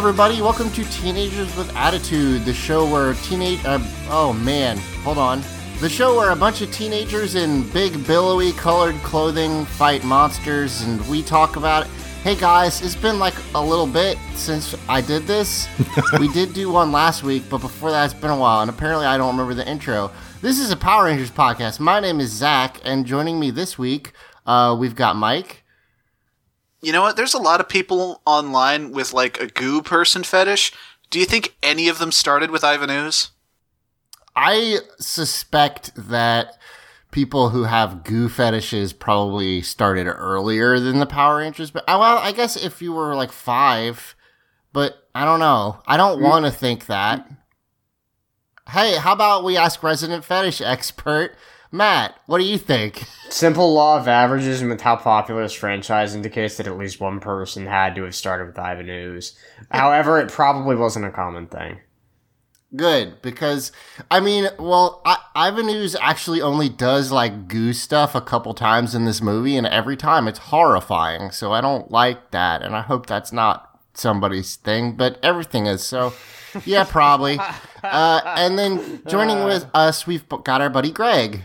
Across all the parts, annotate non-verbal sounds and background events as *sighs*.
Everybody, welcome to Teenagers with Attitude, the show where teenage uh, oh man, hold on. The show where a bunch of teenagers in big billowy colored clothing fight monsters and we talk about it. Hey guys, it's been like a little bit since I did this. *laughs* we did do one last week, but before that it's been a while and apparently I don't remember the intro. This is a Power Rangers podcast. My name is Zach and joining me this week, uh, we've got Mike. You know what? There's a lot of people online with like a goo person fetish. Do you think any of them started with Ivan Ooze? I suspect that people who have goo fetishes probably started earlier than the Power Rangers. But well, I guess if you were like five, but I don't know. I don't mm. want to think that. Hey, how about we ask resident fetish expert Matt? What do you think? Simple law of averages and with how popular this franchise indicates that at least one person had to have started with Ivan Ooze. However, it probably wasn't a common thing. Good because I mean, well, I, Ivan Ooze actually only does like goo stuff a couple times in this movie, and every time it's horrifying. So I don't like that, and I hope that's not somebody's thing, but everything is. So yeah, probably. *laughs* Uh, and then joining with us, we've got our buddy Greg.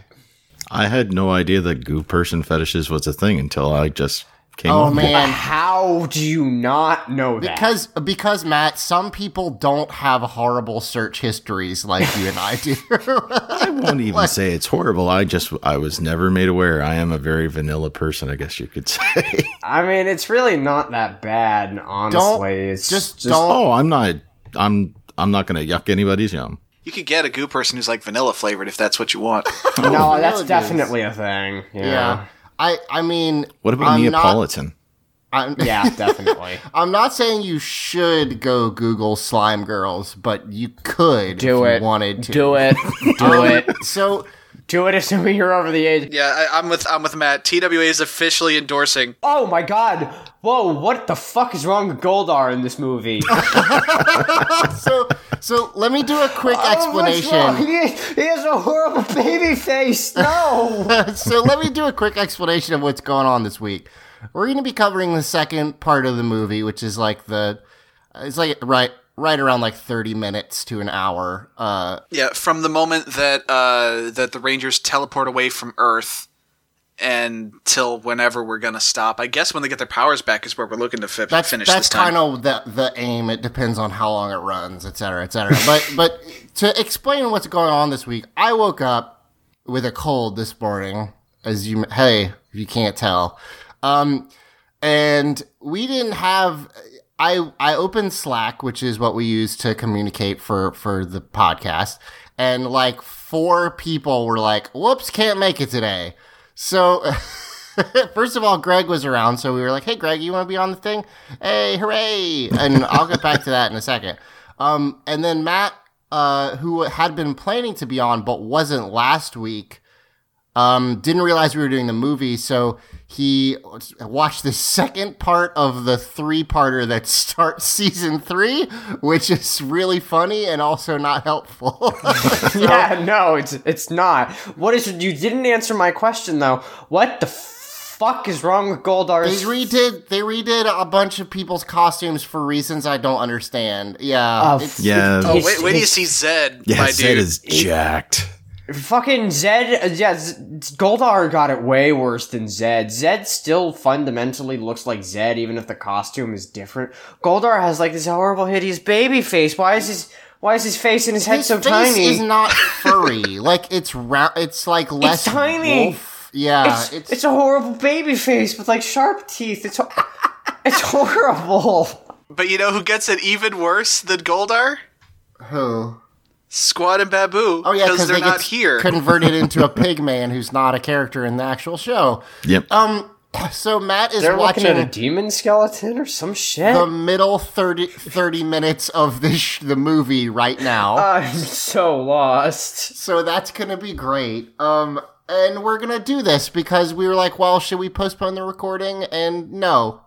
I had no idea that goo person fetishes was a thing until I just came Oh up with man, How do you not know that? because because Matt, some people don't have horrible search histories like you and I do. *laughs* I won't even say it's horrible. I just I was never made aware. I am a very vanilla person, I guess you could *laughs* say. I mean, it's really not that bad, honestly. it's just just don't- oh, I'm not I'm I'm not gonna yuck anybody's yum. You could get a goo person who's like vanilla flavored if that's what you want. *laughs* No, oh, that's definitely a thing. yeah, Yeah. I I mean, What about I'm not- Neapolitan? I'm, *laughs* Yeah, definitely. *laughs* I'm not saying you should go Google slime girls, but you could Do if it. you wanted to. Do it. Do um, it. So Do it assuming you're over the age. yeah, I, I'm with I'm with Matt. TWA is officially endorsing. Oh my god. Whoa, what the fuck is wrong with Goldar in this movie? *laughs* so so let me do a quick Oh, what's wrong? explanation. He, he has a horrible baby face. No. *laughs* so let me do a quick explanation of what's going on this week. We're going to be covering the second part of the movie, which is like the it's like right right around like 30 minutes to an hour. Uh Yeah, from the moment that uh, that the Rangers teleport away from Earth until whenever we're gonna stop. I guess when they get their powers back is where we're looking to fi- that's finish that's kind of the the aim. It depends on how long it runs, et cetera, et cetera. but *laughs* but to explain what's going on this week, I woke up with a cold this morning, as you hey, if you can't tell, um, and we didn't have. I I opened Slack, which is what we use to communicate for for the podcast, and like four people were like, "Whoops, can't make it today." So. *laughs* First of all, Greg was around, so we were like, "Hey, Greg, you want to be on the thing? Hey, hooray!" And I'll get back to that in a second. Um, and then Matt, uh, who had been planning to be on but wasn't last week, Um, didn't realize we were doing the movie, so he watched the *laughs* second part of the three-parter that *laughs* starts season three, which is really funny and also not helpful. *laughs* yeah, no, it's it's not. What is you didn't answer my question though. What the fuck is wrong with They redid they redid a bunch of people's costumes for reasons I don't understand. Yeah, Uh, it's- Yeah. Oh, His- wait, wait till you see Zed, yeah, my Zed dude. is jacked. Fucking Zed, uh, yeah, Z- Goldar got it way worse than Zed. Zed still fundamentally looks like Zed, even if the costume is different. Goldar has like this horrible, hideous baby face. Why is his Why is his face and his head his so face tiny? is not *laughs* furry. like it's round. It's like less it's tiny. wolf. Yeah, it's, it's, it's a horrible baby face with like sharp teeth. It's ho- *laughs* it's horrible. But you know who gets it even worse than Goldar? who? Squatt and Baboo. Oh yeah, because they they're not here. converted *laughs* into a pig man who's not a character in the actual show. Yep. Um, so Matt is They're watching looking at a demon skeleton or some shit. the middle 30, 30 minutes of this sh- the movie right now. *laughs* I'm so lost. so that's gonna be great. Um, and we're gonna do this because we were like, well, should we postpone the recording? And no,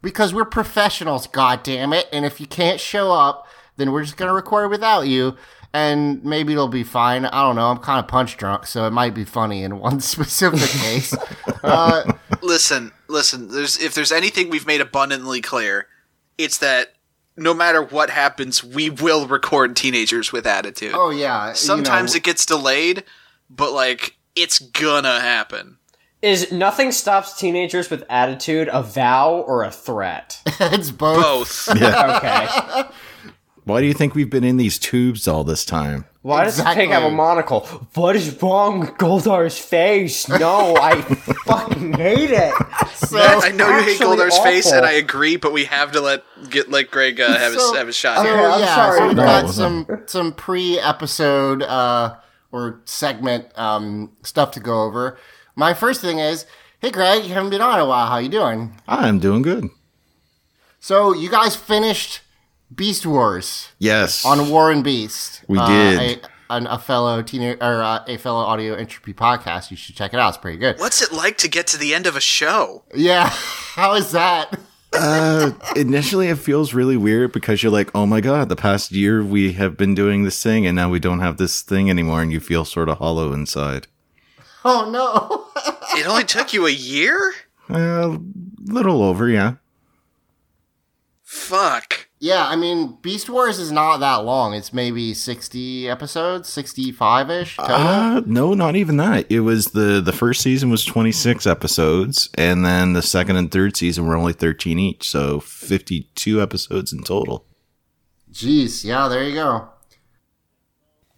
because we're professionals. God damn it! And if you can't show up, then we're just gonna record without you. And maybe it'll be fine. I don't know. I'm kind of punch drunk, so it might be funny in one *laughs* specific case. Uh, listen, listen. There's if there's anything we've made abundantly clear, it's that no matter what happens, we will record teenagers with attitude. oh yeah. Sometimes you it gets delayed, but like it's gonna happen. Is nothing stops teenagers with attitude a vow or a threat? *laughs* it's both. Both. Okay. *laughs* Why do you think we've been in these tubes all this time? Why does the pig have a monocle? What is wrong with Goldar's face? No, I *laughs* fucking hate it. Matt, I know you hate actually Goldar's face, and I agree, but we have to let get let Greg uh, have his have his shot. So, here. I'm yeah, sorry. so we've No, got no. some some pre-episode uh, or segment um, stuff to go over. My first thing is, hey Greg, you haven't been on in a while. How you doing? I'm doing good. So you guys finished Beast Wars Yes. on War and Beast. We Uh, did. A, an, a fellow teen or uh, a fellow audio entropy podcast. You should check it out. It's pretty good. What's it like to get to the end of a show? Yeah, *laughs* how is that? uh, initially, it feels really weird because you're like, oh my god, the past year we have been doing this thing, and now we don't have this thing anymore, and you feel sort of hollow inside. Oh no. *laughs* It only took you a year? A little over, yeah. Fuck. Yeah, I mean, Beast Wars is not that long. It's maybe 60 episodes, 65 ish. Uh, no, not even that. It was the the first season was 26 episodes, and then the second and third season were only 13 each, so 52 episodes in total. Jeez, yeah, there you go.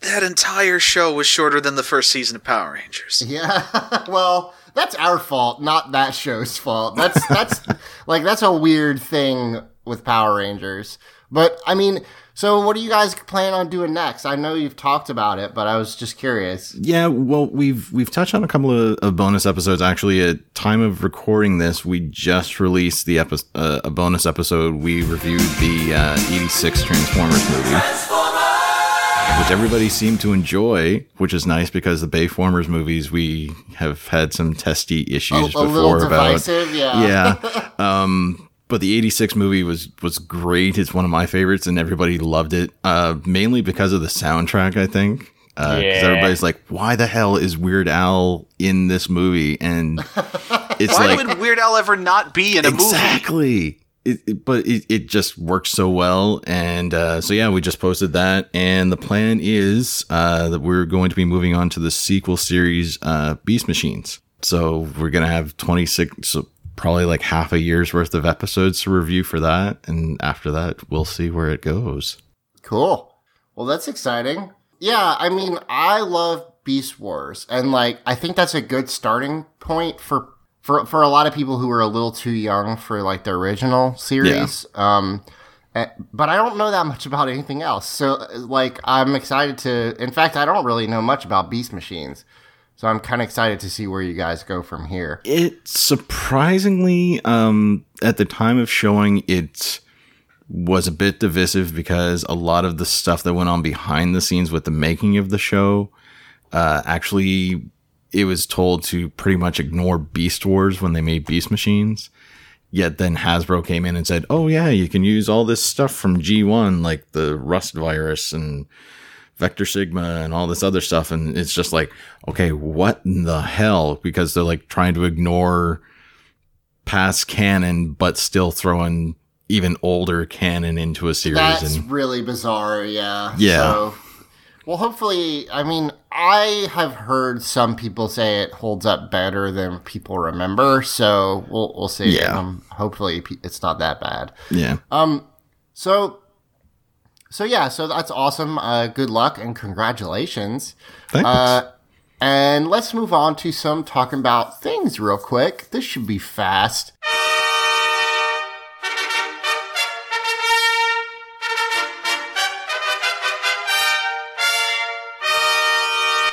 That entire show was shorter than the first season of Power Rangers. *laughs* Yeah, *laughs* well, that's our fault, not that show's fault. That's that's *laughs* like that's a weird thing with Power Rangers. But I mean, so what do you guys plan on doing next? I know you've talked about it, but I was just curious. Yeah, well, we've we've touched on a couple of, of bonus episodes. Actually, at time of recording this, we just released the epi- uh, a bonus episode. We reviewed the uh, '86 Transformers movie, which everybody seemed to enjoy, which is nice because the Bayformers movies we have had some testy issues a before little about. yeah. yeah. *laughs* Um, but the 86 movie was, was great. It's one of my favorites and everybody loved it. Uh, mainly because of the soundtrack, I think. Uh, 'cause Yeah. everybody's like, why the hell is Weird Al in this movie? And *laughs* it's Why like, would Weird Al ever not be in a movie? exactly. It, it- but it, it just works so well. And uh, so, yeah, we just posted that. And the plan is uh, that we're going to be moving on to the sequel series, uh, Beast Machines. So we're going to have 26, so probably like half a year's worth of episodes to review for that. And after that, we'll see where it goes. Cool. Well, that's exciting. Yeah, I mean, I love Beast Wars, and like, I think that's a good starting point for for for a lot of people who are a little too young for like the original series. Um, eh, but I don't know that much about anything else, so like, I'm excited to. In fact, I don't really know much about Beast Machines, so I'm kind of excited to see where you guys go from here. It surprisingly, um, at the time of showing, it was a bit divisive because a lot of the stuff that went on behind the scenes with the making of the show, uh, actually it was told to pretty much ignore Beast Wars when they made Beast Machines. Yet then Hasbro came in and said, "Oh yeah, you can use all this stuff from G1, like the Rust virus and Vector Sigma and all this other stuff." And it's just like, okay, what in the hell? Because they're like trying to ignore past canon, but still throwing even older canon into a series. That's and really bizarre. Yeah. Yeah. So, well, hopefully, I mean, I have heard some people say it holds up better than people remember. So we'll we'll see. Yeah. Um, hopefully, it's not that bad. yeah, Um. So, so yeah. So that's awesome. Uh, good luck and congratulations. thanks. Uh, and let's move on to some talking about things real quick. This should be fast.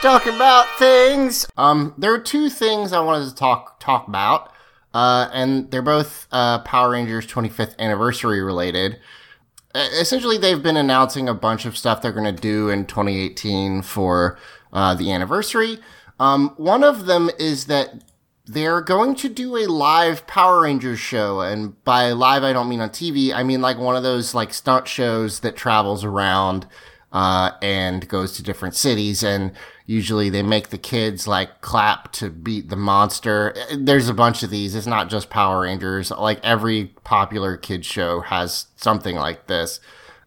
Talking about things. Um, there are two things I wanted to talk talk about, uh, and they're both uh, Power Rangers 25th anniversary related essentially they've been announcing a bunch of stuff they're going to do in 2018 for uh, the anniversary. Um, one of them is that they're going to do a live Power Rangers show, and by live I don't mean on TV. I mean like one of those like stunt shows that travels around uh, and goes to different cities, and usually they make the kids like clap to beat the monster. There's a bunch of these. It's not just Power Rangers. Like every popular kids show has something like this.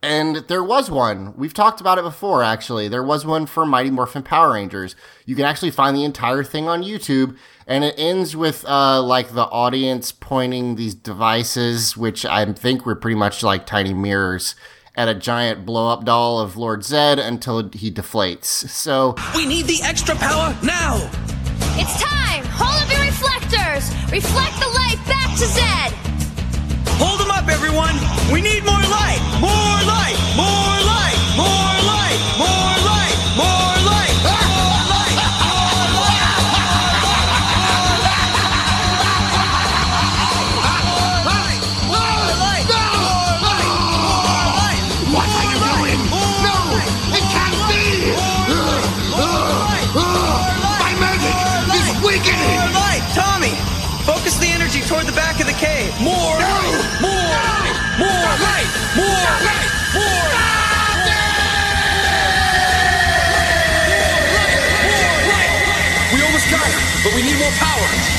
And there was one. We've talked about it before, actually. There was one for Mighty Morphin Power Rangers. You can actually find the entire thing on YouTube, and it ends with uh, like the audience pointing these devices, which I think were pretty much like tiny mirrors, at a giant blow up doll of Lord Zed until he deflates. So We need the extra power now! It's time! Hold up your reflectors! Reflect the light back to Zed! Hold them up, everyone! We need more light! More light! More light! More light! More the back of the cave! More light! More light! More light! More light! More We almost got it, but we need more power.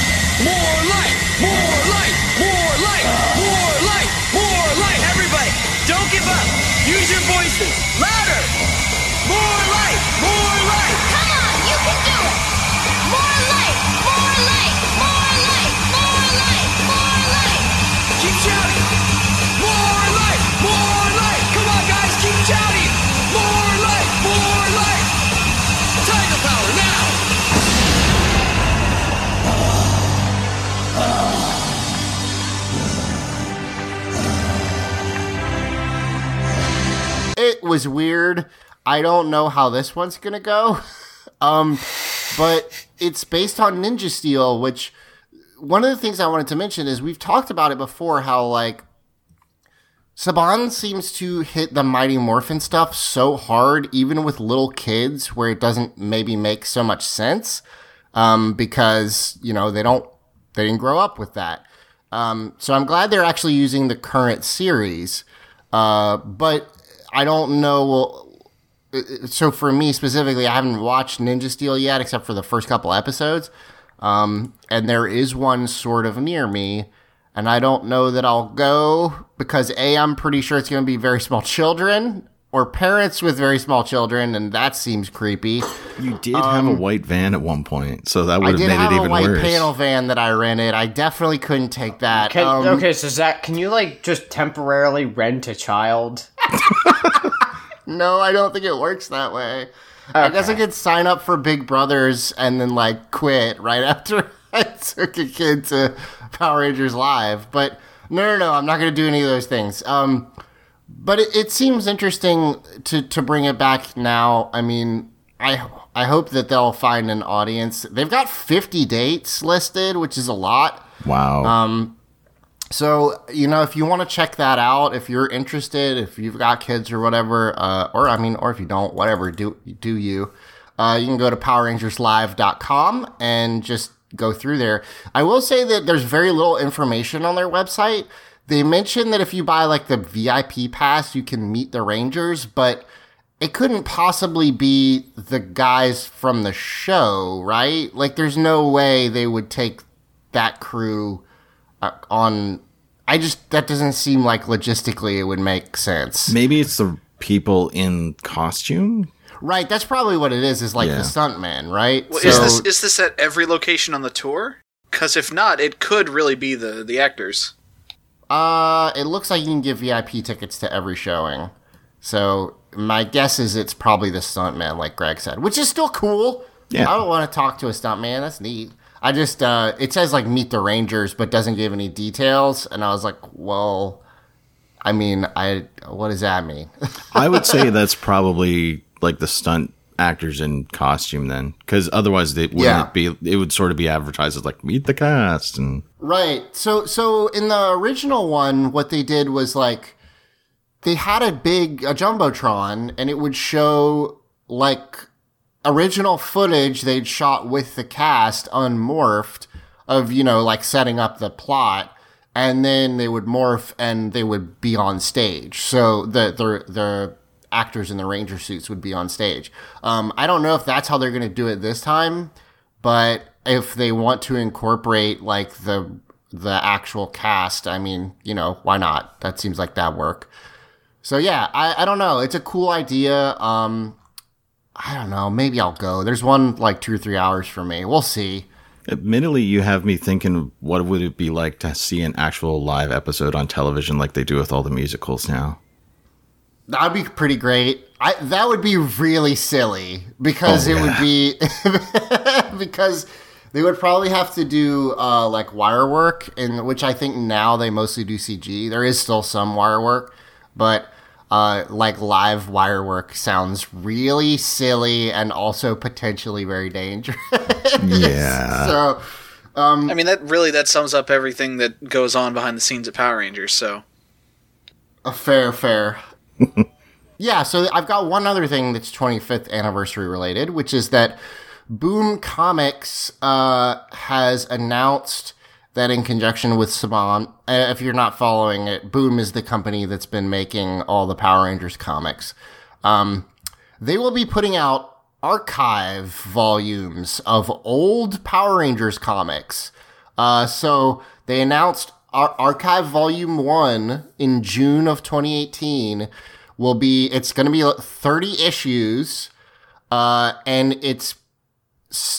Was weird. I don't know how this one's gonna go. *laughs* um, but it's based on Ninja Steel, which one of the things I wanted to mention is we've talked about it before. How like Saban seems to hit the Mighty Morphin stuff so hard, even with little kids, where it doesn't maybe make so much sense um, because you know they don't they didn't grow up with that. Um, so I'm glad they're actually using the current series, uh, but I don't know. Uh, so for me specifically, I haven't watched Ninja Steel yet, except for the first couple episodes. Um, and there is one sort of near me, and I don't know that I'll go because a I'm pretty sure it's going to be very small *laughs* children or parents with very small children, and that seems creepy. you did have a white van at one point, so that um, I would have did made have it a even white worse. panel van that I rented. I definitely couldn't take that. Can, Um, okay, so Zach, can you like just temporarily rent a child? *laughs* No, I don't think it works that way. I guess I could sign up for Big Brothers and then like quit right *laughs* after I took a kid to Power Rangers Live. But no, no, no, I'm not going to do any of those things. Um, but it, it seems interesting to to bring it back now. I mean, I I hope that they'll find an audience. They've got 50 dates listed, which is a lot. Wow. Um, So, you know, if you want to check that out, if you're interested, if you've got kids or whatever, uh, or I mean, or if you don't, whatever, do do you? uh, you can go to PowerRangersLive.com and just go through there. I will say that there's very little information on their website. They mentioned that if you buy like the VIP pass, you can meet the Rangers, but it couldn't possibly be the guys from the show, right? Like, there's no way they would take that crew uh, on. I just that doesn't seem like logistically it would make sense. Maybe it's the people in costume. Right, that's probably what it is. Is like Yeah. the stuntman, right? Well, is this is this at every location on the tour? Because if not, it could really be the the actors. Uh, it looks like you can give VIP tickets to every showing. So my guess is it's probably the stuntman, like Greg said, which is still cool. Yeah. I don't want to talk to a stuntman. That's neat. I just uh, it says like meet the Rangers, but doesn't give any details, and I was like, well, I mean, I what does that mean? *laughs* I would say that's probably like the stunt actors in costume then, because otherwise they wouldn't Yeah. be. It would sort of be advertised as like meet the cast and Right. So so in the original one, what they did was like they had a big a jumbotron, and it would show like original footage they'd shot with the cast unmorphed of you know like setting up the plot, and then they would morph and they would be on stage. So the the the actors in the ranger suits would be on stage. Um, I don't know if that's how they're going to do it this time, but if they want to incorporate like the the actual cast, I mean, you know, why not? That seems like that work. So yeah, I, I don't know. It's a cool idea. Um, I don't know. Maybe I'll go. There's one like two or three hours for me. We'll see. Admittedly, you have me thinking, what would it be like to see an actual live episode on television like they do with all the musicals now? That'd be pretty great. I that would be really silly because Oh, it would be *laughs* because they would probably have to do uh, like wire work, and which I think now they mostly do CG. There is still some wire work, but uh, like live wire work sounds really silly and also potentially very dangerous. Yeah. *laughs* so I mean, that really that sums up everything that goes on behind the scenes at Power Rangers. So A fair, fair. Yeah, so I've got one other thing that's 25th anniversary related, which is that Boom Comics uh, has announced that in conjunction with Saban, uh, if you're not following it, Boom is the company that's been making all the Power Rangers comics. Um, they will be putting out archive volumes of old Power Rangers comics. Uh, so they announced Ar- Archive Volume 1 in June of 2018 will be, it's going to be 30 issues, uh, and it's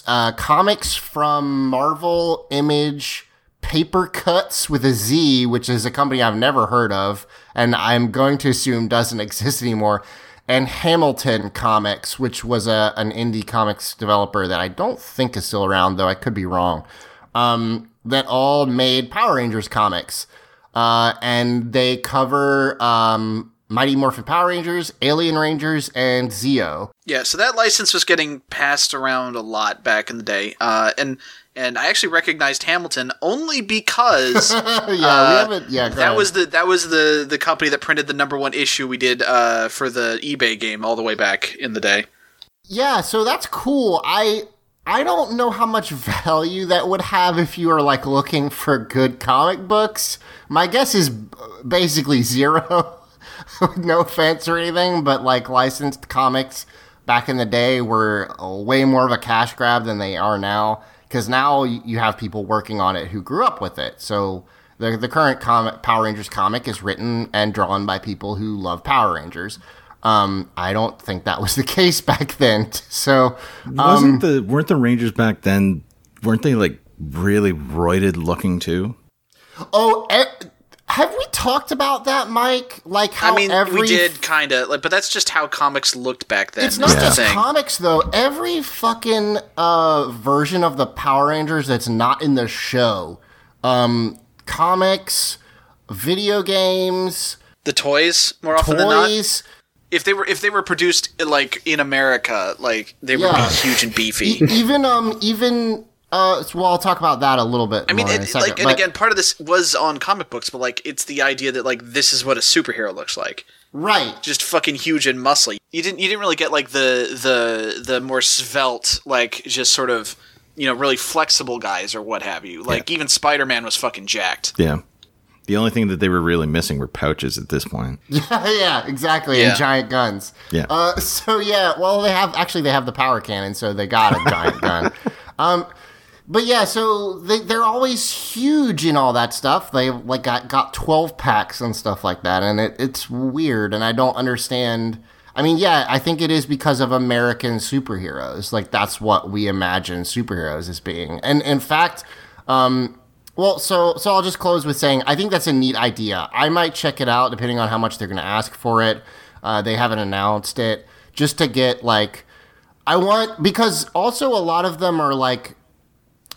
uh, comics from Marvel Image Paper Cuts with a Z, which is a company I've never heard of, and I'm going to assume doesn't *laughs* exist anymore. And Hamilton Comics, which was a an indie comics developer that I don't think is still around, though I could be wrong. Um, that all made Power Rangers comics, uh, and they cover um, Mighty Morphin Power Rangers, Alien Rangers, and Zeo. yeah, so that license was getting passed around a lot back in the day, uh, and and I actually recognized Hamilton only because *laughs* yeah, we Uh, haven't. Yeah, that ahead. was the that was the the company that printed the number one issue we did uh, for the eBay game all the way back in the day. Yeah, so that's cool. I I don't know how much value that would have if you are like looking for good comic books. My guess is basically zero. *laughs* no offense or anything, but like licensed comics back in the day were uh, way more of a cash grab than they are now. Because now you have people working on it who grew up with it. So the the current comic Power Rangers comic is written and drawn by people who love Power Rangers. Um, I don't think that was *laughs* the case back then. So um, Wasn't the weren't the Rangers back then? Weren't they like really roided looking too? Oh, e- have we talked about that, Mike? Like how I mean, every we did kind of like, but that's just how comics looked back then. It's not is the just comics though. Every fucking uh, version of the Power Rangers that's not in the show, um, comics, video games, the toys more often than not. toys. If they were if they were produced like in America, like they would Yeah. be huge and beefy. E- even um, even uh, well, I'll talk about that a little bit. I mean, more in it, a second, like, and again, part of this was on comic books, but like, it's the idea that like this is what a superhero looks like. right. just fucking huge and muscly. You didn't you didn't really get like the the the more svelte like just sort of you know really flexible guys or what have you. Like even Spider Man was fucking jacked. Yeah. The only thing that they were really missing were pouches at this point. yeah, *laughs* yeah, exactly. Yeah. And giant guns. Yeah. Uh, so yeah, well, they have actually they have the power cannon, so they got a giant *laughs* gun. Um, but yeah, so they they're always huge in all that stuff. They like got got twelve packs and stuff like that, and it, it's weird, and I don't understand. I mean, yeah, I think it is because of American superheroes. Like that's what we imagine superheroes as being, and in fact. Um, well, so so I'll just close with saying I think that's a neat idea. I might check it out depending on how much they're going to ask for it. Uh, they haven't announced it just to get like I want because also a lot of them are like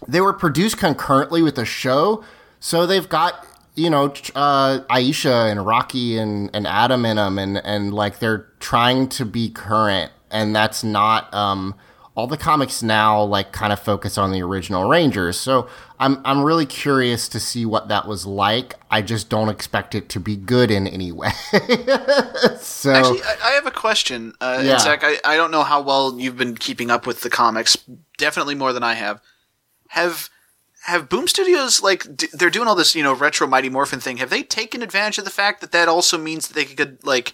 they were produced concurrently with the show, so they've got you know uh, Aisha and Rocky and, and Adam in them, and and like they're trying to be current, and that's not um, all the comics now like kind of focus on the original Rangers. So I'm I'm really curious to see what that was like. I just don't expect it to be good in any way. *laughs* so Actually, I, I have a question, uh, Yeah. Zach. I, I don't know how well you've been keeping up with the comics. Definitely more than I have. Have have Boom Studios like d- they're doing all this you know retro Mighty Morphin thing? Have they taken advantage of the fact that that also means that they could like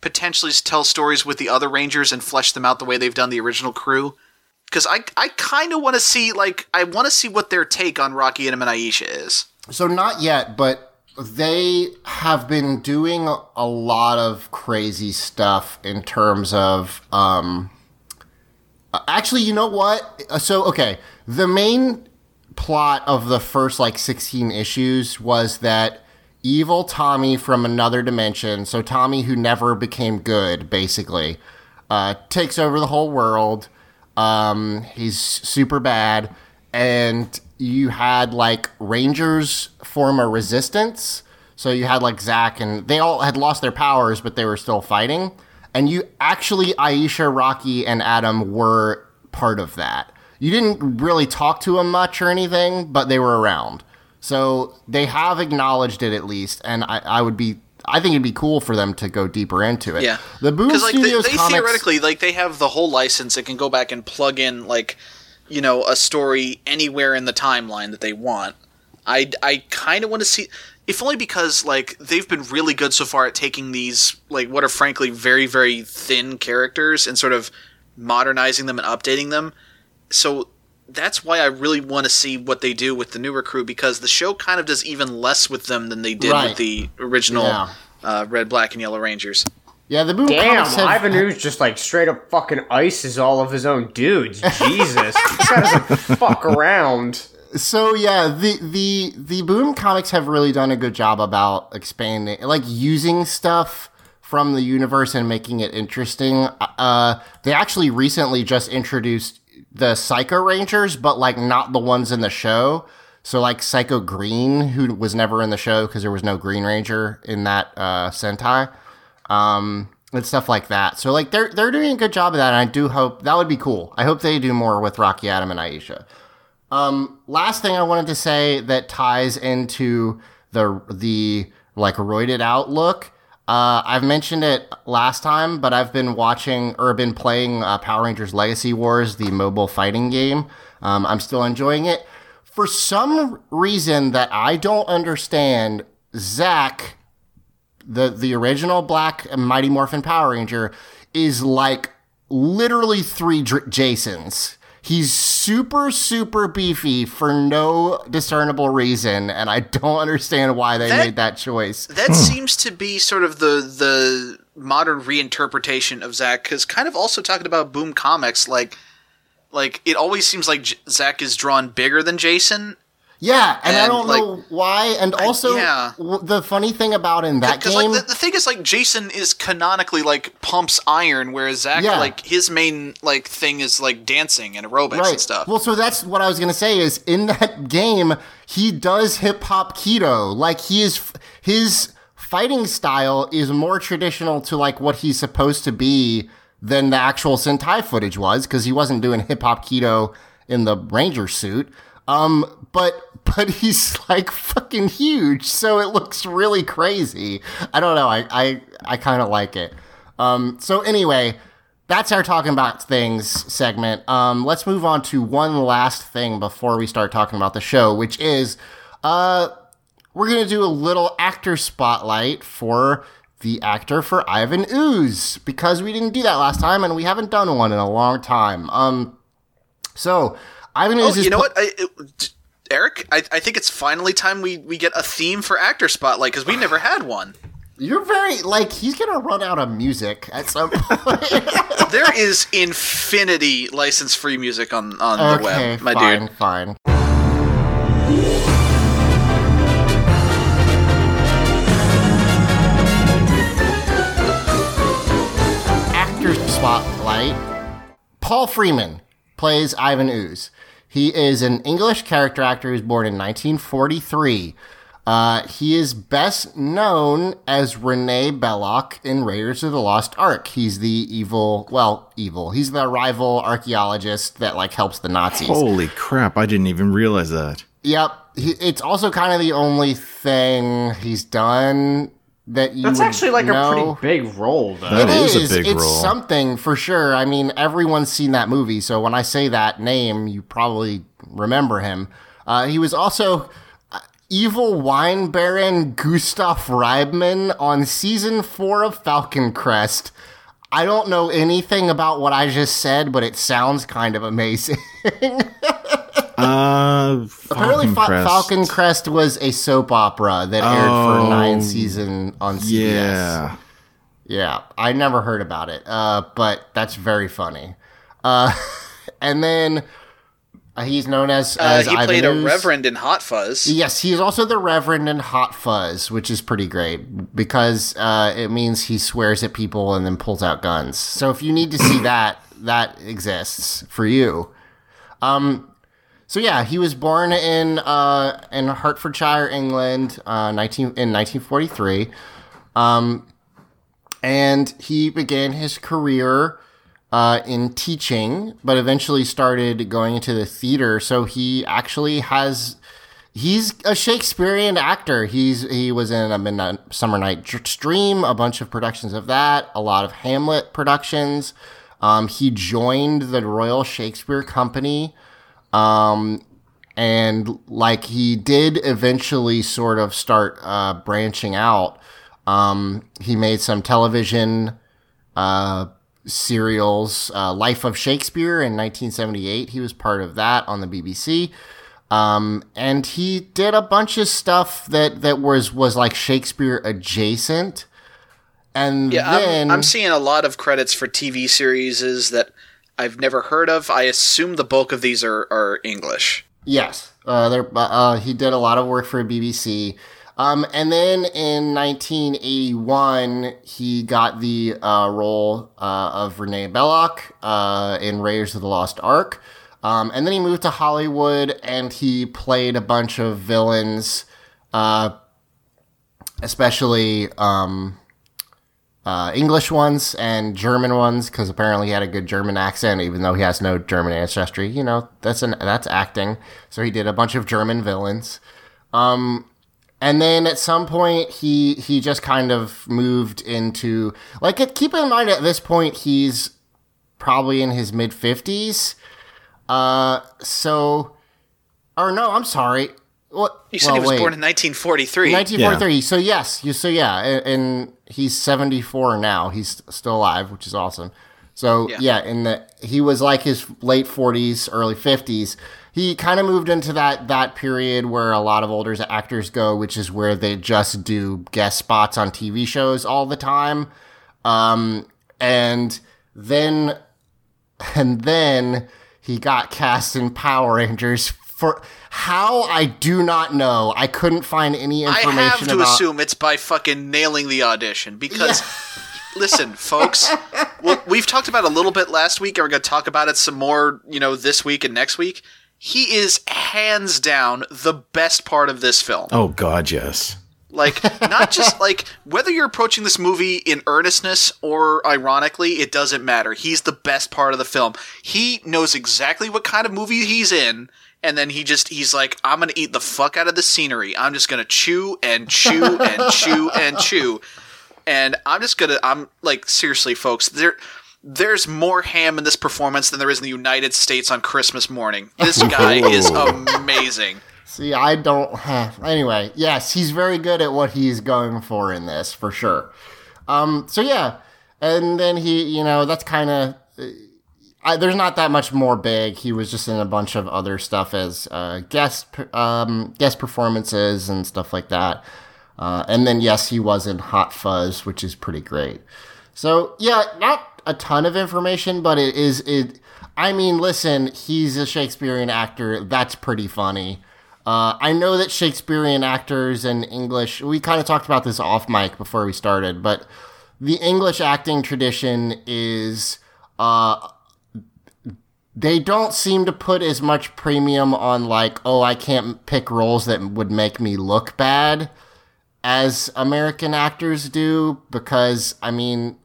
potentially tell stories with the other Rangers and flesh them out the way they've done the original crew? Because I I kind of want to see like I want to see what their take on Rocky and Aisha is. So not yet, but they have been doing a lot of crazy stuff in terms of um actually, you know what? So okay, the main plot of the first like 16 issues was that evil Tommy from another dimension, so Tommy who never became good basically, uh takes over the whole world. Um he's super bad and you had like rangers form a resistance. So you had like Zach and they all had lost their powers, but they were still fighting. And you actually, Aisha, Rocky, and Adam were part of that. You didn't really talk to them much or anything, but they were around. So they have acknowledged it at least, and I, I would be. I think it'd be cool for them to go deeper into it. Yeah, the Boom like they, Studios they comics, theoretically like they have the whole license and can go back and plug in like you know a story anywhere in the timeline that they want. I I kind of want to see if only because like they've been really good so far at taking these like what are frankly very very thin characters and sort of modernizing them and updating them. So that's why I really want to see what they do with the newer crew because the show kind of does even less with them than they did Right. with the original Yeah. uh, Red, Black, and Yellow Rangers. yeah, the Boom Damn, comics have, Ivan Ooze just like straight up fucking ices all of his own dudes. *laughs* Jesus, this guy doesn't fuck around. so yeah, the the the Boom comics have really done a good job about expanding, like using stuff from the universe and making it interesting. Uh, they actually recently just introduced the Psycho Rangers, but like not the ones in the show. So like Psycho Green, who was never in the show because there was no Green Ranger in that uh, Sentai, um, and stuff like that. So like they're they're doing a good job of that, and I do hope that would be cool. I hope they do more with Rocky Adam and Aisha. Um, last thing I wanted to say that ties into the the like roided out look. Uh, I've mentioned it last time, but I've been watching or been playing uh, Power Rangers Legacy Wars, the mobile fighting game. Um, I'm still enjoying it. For some reason that I don't understand, Zack, the the original Black Mighty Morphin Power Ranger, is like literally three Dr- Jasons. He's super, super beefy for no discernible reason, and I don't understand why they That- made that choice. That hmm. seems to be sort of the the modern reinterpretation of Zach, because kind of also talking about Boom Comics, like like it always seems like J- Zack is drawn bigger than Jason. Yeah, and, I don't like- know why. And also, yeah. w- the funny thing about in that Because game, like the, the thing is like Jason is canonically like pumps iron, whereas Zach, Yeah. like his main like thing is like dancing and aerobics and stuff. Well, so that's what I was gonna say is in that game he does hip hop kido. Like he is his fighting style is more traditional to like what he's supposed to be than the actual Sentai footage was because he wasn't doing hip hop kido in the Ranger suit. Um, but but he's like fucking huge, so it looks really crazy. I don't know. I I, I kind of like it. Um, so anyway, that's our talking about things segment. Um, let's move on to one last thing before we start talking about the show, which is uh, we're gonna do a little actor spotlight for the actor for Ivan Ooze because we didn't do that last time and we haven't done one in a long time. Um, so Ivan Oh, Ooze is you know pl- what, I, it- Eric? I, I think it's finally time we, we get a theme for actor spotlight because we *sighs* never had one. You're very like he's gonna run out of music at some point. *laughs* There *laughs* is infinity license free music on on the web, my fine, dude. fine. Actor spotlight. Paul Freeman plays Ivan Ooze. He is an English character actor who was born in 1943. Uh, he is best known as Rene Belloq in Raiders of the Lost Ark. He's the evil, well, evil. He's the rival archaeologist that like helps the Nazis. Holy crap! I didn't even realize that. Yep. He, it's also kind of the only thing he's done that you That's would actually like know. a pretty big role, though. That It is a big it's role. something for sure. I mean, everyone's seen that movie, so when I say that name, you probably remember him. Uh, he was also uh, evil wine baron Gustav Riebmann on season four of Falcon Crest. I don't know anything about what I just said, but it sounds kind of amazing. *laughs* Uh, Apparently, Falcon Fa- Crest. Falcon Crest was a soap opera that aired for nine season on CBS. Yeah. Yeah, I never heard about it, uh, but that's very funny. Uh, *laughs* and then uh, he's known as, Uh, as he Ivan played a reverend in Hot Fuzz. Yes, he's also the Reverend in Hot Fuzz, which is pretty great because uh, it means he swears at people and then pulls out guns. So if you need to see *coughs* that, that exists for you. Um, so yeah, he was born in uh, in Hertfordshire, England, uh, nineteen in nineteen forty three, um, and he began his career uh, in teaching, but eventually started going into the theater. So he actually has he's a Shakespearean actor. He's he was in a Midnight Summer Night Dr- Dream, a bunch of productions of that, a lot of Hamlet productions. Um, he joined the Royal Shakespeare Company, um, and like he did eventually sort of start uh, branching out. Um, he made some television uh, serials, uh, Life of Shakespeare in 1978. He was part of that on the BBC. Um, and he did a bunch of stuff that, that was, was like Shakespeare adjacent. And Yeah, then, I'm, I'm seeing a lot of credits for TV series that I've never heard of. I assume the bulk of these are, are English. Yes, uh, there, uh, he did a lot of work for BBC. Um, and then in 1981, he got the uh, role uh, of Renee Belloq uh, in Raiders of the Lost Ark. Um, and then he moved to Hollywood and he played a bunch of villains, uh, especially um, uh, English ones and German ones, because apparently he had a good German accent, even though he has no German ancestry. You know, that's an that's acting. So he did a bunch of German villains. Um, and then at some point he he just kind of moved into like keep in mind at this point he's probably in his mid fifties. Uh, so or no, I'm sorry. What You said well, he was wait. born in 1943. 1943. So yes, you so yeah, and, and he's 74 now. He's still alive, which is awesome. So Yeah. yeah, in the he was like his late 40s, early 50s. He kind of moved into that that period where a lot of older actors go, which is where they just do guest spots on TV shows all the time. Um, and then *laughs* and then he got cast in Power Rangers for how I do not know. I couldn't find any information. I have to about. assume it's by fucking nailing the audition because, *laughs* listen, folks, well, we've talked about it a little bit last week, and we're going to talk about it some more, you know, this week and next week. He is hands down the best part of this film. Oh God, yes. Like, not just *laughs* like whether you're approaching this movie in earnestness or ironically, it doesn't matter. He's the best part of the film. He knows exactly what kind of movie he's in, and then he just he's like, I'm gonna eat the fuck out of the scenery. I'm just gonna chew and chew and chew and *laughs* chew. And I'm just gonna I'm like seriously, folks, there there's more ham in this performance than there is in the United States on Christmas morning. This guy is *laughs* amazing. See, I don't. Have. *sighs* Anyway, yes, he's very good at what he's going for in this, for sure. Um, so yeah, and then he, you know, that's kind of. I, there's not that much more big. He was just in a bunch of other stuff as uh, guest um, guest performances and stuff like that. Uh, and then yes, he was in Hot Fuzz, which is pretty great. So yeah, not a ton of information, but it is it. I mean, listen, he's a Shakespearean actor. That's pretty funny. Uh, I know that Shakespearean actors and English. We kind of talked about this off mic before we started, but the English acting tradition is. Uh, they don't seem to put as much premium on like, oh, I can't pick roles that would make me look bad as American actors do because I mean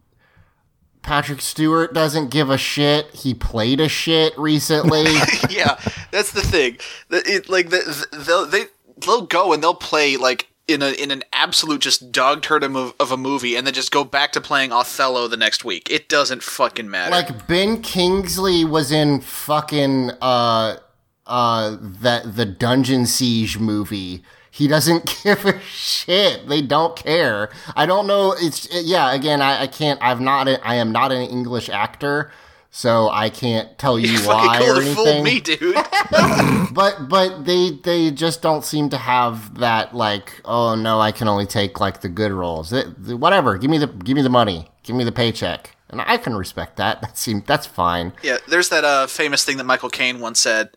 Patrick Stewart doesn't give a shit. He played a shit recently. *laughs* yeah, that's the thing. It like the, they'll they they'll go and they'll play like in a in an absolute just dog turd of of a movie, and then just go back to playing Othello the next week. It doesn't fucking matter. like Ben Kingsley was in fucking uh uh that the Dungeon Siege movie. He doesn't *laughs* give a shit. They don't care. I don't know. It's yeah. Again, I, I can't. I've not. I am not an English actor, so I can't tell you, why or could have fooled anything. me, dude. *laughs* *laughs* But but they they just don't seem to have that like. Oh no, I can only take like the good roles. Th- th- whatever. Give me the give me the money. Give me the paycheck, and I can respect that. That seems that's fine. yeah, there's that uh, famous thing that Michael Caine once said.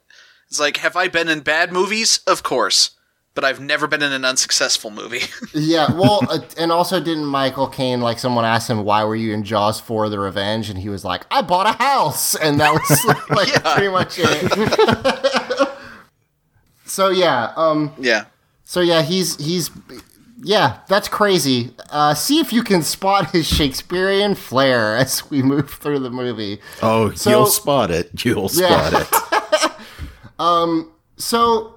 It's like, have I been in bad movies? Of course, but I've never been in an unsuccessful movie. *laughs* Yeah, well, *laughs* uh, and also didn't Michael Caine like someone asked him why were you in Jaws for the Revenge, and he was like, I bought a house, and that was *laughs* like pretty much it. so yeah, um, yeah. so yeah, he's he's yeah, that's crazy. Uh, see if you can spot his Shakespearean flair as we move through the movie. Oh, So- you'll spot it. You'll Yeah. spot it. Um. So,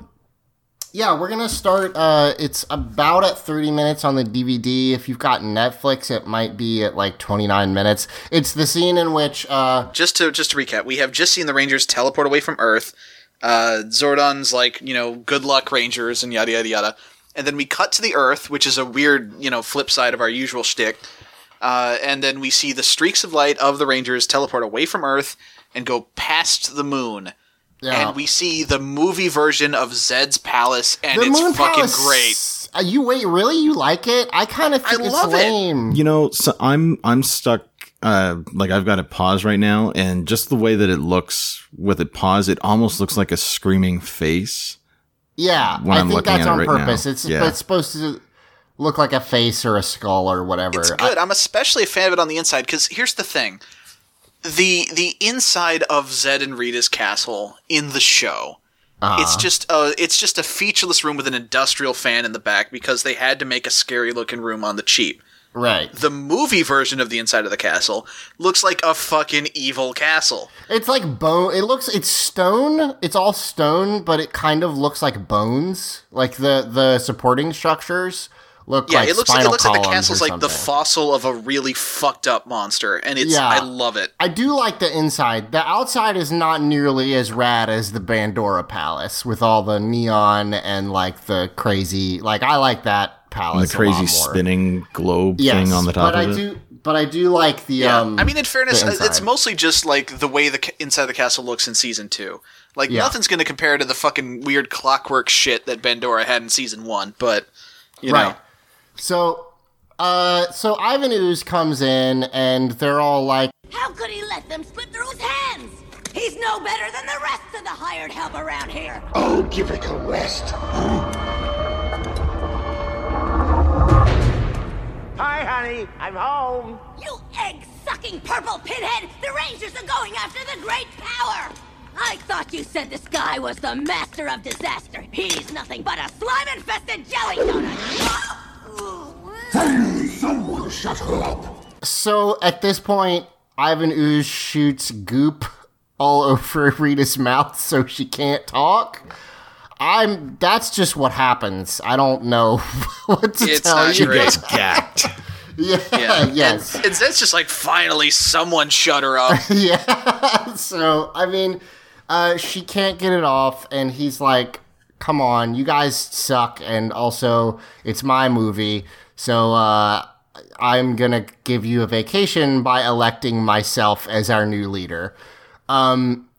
yeah, we're gonna start. Uh, it's about at thirty minutes on the DVD. If you've got Netflix, it might be at like twenty nine minutes. It's the scene in which, uh, just to just to recap, we have just seen the Rangers teleport away from Earth. Uh, Zordon's like, you know, good luck Rangers and yada yada yada. And then we cut to the Earth, which is a weird, you know, flip side of our usual shtick. Uh, and then we see the streaks of light of the Rangers teleport away from Earth and go past the moon. Yeah, And we see the movie version of Zedd's Palace, and the it's Moon fucking Palace. great. Uh, you wait, really? You like it? I kind of think I it's love it. lame. You know, so I'm I'm stuck. Uh, like I've got it paused right now, and just the way that it looks with it paused, it almost looks like a screaming face. Yeah, when I I'm think looking that's at it on right purpose. now. It's Yeah. but it's supposed to look like a face or a skull or whatever. It's I- good. I'm especially a fan of it on the inside because here's the thing: the the inside of Zedd and Rita's castle in the show. Uh-huh. It's just a it's just a featureless room with an industrial fan in the back because they had to make a scary looking room on the cheap. right. The movie version of the inside of the castle looks like a fucking evil castle. It's like bone. It looks. It's stone. It's all stone, but it kind of looks like bones. Like the the supporting structures look Yeah, like it looks like it looks like the columns castle's like the fossil of a really fucked up monster, and it's Yeah. I love it. I do like the inside. The outside is not nearly as rad as the Bandora Palace with all the neon and like the crazy. Like I like that The palace. a lot crazy more. spinning globe yes, thing on the top but of I it. do. But I do like the. Yeah, Um, I mean, in fairness, uh, it's mostly just like the way the ca- inside the castle looks in season two. Like Yeah. nothing's going to compare to the fucking weird clockwork shit that Bandora had in season one. But you know, Right. So, uh, so Ivan Ooze comes in, and they're all like, How could he let them slip through his hands? He's no better than the rest of the hired help around here. Oh, give it a rest. Hi, honey. I'm home. You egg-sucking purple pinhead! The Rangers are going after the Great Power! I thought you said this guy was the master of disaster. He's nothing but a slime-infested jelly donut! Finally, someone shut her up. So at this point, Ivan Ooze shoots goop all *laughs* over Rita's mouth so she can't talk. I'm. That's just what happens. I don't know *laughs* what to It's tell not you. great. *laughs* Gacked. Yeah. Yeah. yes. And, and Zedd's just like, finally, someone shut her up. yeah. So I mean, uh, she can't get it off, and he's like, "Come on, you guys suck." And also, it's my movie, so uh, I'm gonna give you a vacation by electing myself as our new leader. Um,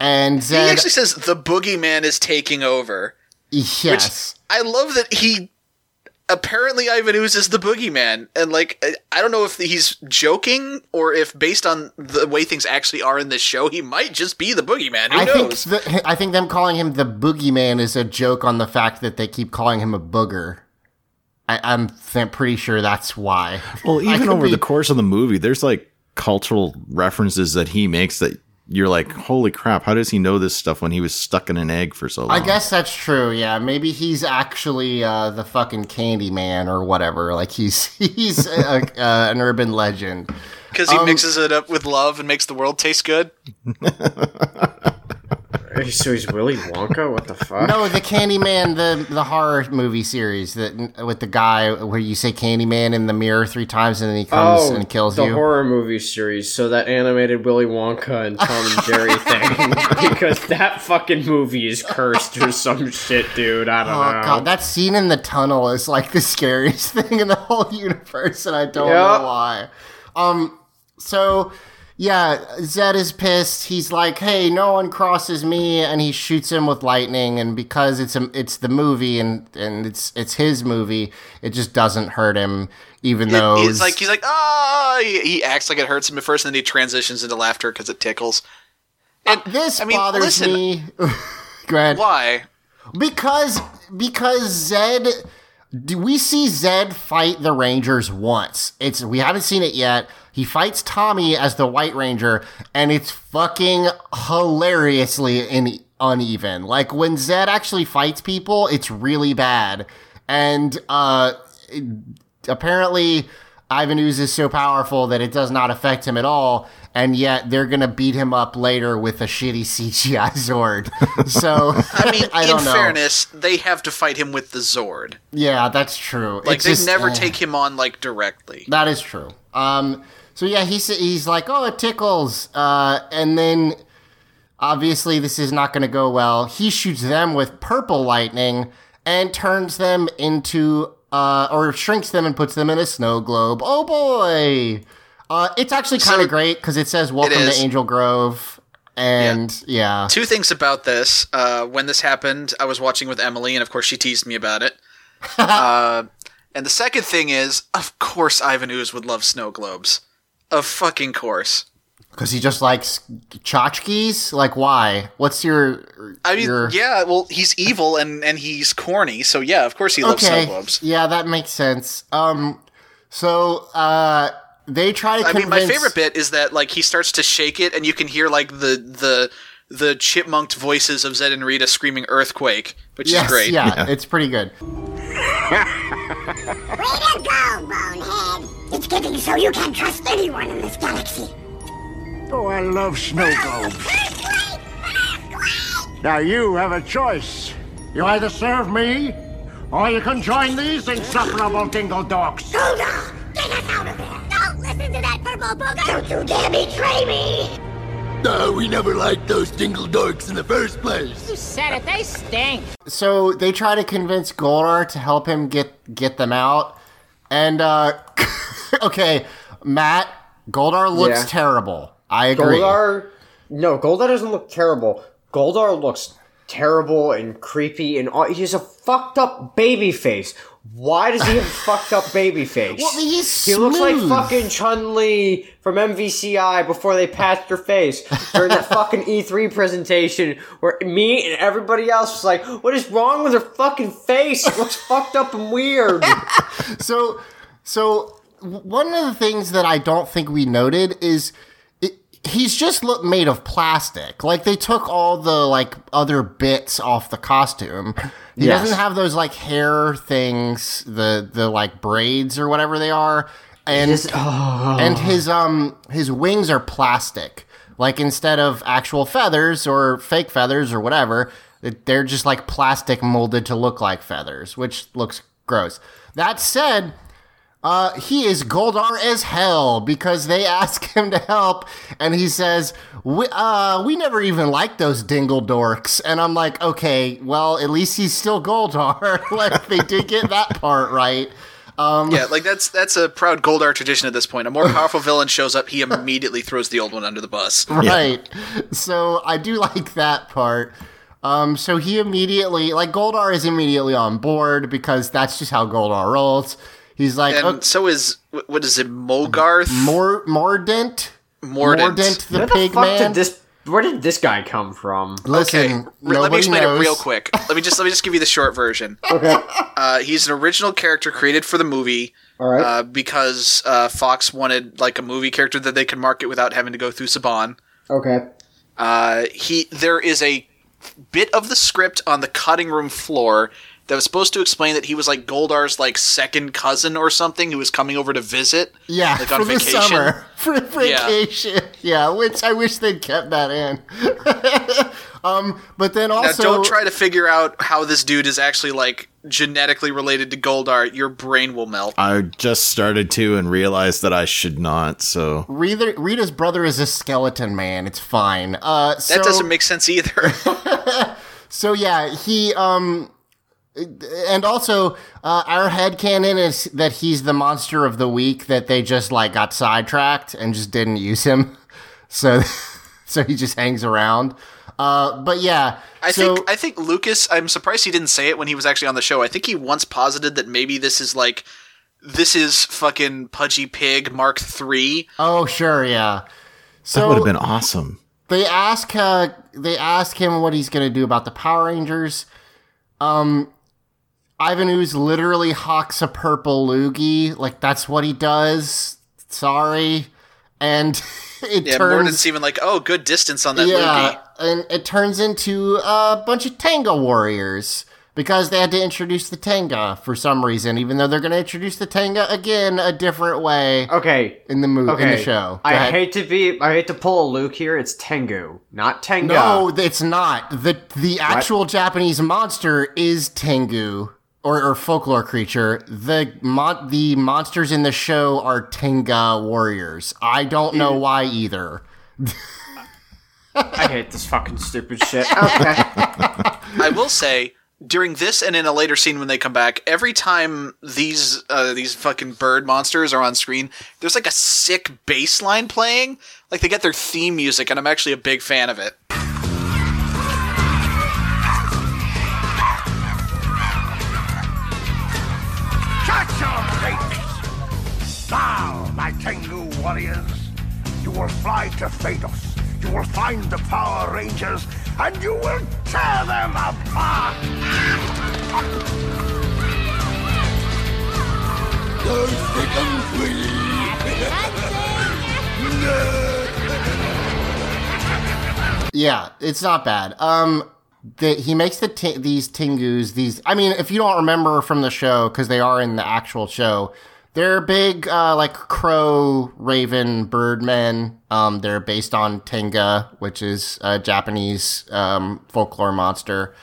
and he actually says the boogeyman is taking over. yes. I love that he apparently Ivan Ooze is the boogeyman, and like I- I don't know if he's joking or if based on the way things actually are in this show, he might just be the boogeyman. Who I think the, I think them calling him the boogeyman is a joke on the fact that they keep calling him a booger. I, I'm th- pretty sure that's why. Well, *laughs* even over be- the course of the movie, there's like cultural references that he makes that you're like, holy crap, how does he know this stuff when he was stuck in an egg for so long? I guess that's true. Yeah, maybe he's actually uh, the fucking Candy Man or whatever. Like he's *laughs* he's a, uh, an urban legend. Because he um, mixes it up with love and makes the world taste good. *laughs* *laughs* So he's Willy Wonka? What the fuck? No, the Candy Man, the the horror movie series that with the guy where you say Candy Man in the mirror three times and then he comes and kills Oh, the you. horror movie series. So that animated Willy Wonka and Tom and Jerry *laughs* thing. *laughs* because that fucking movie is cursed or some shit, dude. I don't Oh know. god, that scene in the tunnel is like the scariest thing in the whole universe, and I don't Yeah. know why. Um, so yeah, Zedd is pissed. He's like, "Hey, no one crosses me," and he shoots him with lightning. And because it's a, it's the movie and and it's it's his movie, it just doesn't hurt him, even though He's like he's like ah. He, he acts like it hurts him at first, and then he transitions into laughter because it tickles. And this I mean, bothers listen, me. *laughs* Go ahead. Why? Because because Zedd do we see Zedd fight the Rangers once. It's we haven't seen it yet. He fights Tommy as the White Ranger and it's fucking hilariously in, uneven. Like when Zedd actually fights people, it's really bad. And uh it- apparently Ivan Ooze is so powerful that it does not affect him at all, and yet they're gonna beat him up later with a shitty CGI *laughs* Zord. So *laughs* I mean, *laughs* I in know. fairness, they have to fight him with the Zord. Yeah, that's true. Like It's they just, never eh, take him on like directly. That is true. Um, so yeah, he's he's like, oh, it tickles, uh, and then obviously this is not going to go well. He shoots them with purple lightning and turns them into, uh, or shrinks them and puts them in a snow globe. Oh boy! Uh, it's actually kind of So- great because it says "Welcome to. Angel Grove," and yeah, Two things about this. Uh, when this happened, I was watching with Emily, and of course, she teased me about it. *laughs* uh, and the second thing is, of course, Ivan Ooze would love snow globes. Of fucking course. because he just likes tchotchkes. Like, why? What's your? I mean, your... yeah, well, he's evil and, and he's corny, so yeah, of course he loves snow globes. Yeah, that makes sense. Um, so uh, they try to I convince. mean, my favorite bit is that like he starts to shake it, and you can hear like the the the chipmunked voices of Zedd and Rita screaming "earthquake," which Yes, is great. yeah, it's pretty good. Way to go, Bonehead! It's getting so you can't trust anyone in this galaxy. Oh, I love snow globes. Now you have a choice. You either serve me, or you can join these insufferable dingle dorks. Goldar! Get us out of here! Don't listen to that purple booger! Don't you dare betray me! No, we never liked those dingle dorks in the first place. You said it, they stink. So they try to convince Goldar to help him get get them out, and uh, *laughs* okay, Matt Goldar looks Yeah. terrible. I agree. Goldar, no, Goldar doesn't look terrible. Goldar looks terrible and creepy, and all, he has a fucked up baby face. Why does he have a fucked up baby face? Well, he looks like fucking Chun Li from MVCI before they patched her face during that *laughs* fucking E3 presentation, where me and everybody else was like, "What is wrong with her fucking face? It looks fucked up and weird." *laughs* So, so one of the things that I don't think we noted is he's just look made of plastic. Like they took all the like other bits off the costume. He Yes. doesn't have those like hair things, the the like braids or whatever they are, and Just- oh. and his um his wings are plastic. Like instead of actual feathers or fake feathers or whatever, they're just like plastic molded to look like feathers, which looks gross. That said, uh, he is Goldar as hell because they *laughs* ask him to help, and he says, "We uh, we never even liked those dingle dorks." And I'm like, okay, well, at least he's still Goldar. *laughs* like they did get that part right. Um, Yeah, like that's that's a proud Goldar tradition at this point. A more *laughs* powerful villain shows up, he immediately throws the old one under the bus. right. So I do like that part. Um, so he immediately, like Goldar is immediately on board because that's just how Goldar rolls. He's like, And "Oh, so is what is it, Mogarth? Mor Mordant, Mordant. the Where the pig fuck man. did this? Where did this guy come from? Listen, Okay, let me explain knows. it real quick. Let me just let me just give you the short version. *laughs* Okay. Uh, he's an original character created for the movie All right. uh, because uh, Fox wanted like a movie character that they could market without having to go through Saban. okay. Uh, he there is a bit of the script on the cutting room floor that was supposed to explain that he was like Goldar's like second cousin or something who was coming over to visit. Yeah, like for on the vacation. summer, *laughs* for Yeah. vacation. Yeah. which I wish they'd kept that in. *laughs* um, but then Now, also, don't try to figure out how this dude is actually like genetically related to Goldar. Your brain will melt. I just started to and realized that I should not. So Rita, Rita's brother is a skeleton man. It's fine. Uh, so, That doesn't make sense either. *laughs* So yeah, he um and also uh, our headcanon is that he's the monster of the week that they just like got sidetracked and just didn't use him. *laughs* So so he just hangs around. Uh but yeah, I so, think I think Lucas. I'm surprised he didn't say it when he was actually on the show. I think he once posited that maybe this is like this is fucking Pudgy Pig Mark Three. Oh sure, yeah. So that would have been awesome. they ask uh, they ask him what he's going to do about the Power Rangers. Um, Ivan Ooze literally hawks a purple loogie, like that's what he does. Sorry, and *laughs* it Yeah, turns Mordant's even like, oh, good distance on that yeah, loogie. and it turns into a bunch of Tenga warriors because they had to introduce the Tenga for some reason, even though they're going to introduce the Tenga again a different way Okay. in the movie Okay. in the show. Go I ahead. hate to be. I hate to pull a Luke here. It's Tengu, not Tenga. No, it's not. The the actual Japanese monster is Tengu or, or folklore creature. The mon- the monsters in the show are Tenga warriors. I don't know why either. I hate this fucking stupid *laughs* shit. Okay. I will say during this and in a later scene when they come back, every time these uh, these fucking bird monsters are on screen, there's like a sick bass line playing. Like they get their theme music, and I'm actually a big fan of it. Warriors, you will fly to Phaedos. You will find the Power Rangers, and you will tear them apart! *laughs* Yeah, it's not bad. Um, the, he makes the t- these Tingus. These, I mean, if you don't remember from the show, because they are in the actual show, they're big, uh, like crow, raven, birdmen. Um, they're based on Tenga, which is a Japanese um, folklore monster.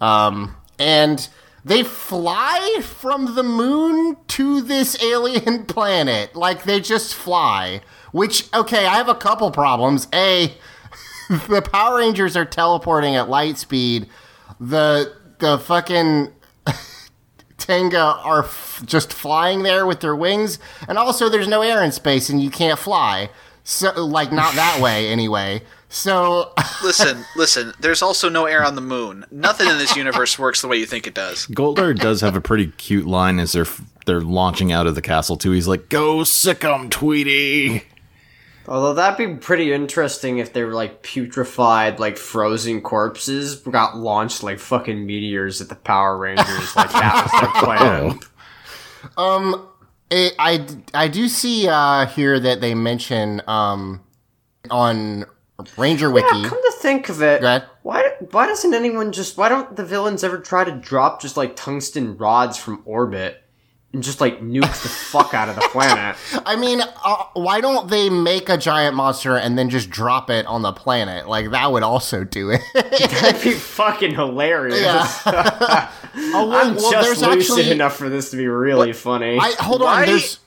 Um, and they fly from the moon to this *laughs* alien planet. Like they just fly. Which, okay, I have a couple problems. A, *laughs* the Power Rangers are teleporting at light speed. The the fucking Tenga are f- just flying there with their wings, and also there's no air in space, and you can't fly. So, like, not that *laughs* way anyway. So, *laughs* Listen, listen. There's also no air on the moon. Nothing in this *laughs* universe works the way you think it does. Goldar does have a pretty cute line as they're they're launching out of the castle too. He's like, "Go sick 'em, Tweety." Although that'd be pretty interesting if they were like putrefied, like frozen corpses got launched like fucking meteors at the Power Rangers. Like *laughs* that was their plan. it, I, I do see uh, here that they mention um, on Ranger Wiki. Yeah, come to think of it, Go ahead. why why doesn't anyone just why don't the villains ever try to drop just like tungsten rods from orbit and just like nukes the fuck out of the planet? *laughs* I mean, uh, why don't they make a giant monster and then just drop it on the planet? Like that would also do it. *laughs* That'd be *laughs* fucking hilarious. oh, well, I'm well, just there's lucid actually. enough for this to be really funny. I hold Why- on. There's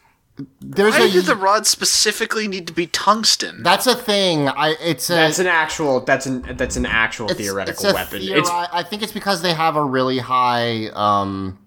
there's Why a did the rods specifically need to be tungsten? that's a thing. I it's a that's an actual. That's an that's an actual it's- theoretical it's weapon. theori- It's I think it's because they have a really high um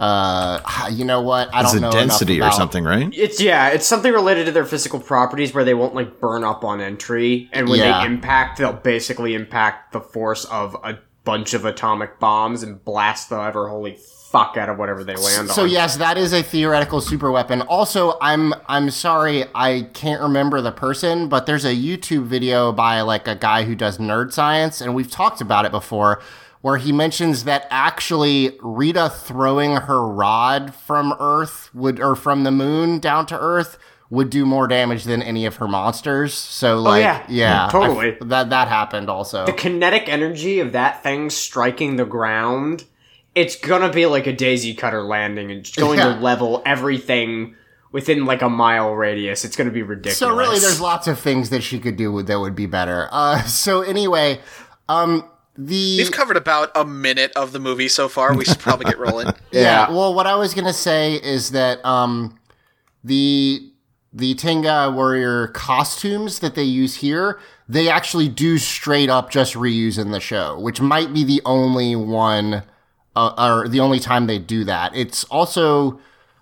uh you know what I It's don't a know density enough or something, right? it's yeah. It's something related to their physical properties where they won't like burn up on entry, and when Yeah. they impact, they'll basically impact the force of a bunch of atomic bombs and blast the ever holy fuck out of whatever they land So on. So yes, that is a theoretical super weapon. Also, I'm I'm sorry I can't remember the person, but there's a YouTube video by like a guy who does nerd science, and we've talked about it before, where he mentions that actually Rita throwing her rod from Earth would or from the moon down to Earth would do more damage than any of her monsters. So like Oh, yeah. yeah, Yeah, totally. I- that that happened also. the kinetic energy of that thing striking the ground, it's gonna be like a daisy cutter landing and it's going Yeah. to level everything within like a mile radius. It's gonna be ridiculous. So really, there's lots of things that she could do that would be better. Uh, *laughs* so anyway, um, the We've covered about a minute of the movie so far. We should probably get rolling. *laughs* yeah. Yeah. Well, what I was gonna say is that um, the the Tenga warrior costumes that they use here, they actually do straight up just reuse in the show, which might be the only one, uh, or the only time they do that. It's also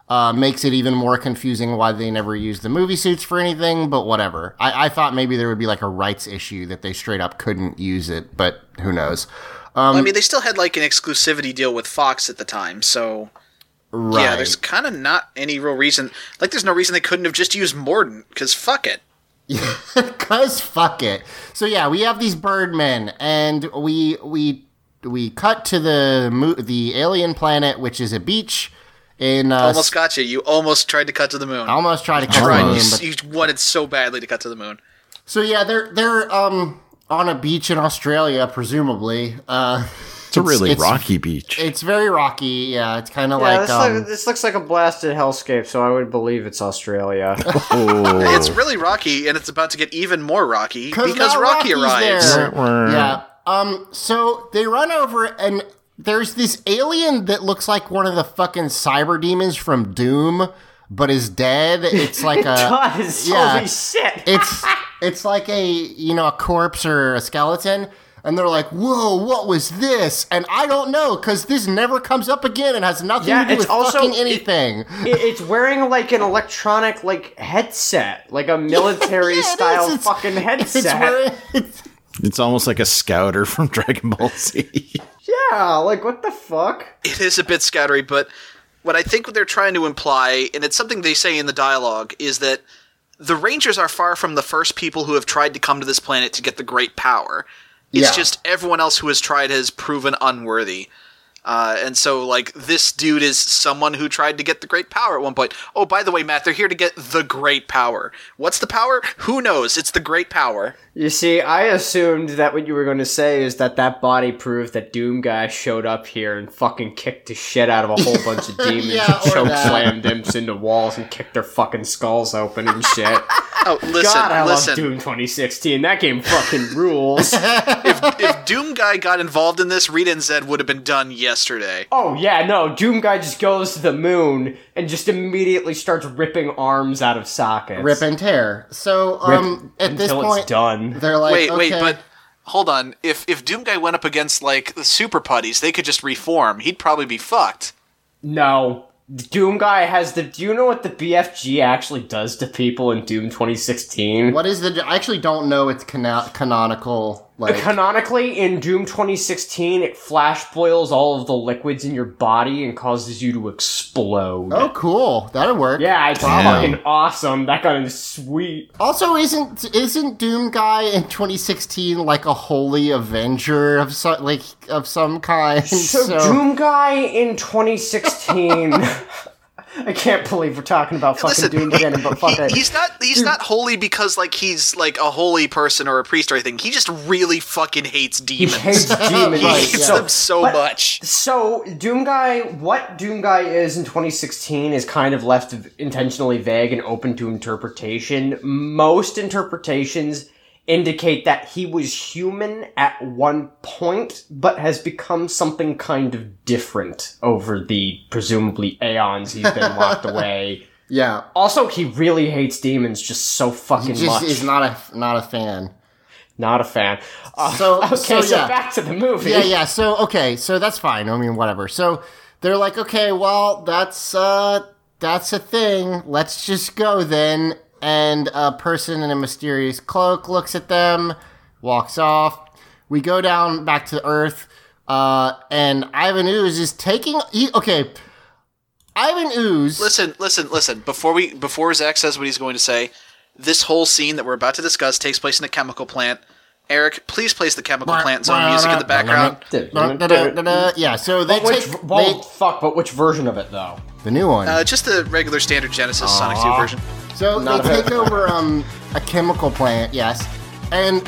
uh, makes it even more confusing why they never used the movie suits for anything, but whatever. I, I thought maybe there would be like a rights issue that they straight up couldn't use it, but who knows? Well, I mean, they still had like an exclusivity deal with Fox at the time, so Right. yeah, there's kind of not any real reason. Like, there's no reason they couldn't have just used Mordant, because fuck it. *laughs* Cause fuck it. So yeah, we have these birdmen, and we we we cut to the the alien planet, which is a beach. In uh, Almost got you. You almost tried to cut to the moon. I almost tried to cut to the moon, but you wanted so badly to cut to the moon. so yeah, they're they're um on a beach in Australia, presumably. Uh, It's a really it's- rocky beach. it's very rocky. Yeah, it's kind of Yeah, like this, um, look- this looks like a blasted hellscape, so I would believe it's Australia. *laughs* *laughs* oh, It's really rocky, and it's about to get even more rocky because Rocky Rocky's arrives. there. yeah. Um. So they run over, and there's this alien that looks like one of the fucking cyber demons from Doom, but is dead. It's like *laughs* a. Does yeah. holy shit! *laughs* it's it's like a you know a corpse or a skeleton and they're like whoa what was this and i don't know because this never comes up again and has nothing Yeah, to do it's with also- fucking anything It- it's wearing like an electronic like headset, like a *laughs* military Yeah, style It's- fucking headset. it's wearing, it's, it's almost like a scouter from Dragon Ball Z. yeah, like what the fuck? it is a bit scattery, but what I think what they're trying to imply, and it's something they say in the dialogue, is that the Rangers are far from the first people who have tried to come to this planet to get the great power. It's Yeah. just everyone else who has tried has proven unworthy. Uh, and so, like, this dude is someone who tried to get the great power at one point. Oh, by the way, Matt, they're here to get the great power. What's the power? Who knows? It's the great power. You see, I assumed that what you were going to say is that that body proved that Doom guy showed up here and fucking kicked the shit out of a whole bunch of *laughs* demons Yeah, and choke slammed imps into walls and kicked their fucking skulls open and shit. *laughs* Oh, listen, God, I listen. love Doom 2016. That game fucking rules. *laughs* if Doom Guy got involved in this, Rita and Zedd would have been done yesterday. Oh yeah, no, Doom guy just goes to the moon and just immediately starts ripping arms out of sockets. rip and tear so Rip um at this until point it's done. they're like wait, wait, but hold on. If if Doom Guy went up against like the Super Putties, they could just reform. He'd probably be fucked. No. Doom guy has the. Do you know what the BFG actually does to people in Doom 2016? what is the i actually don't know its cano- canonical like Canonically, in Doom 2016, it flash boils all of the liquids in your body and causes you to explode. oh cool that'll work Yeah, it's Damn. fucking awesome. That gun is sweet. Also, isn't isn't Doom Guy in 2016 like a holy avenger of some like of some kind? So, Doom Guy in 2016. *laughs* *laughs* I can't believe we're talking about fucking Listen, Doom again, but fuck it. He's not he's not holy because like he's like a holy person or a priest or anything. He just really fucking hates *laughs* demons. He hates demons. He hates So- them so but- much. So, Doom Guy, what Doom Guy is in 2016 is kind of left intentionally vague and open to interpretation. Most interpretations indicate that he was human at one point, but has become something kind of different over the presumably aeons he's been locked *laughs* away. Yeah, Also, he really hates demons just so fucking just much. He's not a not a fan. Not a fan. Uh, So- *laughs* okay, so, so, back to the movie. Yeah, yeah. So okay, so that's fine. I mean, whatever. So they're like, okay, well, that's uh, that's a thing. Let's just go then. And a person in a mysterious cloak looks at them, walks off. We go down back to Earth, uh, and Ivan Ooze is taking. He, okay, Ivan Ooze. Listen, listen, listen. Before we before Zach says what he's going to say, this whole scene that we're about to discuss takes place in a chemical plant. Eric, please place the chemical plant zone music in the background. Yeah, so they But which, take well, they- fuck, but which version of it, though? the new one. Uh, just the regular standard Genesis Sonic 2 version. So Not they take over um, a chemical plant, yes, and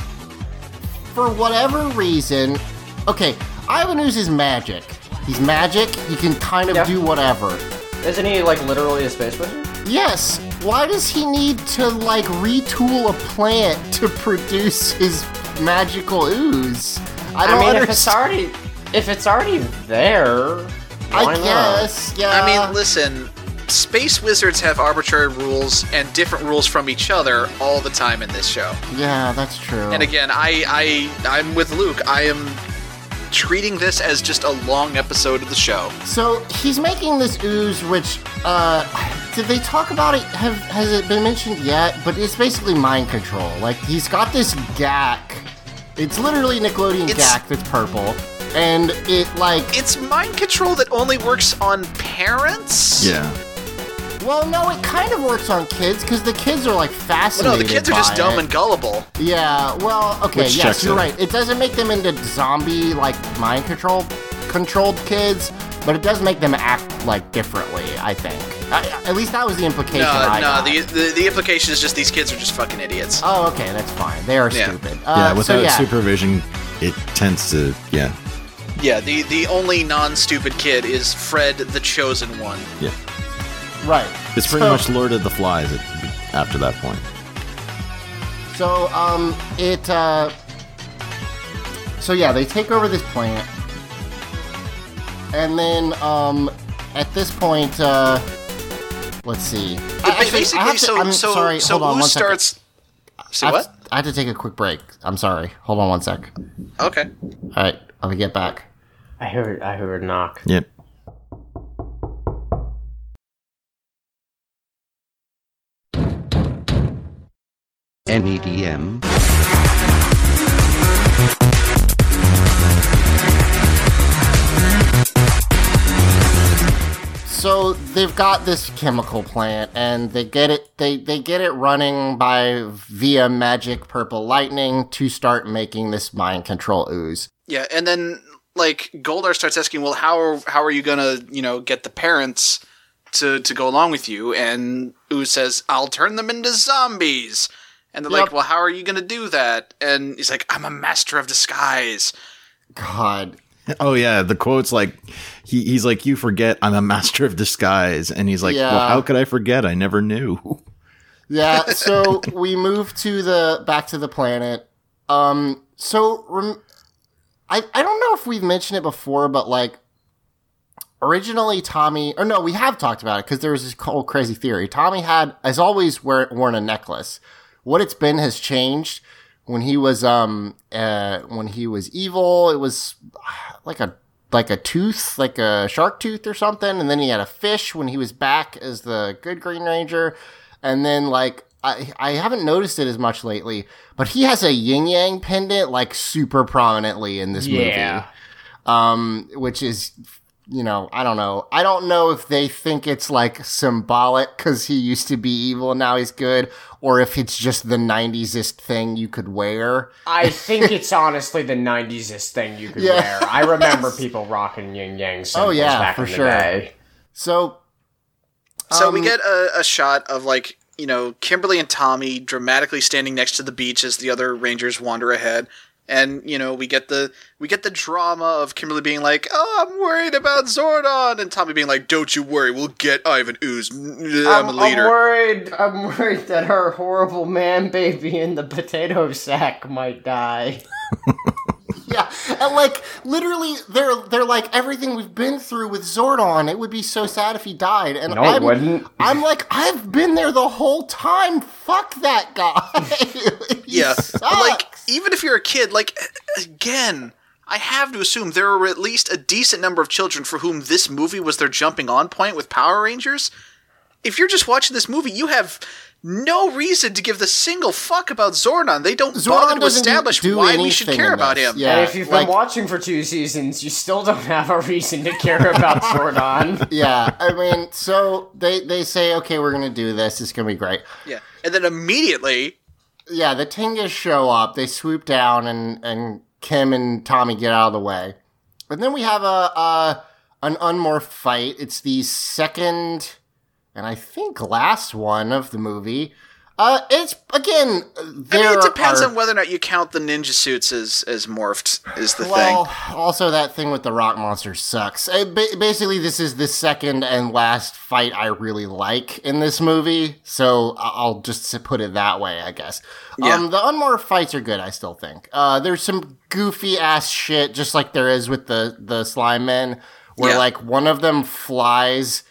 for whatever reason, okay, Ivan Ooze is magic. He's magic. He can kind of Yeah. do whatever. Isn't he, like, literally a space wizard? Yes. Why does he need to like retool a plant to produce his magical ooze? I I, don't mean, if it's already, if it's already there, I not? guess, yeah. I mean, listen, space wizards have arbitrary rules and different rules from each other all the time in this show. yeah, that's true. And again, I, I, I'm with Luke. I am treating this as just a long episode of the show. So he's making this ooze, which uh, did they talk about it? Have has it been mentioned yet? But it's basically mind control. Like he's got this gack. It's literally Nickelodeon It's- gack that's purple, and it like It's mind control that only works on parents. Yeah. Well, no, it kind of works on kids because the kids are like fascinated. Well, fascinated. no, the kids are just dumb it. and gullible. Yeah, well, okay, Which yes, you're out. right. It doesn't make them into zombie like mind control controlled kids, but it does make them act like differently. I think. I, at least that was the implication. No, I no. got. The, the the implication is just these kids are just fucking idiots. Oh, okay, that's fine. They are Yeah. stupid. Yeah, Uh, without so yeah, supervision, it tends to, yeah. Yeah, the the only non-stupid kid is Fred, the chosen one. Yeah. Right. It's pretty So- much Lord of the Flies at, after that point. So, um, it, uh, so yeah, they take over this plant, and then, um, at this point, uh, let's see. I- actually, I basically, have to- so I'm so sorry, so hold on Ooze one second. starts. Say I have, what? I have to take a quick break. I'm sorry. Hold on one sec. Okay. All right, I'll get back. I heard, I heard a knock. Yep. NEDM. So they've got this chemical plant, and they get it. They they get it running by via magic purple lightning to start making this mind control ooze. Yeah, and then like Goldar starts asking, "Well, how are, how are you gonna you know get the parents to to go along with you?" And Ooze says, "I'll turn them into zombies." And they're Yep. like, "Well, how are you gonna do that?" And he's like, "I'm a master of disguise." God, Oh yeah, the quote's like he, he's like, You forget I'm a master of disguise and he's like, Yeah. Well, how could I forget? I never knew. *laughs* Yeah, so we move to the back to the planet. Um, so rem- I I don't know if we've mentioned it before, but like originally Tommy, or no, we have talked about it because there was this whole crazy theory. Tommy had, as always, wear, worn a necklace. What it's been has changed. When he was um uh when he was evil, it was like a like a tooth, like a shark tooth or something, and then he had a fish when he was back as the good Green Ranger, and then like I I haven't noticed it as much lately, but he has a yin yang pendant like super prominently in this Yeah. movie, um, which is you know I don't know I don't know if they think it's like symbolic because he used to be evil and now he's good, or if it's just the '90s thing you could wear. I *laughs* think it's honestly the '90s thing you could Yeah. wear. I remember *laughs* people rocking yin yang oh, symbols Oh, yeah, back for in the sure. day. So, So we um, get a, a shot of like you know Kimberly and Tommy dramatically standing next to the beach as the other Rangers wander ahead, and you know we get the we get the drama of Kimberly being like, "Oh, I'm worried about Zordon," and Tommy being like, "Don't you worry, we'll get Ivan Ooze. I'm, um, a leader." worried. I'm worried that her horrible man baby in the potato sack might die. *laughs* Yeah, and like literally, they're they're like everything we've been through with Zordon. It would be so sad if he died. And No, it I'm, wouldn't. I'm like, I've been there the whole time. Fuck that guy. *laughs* He yeah, like sucks. Even if you're a kid, like again. I have to assume there are at least a decent number of children for whom this movie was their jumping on point with Power Rangers. If you're just watching this movie, you have no reason to give the single fuck about Zordon. They don't Zordon bother to establish why we should care about him. Yeah, and if you've like- been watching for two seasons, you still don't have a reason to care about *laughs* Zordon. yeah, I mean, so they they say, okay, we're gonna do this. It's gonna be great. Yeah. And then immediately, Yeah, the Tengas show up. They swoop down, and and Kim and Tommy get out of the way. And then we have a, a an unmorph fight. It's the second, and I think last one of the movie. Uh, it's again. I mean, it depends are, on whether or not you count the ninja suits as, as morphed, is the Well, thing. also that thing with the rock monster sucks. Uh, ba- basically, this is the second and last fight I really like in this movie, so I'll just put it that way, I guess. Yeah. Um, the unmorphed fights are good, I still think. Uh, there's some goofy ass shit, just like there is with the the slime men, where Yeah. like one of them flies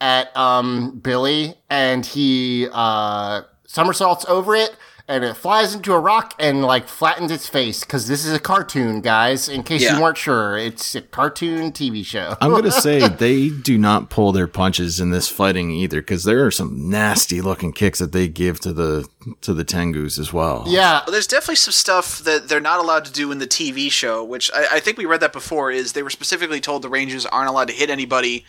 at um Billy and he uh somersaults over it and it flies into a rock and like flattens its face because this is a cartoon, guys. In case Yeah. you weren't sure, it's a cartoon TV show. I'm gonna *laughs* say they do not pull their punches in this fighting either, because there are some nasty looking kicks that they give to the to the Tengus as well. yeah, Well, there's definitely some stuff that they're not allowed to do in the TV show, which I, I think we read that before. Is they were specifically told the Rangers aren't allowed to hit anybody.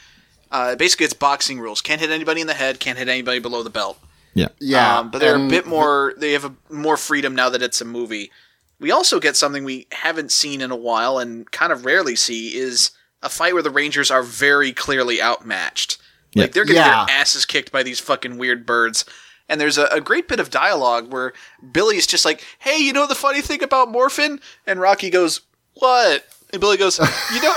Uh, basically, it's boxing rules: can't hit anybody in the head, can't hit anybody below the belt. Yeah, yeah. um, but they're a bit more. They have a, more freedom now that it's a movie. We also get something we haven't seen in a while and kind of rarely see is a fight where the Rangers are very clearly outmatched. Yeah. Like they're getting Yeah. their asses kicked by these fucking weird birds. And there's a, a great bit of dialogue where Billy's just like, "Hey, you know the funny thing about Morphin?" And Rocky goes, "What?" And Billy goes, *laughs* "You know,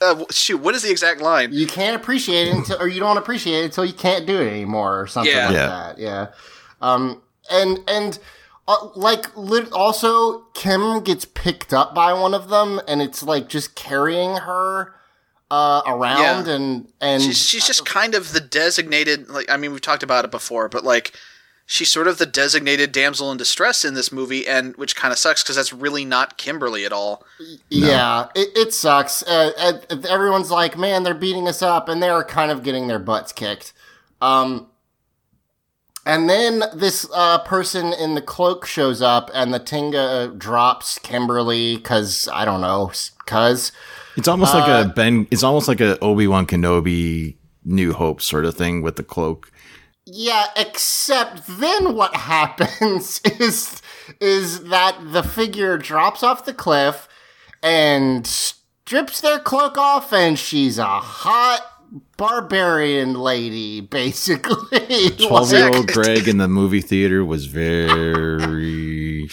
*laughs* uh, shoot, what is the exact line?" You can't appreciate it until, or you don't appreciate it until you can't do it anymore, or something Yeah. like Yeah. that. Yeah. Um, and and uh, like lit- also Kim gets picked up by one of them, and it's like just carrying her uh around, Yeah. and and she's she's just kind of the designated like I mean we've talked about it before, but like she's sort of the designated damsel in distress in this movie, and which kind of sucks because that's really not Kimberly at all. Yeah, it, it sucks. Uh, uh, everyone's like, man, they're beating us up, and they're kind of getting their butts kicked. Um, and then this uh, person in the cloak shows up, and the Tenga drops Kimberly because I don't know, because it's almost like Uh, a Ben. It's almost like a Obi Wan Kenobi New Hope sort of thing with the cloak. Yeah. Except then what *laughs* happens is is that the figure drops off the cliff and strips their cloak off, and she's a hot barbarian lady, *laughs* basically. Twelve year old Greg in the *laughs* movie theater was very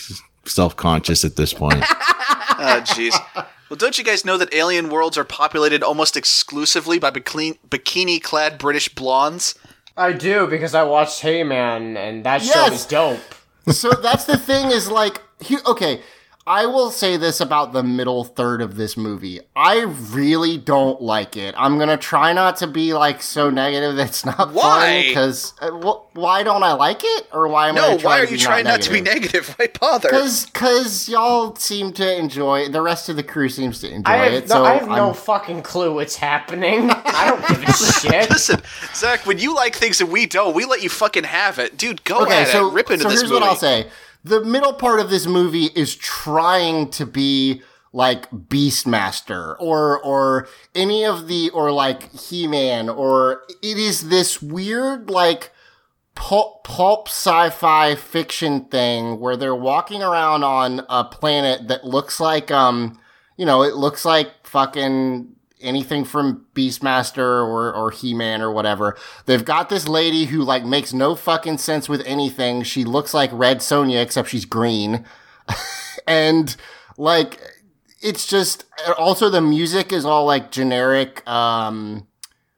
self conscious at this point. Oh, jeez. Well, don't you guys know that alien worlds are populated almost exclusively by bikini clad British blondes? I do because I watched He-Man, and that show is dope. so that's the thing is like he, okay i will say this about the middle third of this movie i really don't like it i'm gonna try not to be like so negative that's not Why? because uh, wh- why don't i like it or why am No, i No, why are you trying not to be negative? *laughs* Why bother? because because y'all seem to enjoy the rest of the crew seems to enjoy I have, it no, so I have no I'm- fucking clue what's happening. I don't give a *laughs* shit. Listen, Zach, when you like things and we don't, we let you fucking have it. Dude, go okay, at so, it. Rip into so this here's movie. what I'll say. The middle part of this movie is trying to be like Beastmaster or or any of the or like He-Man or it is this weird like pulp, pulp sci-fi fiction thing where they're walking around on a planet that looks like um you know it looks like fucking anything from Beastmaster or, or He-Man or whatever. They've got this lady who like makes no fucking sense with anything. She looks like Red Sonja, except she's green. *laughs* and like, it's just, also the music is all like generic, um,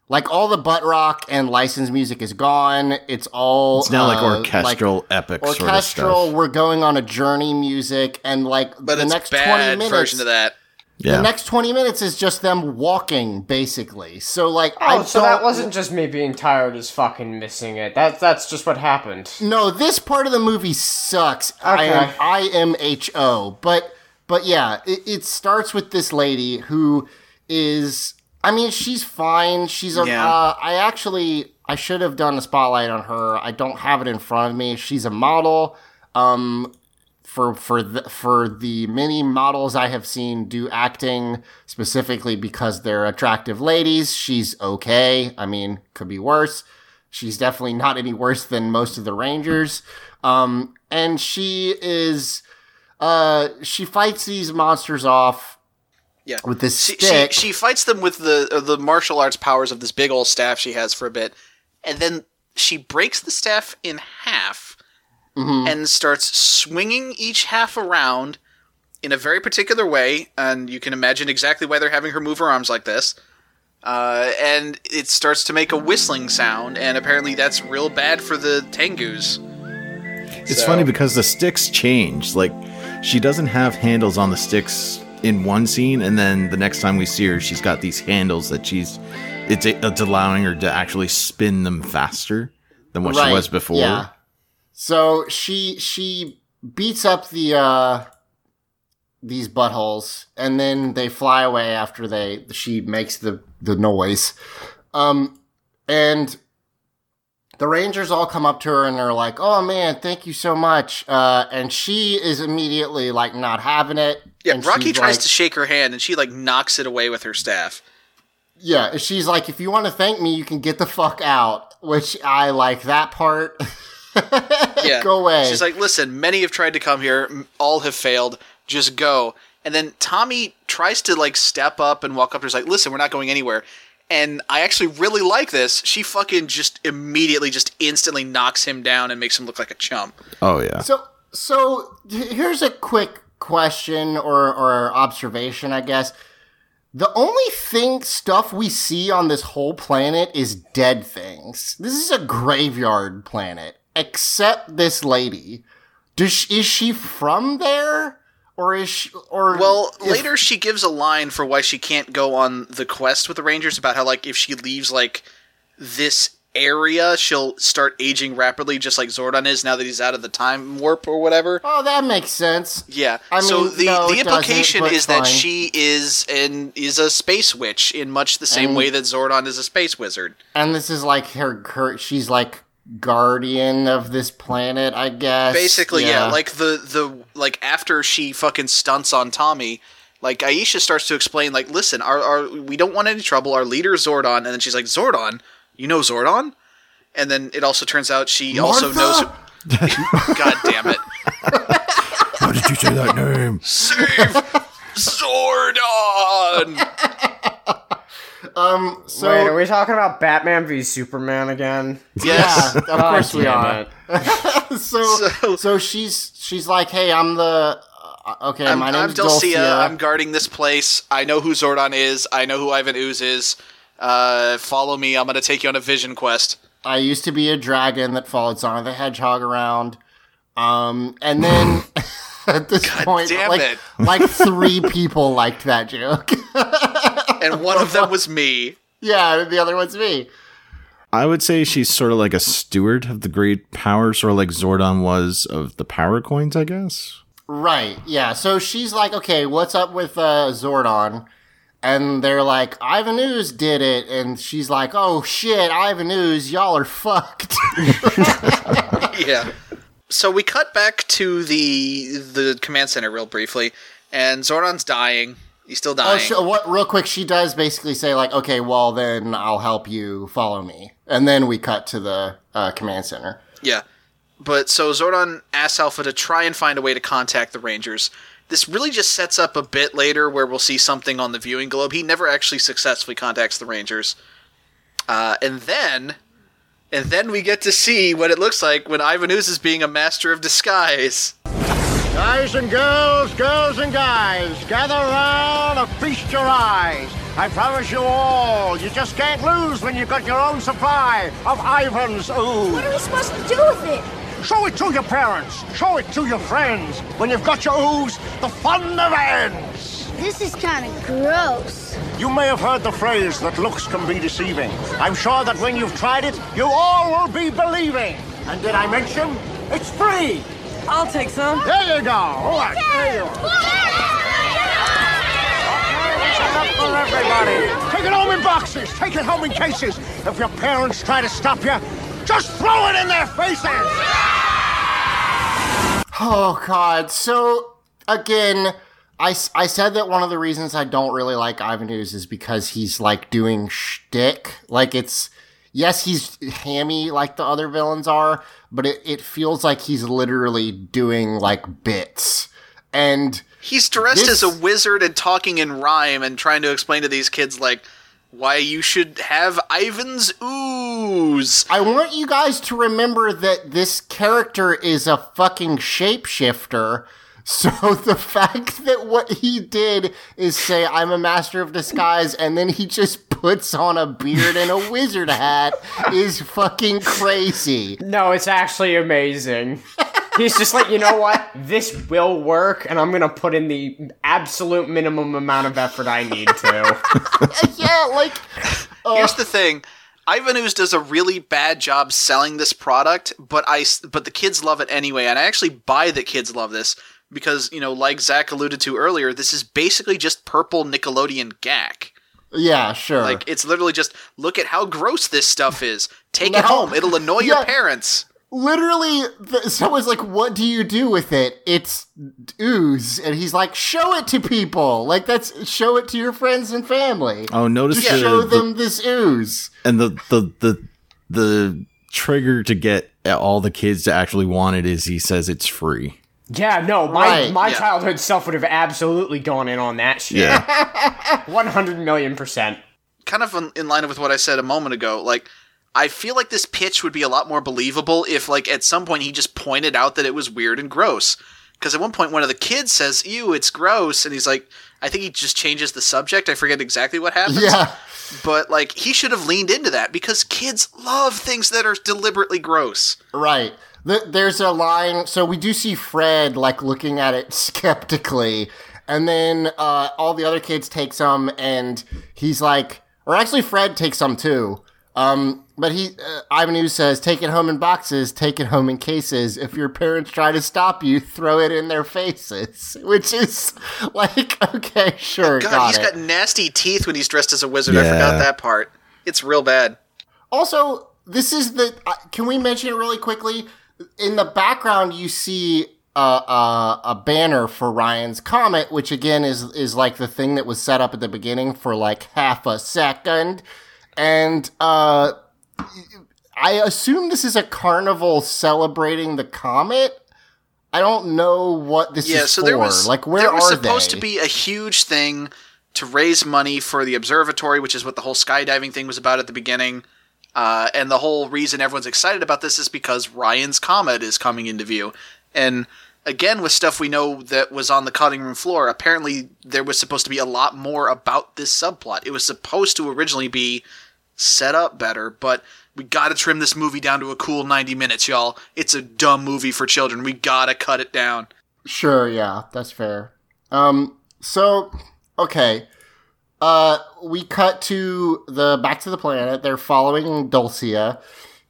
like all the butt rock and licensed music is gone. It's all It's now like uh, orchestral, epic sort of orchestral. stuff. We're going on a journey music, and like But the it's next bad twenty minutes, version of that. Yeah. the next twenty minutes is just them walking, basically. So like, I Oh, so that wasn't just me being tired as fucking missing it. That that's just what happened. No, this part of the movie sucks. I am Okay. I M H O. But but yeah, it, it starts with this lady who is. I mean, she's fine. She's a. Yeah. Uh, I actually I should have done a spotlight on her. I don't have it in front of me. She's a model. Um, for for the for the many models I have seen do acting specifically because they're attractive ladies, she's okay. I mean, could be worse. She's definitely not any worse than most of the Rangers. Um, and she is uh she fights these monsters off Yeah. with this She, she stick. she fights them with the uh, the martial arts powers of this big old staff she has for a bit, and then she breaks the staff in half Mm-hmm. and starts swinging each half around in a very particular way, and you can imagine exactly why they're having her move her arms like this. Uh, and it starts to make a whistling sound, and apparently that's real bad for the Tengas. It's So- funny because the sticks change. Like she doesn't have handles on the sticks in one scene, and then the next time we see her, she's got these handles that she's it's it's allowing her to actually spin them faster than what she was before. Yeah. So she she beats up the uh these buttholes and then they fly away after they she makes the the noise. Um and the Rangers all come up to her and they're like, "Oh man, thank you so much." Uh, and she is immediately like not having it. Yeah, Rocky tries like- to shake her hand, and she like knocks it away with her staff. Yeah, she's like, "If you want to thank me, you can get the fuck out." Which I like that part. *laughs* *laughs* Yeah, Go away. She's like, "Listen, many have tried to come here, all have failed. Just go." And then Tommy tries to like step up and walk up to her. He's like, "Listen, we're not going anywhere." And I actually really like this. She fucking just immediately, just instantly knocks him down and makes him look like a chump. Oh yeah. So, so here's a quick question or, or observation, I guess. The only thing, stuff we see on this whole planet is dead things. This is a graveyard planet, except this lady. Does she, is she from there? Or is she, or Well, if- later she gives a line for why she can't go on the quest with the Rangers about how like if she leaves like this area, she'll start aging rapidly, just like Zordon is now that he's out of the time warp or whatever. Oh, that makes sense. Yeah. I so mean, the no, the implication is that she is an is a space witch in much the same And- way that Zordon is a space wizard. And this is like her, her she's like guardian of this planet, I guess. Basically, yeah. like the the like after she fucking stunts on Tommy, like Aisha starts to explain, like, listen, our, our we don't want any trouble. Our leader is Zordon, and then she's like, Zordon, you know Zordon, and then it also turns out she also knows. Who- *laughs* God damn it! How did you say that name? Save Zordon. *laughs* um, so Wait, are we talking about Batman v Superman again? Yes. yeah, of God course we are. it. *laughs* so, So- so she's she's like, hey, I'm the uh, okay. I'm, my I'm name's Dulcea. Dulcea. I'm guarding this place. I know who Zordon is. I know who Ivan Ooze is. Uh, follow me. I'm gonna take you on a vision quest. I used to be a dragon that followed Sonic the Hedgehog around. Um, and then *laughs* *laughs* at this point, damn like it. like three people liked that joke. And *laughs* one of them was me. yeah, the other one's me. I would say she's sort of like a steward of the great power, sort of like Zordon was of the power coins, I guess. Right. Yeah. So she's like, okay, what's up with uh, Zordon? And they're like, Ivan Ooze did it. And she's like, oh shit, Ivan Ooze, y'all are fucked. *laughs* yeah. So we cut back to the the command center real briefly, and Zordon's dying. He's still oh, dying. sh- what? Real quick, she does basically say like, okay, well then I'll help you. Follow me. And then we cut to the uh, command center. Yeah. But so Zordon asks Alpha to try and find a way to contact the Rangers. this really just sets up a bit later where we'll see something on the viewing globe. He never actually successfully contacts the Rangers. Uh, and then and then we get to see what it looks like when Ivan Ooze is being a master of disguise. Guys and girls, girls and guys, gather round and feast your eyes. I promise you all, you just can't lose when you've got your own supply of Ivan's ooze. What are we supposed to do with it? Show it to your parents. Show it to your friends. When you've got your ooze, the fun never ends. This is kind of gross. You may have heard the phrase that looks can be deceiving. I'm sure that when you've tried it, you all will be believing. And did I mention? It's free. I'll take some. There you go. All right, there you are. Enough for everybody. Take it home in boxes. Take it home in cases. If your parents try to stop you, just throw it in their faces. Oh God! So again, I, I said that one of the reasons I don't really like Ivan Ooze is because he's like doing shtick. Like it's yes, he's hammy like the other villains are, but it, it feels like he's literally doing like bits. And He's dressed This- as a wizard and talking in rhyme and trying to explain to these kids like why you should have Ivan's ooze. I want you guys to remember that this character is a fucking shapeshifter. So *laughs* the fact that what he did is say, I'm a master of disguise, and then he just puts on a beard and a wizard hat is fucking crazy. No, it's actually amazing. He's just like, you know what? This will work, and I'm gonna put in the absolute minimum amount of effort I need to. *laughs* Yeah, like, Here's uh, the thing. Ivan Ooze does a really bad job selling this product, but I but the kids love it anyway, and I actually buy that kids love this because you know, like Zach alluded to earlier, this is basically just purple Nickelodeon Gak. yeah, sure. Like it's literally just look at how gross this stuff is. Take No. it home; it'll annoy *laughs* Yeah. your parents. literally, the, someone's like, "What do you do with it?" It's ooze, and he's like, "Show it to people. Like that's show it to your friends and family. Oh, notice Just the, show the- them this ooze." and the the the the trigger to get all the kids to actually want it is he says it's free. Yeah, no, my Right, my yeah. childhood self would have absolutely gone in on that shit. Yeah. *laughs* One hundred million percent. kind of in- in line with what I said a moment ago, like I feel like this pitch would be a lot more believable if, like, at some point he just pointed out that it was weird and gross. Because at one point, one of the kids says, "Ew, it's gross," and he's like, I think he just changes the subject. I forget exactly what happens. Yeah. But like, he should have leaned into that because kids love things that are deliberately gross. Right. Th- There's a line. So we do see Fred like looking at it *laughs* skeptically, and then uh, all the other kids take some, and he's like, or actually Fred takes some too. Um, but he, uh, Ivan Ooze says, "Take it home in boxes. Take it home in cases. If your parents try to stop you, throw it in their faces." *laughs* Which is *laughs* like, okay, sure, God, got he's it. got nasty teeth when he's dressed as a wizard. I forgot that part. It's real bad. Also, this is the. Uh, can we mention it really quickly? In the background, you see a, a a banner for Ryan's Comet, which again is is like the thing that was set up at the beginning for like half a second, and uh, I assume this is a carnival celebrating the comet. I don't know what this Yeah, is so for. there was like, where there was are supposed they? to be a huge thing to raise money for the observatory, which is what the whole skydiving thing was about at the beginning. Uh, and the whole reason everyone's excited about this is because Ryan's comet is coming into view. And again, with stuff we know that was on the cutting room floor, apparently there was supposed to be a lot more about this subplot. It was supposed to originally be set up better, but we gotta trim this movie down to a cool 90 minutes, y'all. It's a dumb movie for children. We gotta cut it down. Sure, yeah, that's fair. Um, so okay, uh, we cut to the back to the planet. They're following Dulcea.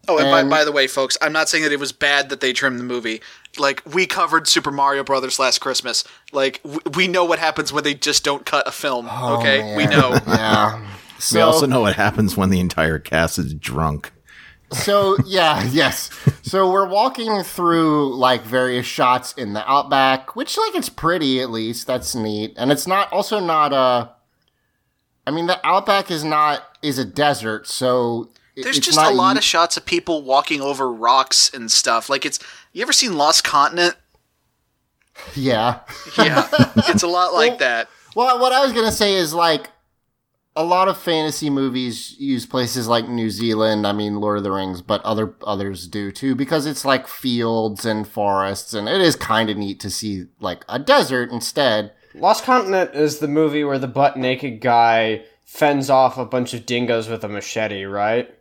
Oh, and, And- by, by the way, folks, I'm not saying that it was bad that they trimmed the movie. Like, we covered Super Mario Brothers last Christmas. Like, w- we know what happens when they just don't cut a film, okay? We know. *laughs* Yeah. So, We also know what happens when the entire cast is drunk. so *laughs* yeah, yes. So we're walking through like various shots in the outback, which like it's pretty at least. That's neat, and it's not also not a. I mean, the outback is not is a desert, so it- There's it's just a lot u- of shots of people walking over rocks and stuff. Like, it's. You ever seen Lost Continent? *laughs* Yeah. Yeah, it's a lot *laughs* like that. Well, what I was gonna say is like a lot of fantasy movies use places like New Zealand. I mean, Lord of the Rings, but other others do too because it's like fields and forests, and it is kind of neat to see like a desert instead. Lost Continent is the movie where the butt naked guy fends off a bunch of dingoes with a machete, right?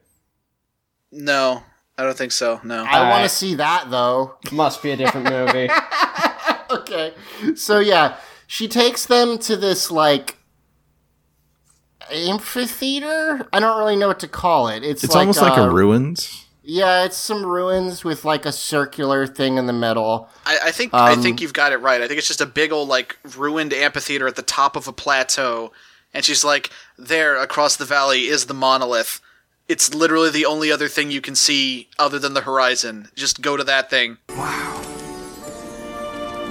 No, I don't think so. No. I want to see that though. *laughs* Must be a different movie. *laughs* okay. So yeah, she takes them to this like amphitheater. I don't really know what to call it. It's It's like, almost like uh, a ruins. Yeah, it's some ruins with like a circular thing in the middle. I, I think I Um, think you've got it right. I think it's just a big old like ruined amphitheater at the top of a plateau, and she's like, "There, across the valley is the monolith. It's literally the only other thing you can see other than the horizon. Just go to that thing." Wow.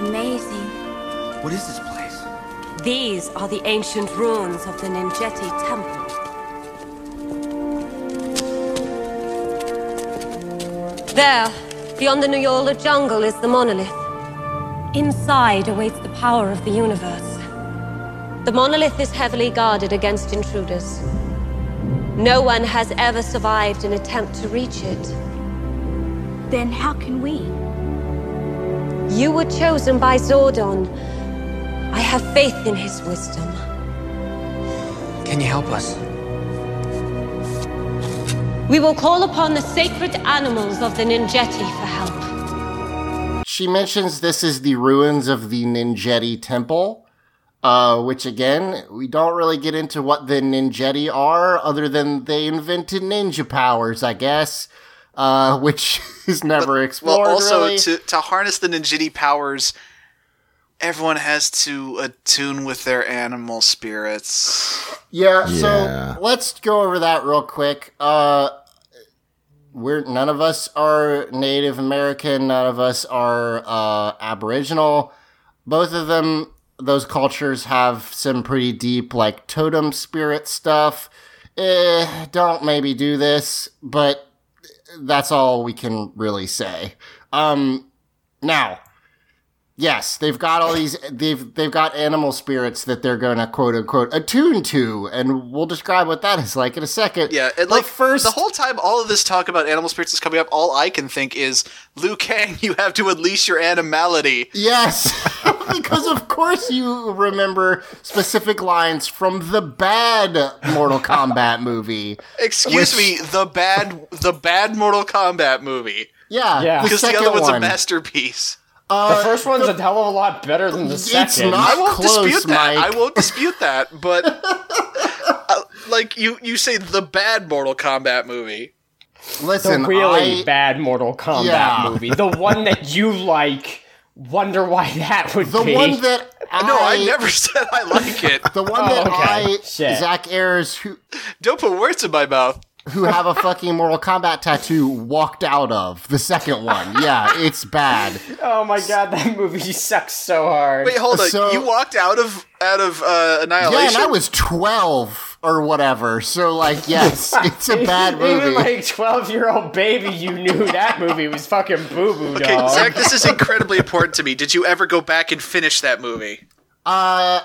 Amazing. What is this place? These are the ancient ruins of the Ninjetti Temple. There, beyond the Nuyola jungle, is the monolith. Inside awaits the power of the universe. The monolith is heavily guarded against intruders. No one has ever survived an attempt to reach it. Then how can we? You were chosen by Zordon. I have faith in his wisdom. Can you help us? We will call upon the sacred animals of the Ninjetti for help. She mentions this is the ruins of the Ninjetti Temple, uh, which again, we don't really get into what the Ninjetti are, other than they invented ninja powers, I guess, uh, *laughs* which is never explored. Well, also really. to to harness the Ninjetti powers, everyone has to attune with their animal spirits. Yeah, Yeah. so let's go over that real quick. Uh we're none of us are Native American, none of us are uh Aboriginal. Both of them those cultures have some pretty deep like totem spirit stuff. Eh, don't maybe do this, but that's all we can really say. Um now, yes, they've got all these they've they've got animal spirits that they're going to quote unquote attune to and we'll describe what that is like in a second. Yeah, and But like first the whole time all of this talk about animal spirits is coming up, all I can think is Liu Kang, you have to unleash your animality. Yes, *laughs* because of course you remember specific lines from the bad Mortal Kombat movie. Excuse Which- me, the bad the bad Mortal Kombat movie. Yeah, Yeah. Because the second other one's one. a masterpiece. Uh, The first one's a hell of a lot better than the It's second. not- I won't close, dispute that. Mike. I won't dispute that, but *laughs* uh, like you you say the bad Mortal Kombat movie. the Listen, really I, bad Mortal Kombat Yeah. movie. The one that you like. Wonder why that would the be. one that I, *laughs* No, I never *laughs* said I like it. the one Oh, that okay. I Shit. Zach Ayers who Don't put words in my mouth. Who have a fucking Mortal Kombat tattoo walked out of the second one. Yeah, it's bad. oh my god, that movie sucks so hard. Wait, hold on. So- you walked out of out of uh, Annihilation. Yeah, and I was twelve or whatever. So like, yes, *laughs* it's a bad *laughs* movie. Even like twelve year old baby, you knew that movie was fucking boo boo Okay, dog. Zach, this is incredibly important to me. Did you ever go back and finish that movie? Uh,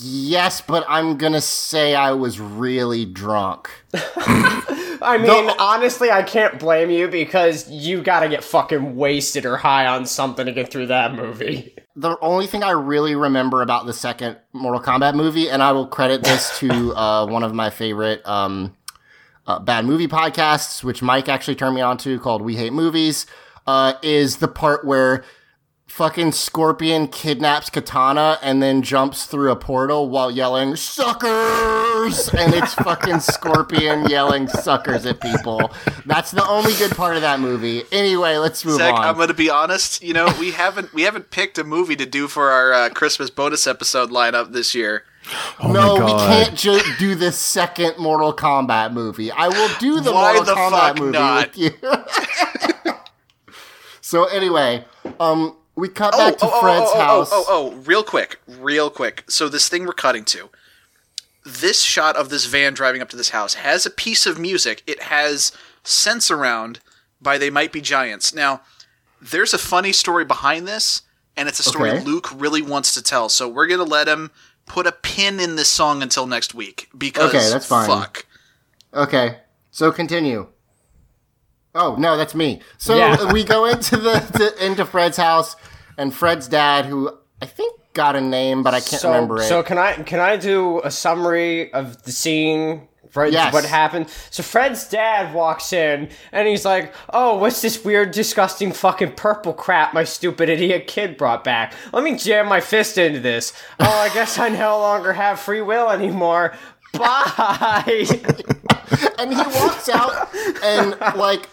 yes, but I'm gonna say I was really drunk. I *laughs* mean, honestly, I can't blame you because you gotta get fucking wasted or high on something to get through that movie. *laughs* The only thing I really remember about the second Mortal Kombat movie, and I will credit this to *laughs* uh, one of my favorite um, uh, bad movie podcasts, which Mike actually turned me on to, called We Hate Movies, uh, is the part where fucking Scorpion kidnaps Kitana and then jumps through a portal while yelling "suckers," and it's fucking Scorpion yelling "suckers" at people. That's the only good part of that movie. Anyway, let's move Zach, on. I'm going to be honest. You know, we haven't we haven't picked a movie to do for our uh, Christmas bonus episode lineup this year. Oh no, we can't ju- do the second Mortal Kombat movie. I will do the Why Mortal the Kombat movie not? with you. *laughs* so anyway, um, we cut Oh, back to oh, oh, Fred's oh, oh, oh house. Oh, oh, oh, real quick, real quick. So this thing we're cutting to, this shot of this van driving up to this house has a piece of music. It has "Sensurround" by They Might Be Giants. Now, there's a funny story behind this, and it's a story Okay. Luke really wants to tell. So we're gonna let him put a pin in this song until next week because Okay, that's fine. fuck. Okay, so continue. Oh no, that's me. So Yeah. *laughs* we go into the, the into Fred's house, and Fred's dad, who I think got a name, but I can't so, remember it. So can I can I do a summary of the scene? Fred's, Yes. What happened? So Fred's dad walks in and he's like, "Oh, what's this weird, disgusting, fucking purple crap my stupid idiot kid brought back? Let me jam my fist into this. Oh, I guess I no longer have free will anymore. Bye." *laughs* and he walks out and like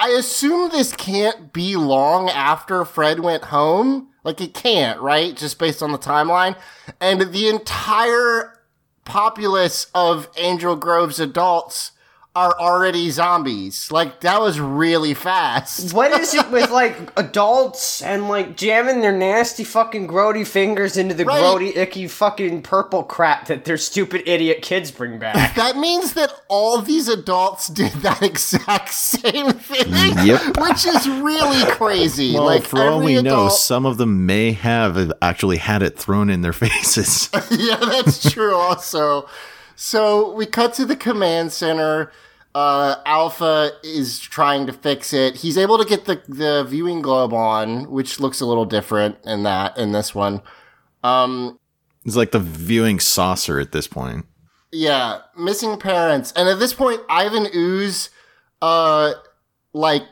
I assume this can't be long after Fred went home. Like it can't, right? Just based on the timeline. And the entire populace of Angel Grove's adults are already zombies. Like that was really fast. What is it *laughs* with like adults and like jamming their nasty fucking grody fingers into the Right. grody icky fucking purple crap that their stupid idiot kids bring back? *laughs* That means that all these adults did that *laughs* exact same thing. Yep. Which is really crazy. Well, like for all every we know, some of them may have actually had it thrown in their faces. yeah, that's true also. So we cut to the command center. Uh, Alpha is trying to fix it. He's able to get the, the viewing globe on, which looks a little different in that, in this one. Um, it's like the viewing saucer at this point. yeah, missing parents. And at this point, Ivan Ooze, uh, like,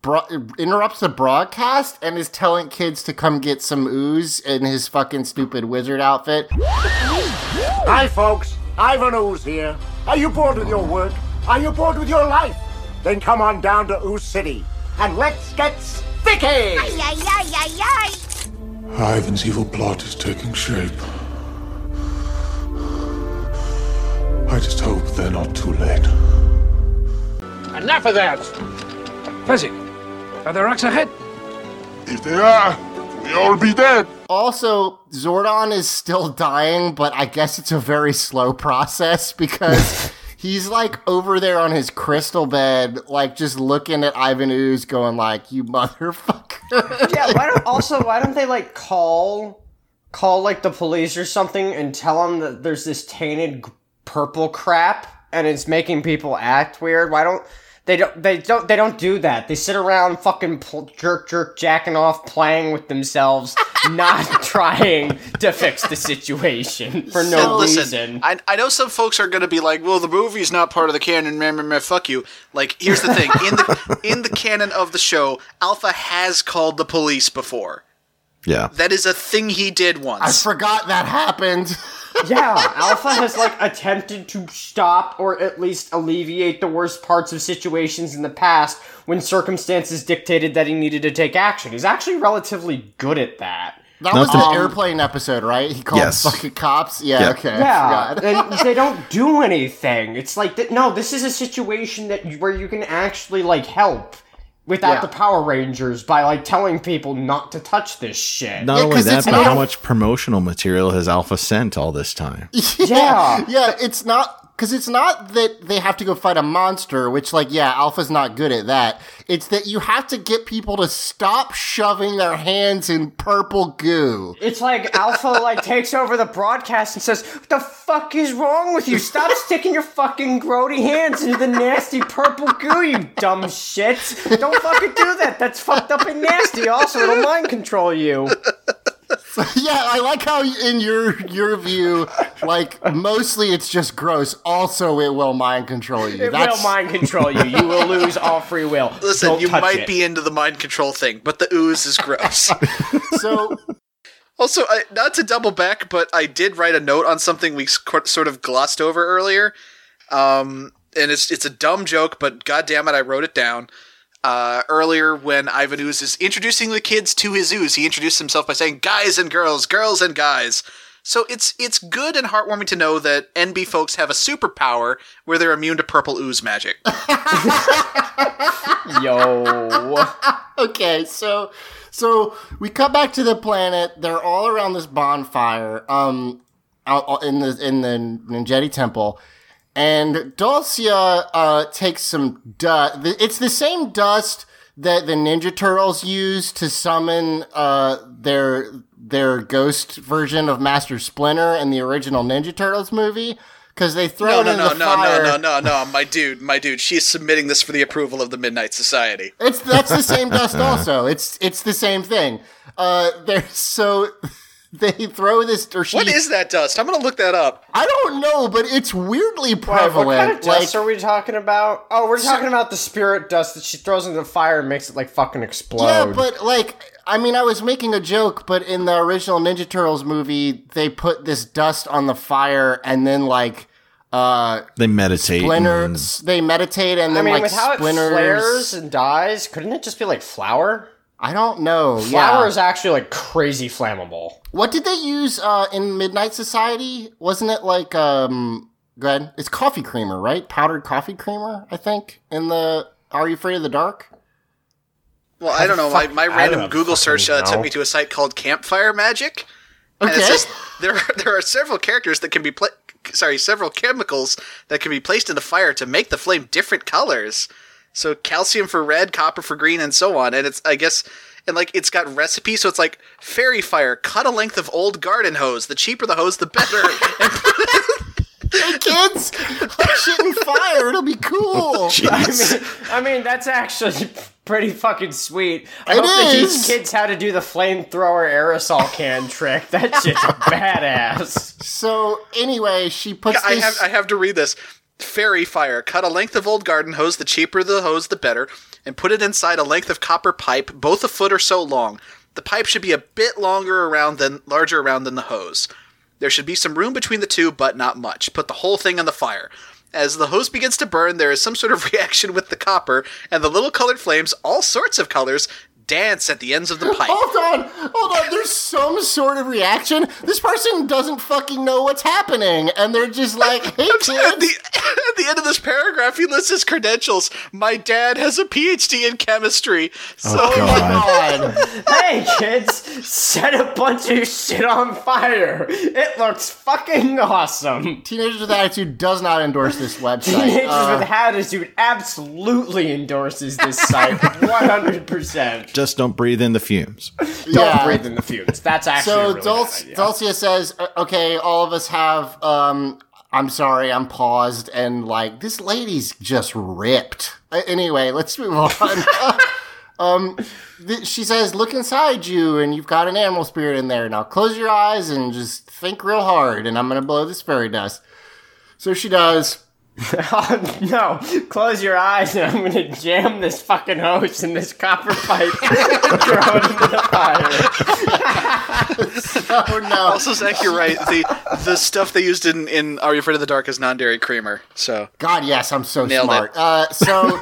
bro- interrupts the broadcast and is telling kids to come get some ooze in his fucking stupid wizard outfit. Hi, folks. Ivan Ooze here. Are you bored with your work? Are you bored with your life? Then come on down to Ooze City and let's get sticky! Ay, ay, ay, ay, ay. Ivan's evil plot is taking shape. I just hope they're not too late. Enough of that! Fezzik, are there rocks ahead? If they are, we'll all be dead. Also, Zordon is still dying, but I guess it's a very slow process because *laughs* he's like over there on his crystal bed, like just looking at Ivan Ooze, going like, "You motherfucker." yeah. Why don't *laughs* also why don't they like call call like the police or something and tell them that there's this tainted purple crap and it's making people act weird? Why don't they don't they don't they don't do that? They sit around fucking pl- jerk jerk jacking off, playing with themselves, *laughs* not trying to fix the situation *laughs* for no And listen, reason. I, I know some folks are going to be like, "Well, the movie's not part of the canon." Man, meh, meh, fuck you. Like, here's the thing: in the *laughs* in the canon of the show, Alpha has called the police before. Yeah. That is a thing he did once. I forgot that happened. Yeah, Alpha has like attempted to stop or at least alleviate the worst parts of situations in the past when circumstances dictated that he needed to take action. He's actually relatively good at that. That Not was to- the airplane episode, right? He called Yes. fucking cops. Yeah, Yeah. okay. Yeah, and *laughs* they don't do anything. It's like th- no, this is a situation that where you can actually like help without Yeah. the Power Rangers by like telling people not to touch this shit. Not Yeah, only 'cause that, but how much promotional material has Alpha sent all this time? *laughs* Yeah. yeah, it's not because it's not that they have to go fight a monster, which like yeah, Alpha's not good at that. It's that you have to get people to stop shoving their hands in purple goo. It's like Alpha like *laughs* takes over the broadcast and says, "What the fuck is wrong with you? Stop *laughs* sticking your fucking grody hands into the nasty purple goo, you dumb shit! Don't fucking do that. That's fucked up and nasty. Also, it'll mind control you." *laughs* *laughs* yeah, I like how in your your view, like mostly it's just gross. Also, it will mind control you. It will mind control you. You will lose all free will. *laughs* Listen, Don't you might it. be into the mind control thing, but the ooze is gross. *laughs* so. Also, I, not to double back, but I did write a note on something we sc- sort of glossed over earlier. Um, and it's it's a dumb joke, but goddamn it, I wrote it down. Uh, earlier, when Ivan Ooze is introducing the kids to his ooze, he introduced himself by saying "guys and girls, girls and guys." So it's it's good and heartwarming to know that NB folks have a superpower where they're immune to purple ooze magic. *laughs* Yo. okay, so so we cut back to the planet. They're all around this bonfire, um, out in the in the Ninjetti Temple, and Dulcea uh takes some dust. It's the same dust that the Ninja Turtles use to summon uh, their their ghost version of Master Splinter in the original Ninja Turtles movie? Because they throw No, it no, in no, no, fire. no, no, no, no, my dude, my dude. She's submitting this for the approval of the Midnight Society. It's that's the same *laughs* dust also. It's it's the same thing. Uh, they're so they throw this or she. What is that dust? I'm gonna look that up. I don't know, but it's weirdly Wait, prevalent. what kind of dust like, are we talking about? Oh, we're talking about the spirit dust that she throws into the fire and makes it like fucking explode. Yeah, but like, I mean, I was making a joke, but in the original Ninja Turtles movie, they put this dust on the fire, and then like, uh, They meditate. and- splinters. They meditate, and I then mean, like with how it splinters. flares and dies, couldn't it just be like flour? I don't know. Flour yeah. is actually like crazy flammable. What did they use uh, in Midnight Society? Wasn't it like um? Go. It's coffee creamer, right? Powdered coffee creamer, I think. In the Are You Afraid of the Dark? Well, I don't know. My, my random Google search uh, took me to a site called Campfire Magic. And it Okay. says there are, *laughs* there are several characters that can be pla- sorry, several chemicals that can be placed in the fire to make the flame different colors. So calcium for red, copper for green, and so on. And it's I guess and like it's got recipes. So it's like fairy fire. Cut a length of old garden hose. The cheaper the hose, the better. Hey *laughs* *laughs* kids, put shit in fire. It'll be cool. Oh, I mean, I mean, that's actually pretty fucking sweet. I It hope they teach kids how to do the flamethrower aerosol can trick. That shit's *laughs* badass. So anyway, she puts I this. have I have to read this. Fairy fire. Cut a length of old garden hose. The cheaper the hose, the better. And put it inside a length of copper pipe, both a foot or so long. The pipe should be a bit longer around than larger around than the hose. There should be some room between the two, but not much. Put the whole thing on the fire. As the hose begins to burn, there is some sort of *laughs* reaction with the copper, and the little colored flames, all sorts of colors, dance at the ends of the pipe. Hold on, hold on. There's some sort of reaction. This person doesn't fucking know what's happening, and they're just like, "Hey, At the, at the end of this paragraph, he lists his credentials. My dad has a PhD in chemistry. So Oh, God. God. hey, kids, set a bunch of shit on fire. It looks fucking awesome. Teenagers with Attitude does not endorse this website. Teenagers Uh, with Attitude absolutely endorses this site 100%. Just don't breathe in the fumes. *laughs* Don't yeah. breathe in the fumes. That's actually So really Dulce. Dulcea says, "Uh, "Okay, all of us have. Um, I'm sorry, I'm paused, and like this lady's just ripped. Uh, anyway, let's move on. *laughs* um, th- she says, "Look inside you, and you've got an animal spirit in there. Now close your eyes and just think real hard, and I'm gonna blow this fairy dust." So she does. Oh, *laughs* no, close your eyes and I'm gonna jam this fucking hose in this copper pipe and *laughs* throw it into the fire. *laughs* Oh no! Also, Zach, you're right. The the stuff they used in, in Are You Afraid of the Dark is non dairy creamer. So God, yes, I'm so Nailed smart. it. Uh, so,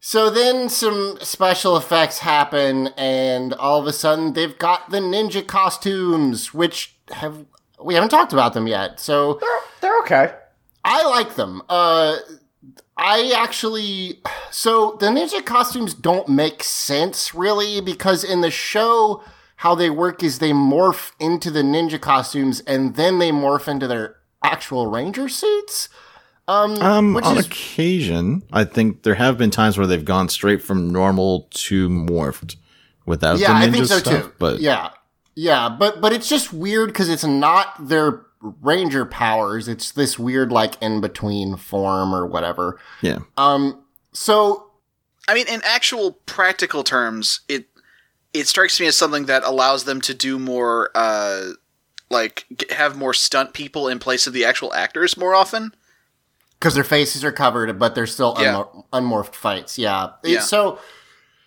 so then some special effects happen, and all of a sudden they've got the ninja costumes, which have we haven't talked about them yet. So they're, They're okay. I like them. Uh, I actually, so the ninja costumes don't make sense really because in the show, how they work is they morph into the ninja costumes and then they morph into their actual ranger suits. Um, Um, on is occasion, I think there have been times where they've gone straight from normal to morphed without yeah, the ninja I think so stuff. too. But yeah, yeah, but but it's just weird because it's not their ranger powers. It's this weird like in between form or whatever. yeah, Um, so I mean, in actual practical terms, it it strikes me as something that allows them to do more, uh, like g- have more stunt people in place of the actual actors more often. because their faces are covered, but they're still Yeah. unmor- unmorphed fights. Yeah. Yeah. So,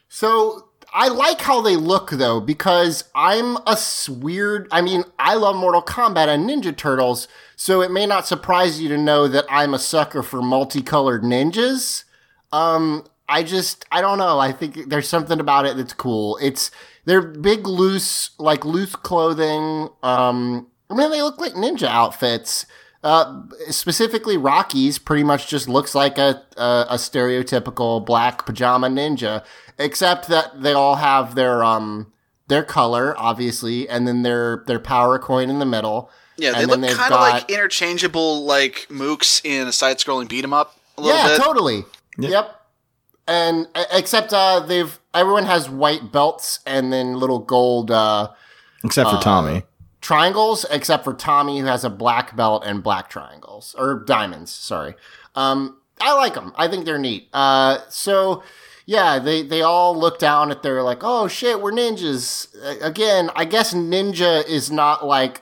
so I like how they look though because I'm a weird. I mean, I love Mortal Kombat and Ninja Turtles, so it may not surprise you to know that I'm a sucker for multicolored ninjas. Um, I just, I don't know. I think there's something about it that's cool. It's they're big, loose, like loose clothing. Um, I mean, they look like ninja outfits. Uh, specifically, Rocky's pretty much just looks like a, a a stereotypical black pajama ninja, except that they all have their um their color, obviously, and then their their power coin in the middle. Yeah, they And look then they've kind of got- like interchangeable, like mooks in a side-scrolling beat 'em up. A little yeah, bit. totally. Yep. and uh, except uh, they've everyone has white belts and then little gold uh, Except for Tommy. Triangles, except for Tommy who has a black belt and black triangles or diamonds. Sorry. Um, I like them. I think they're neat. Uh, so yeah, they they all look down at their like, oh shit, we're ninjas again. I guess ninja is not like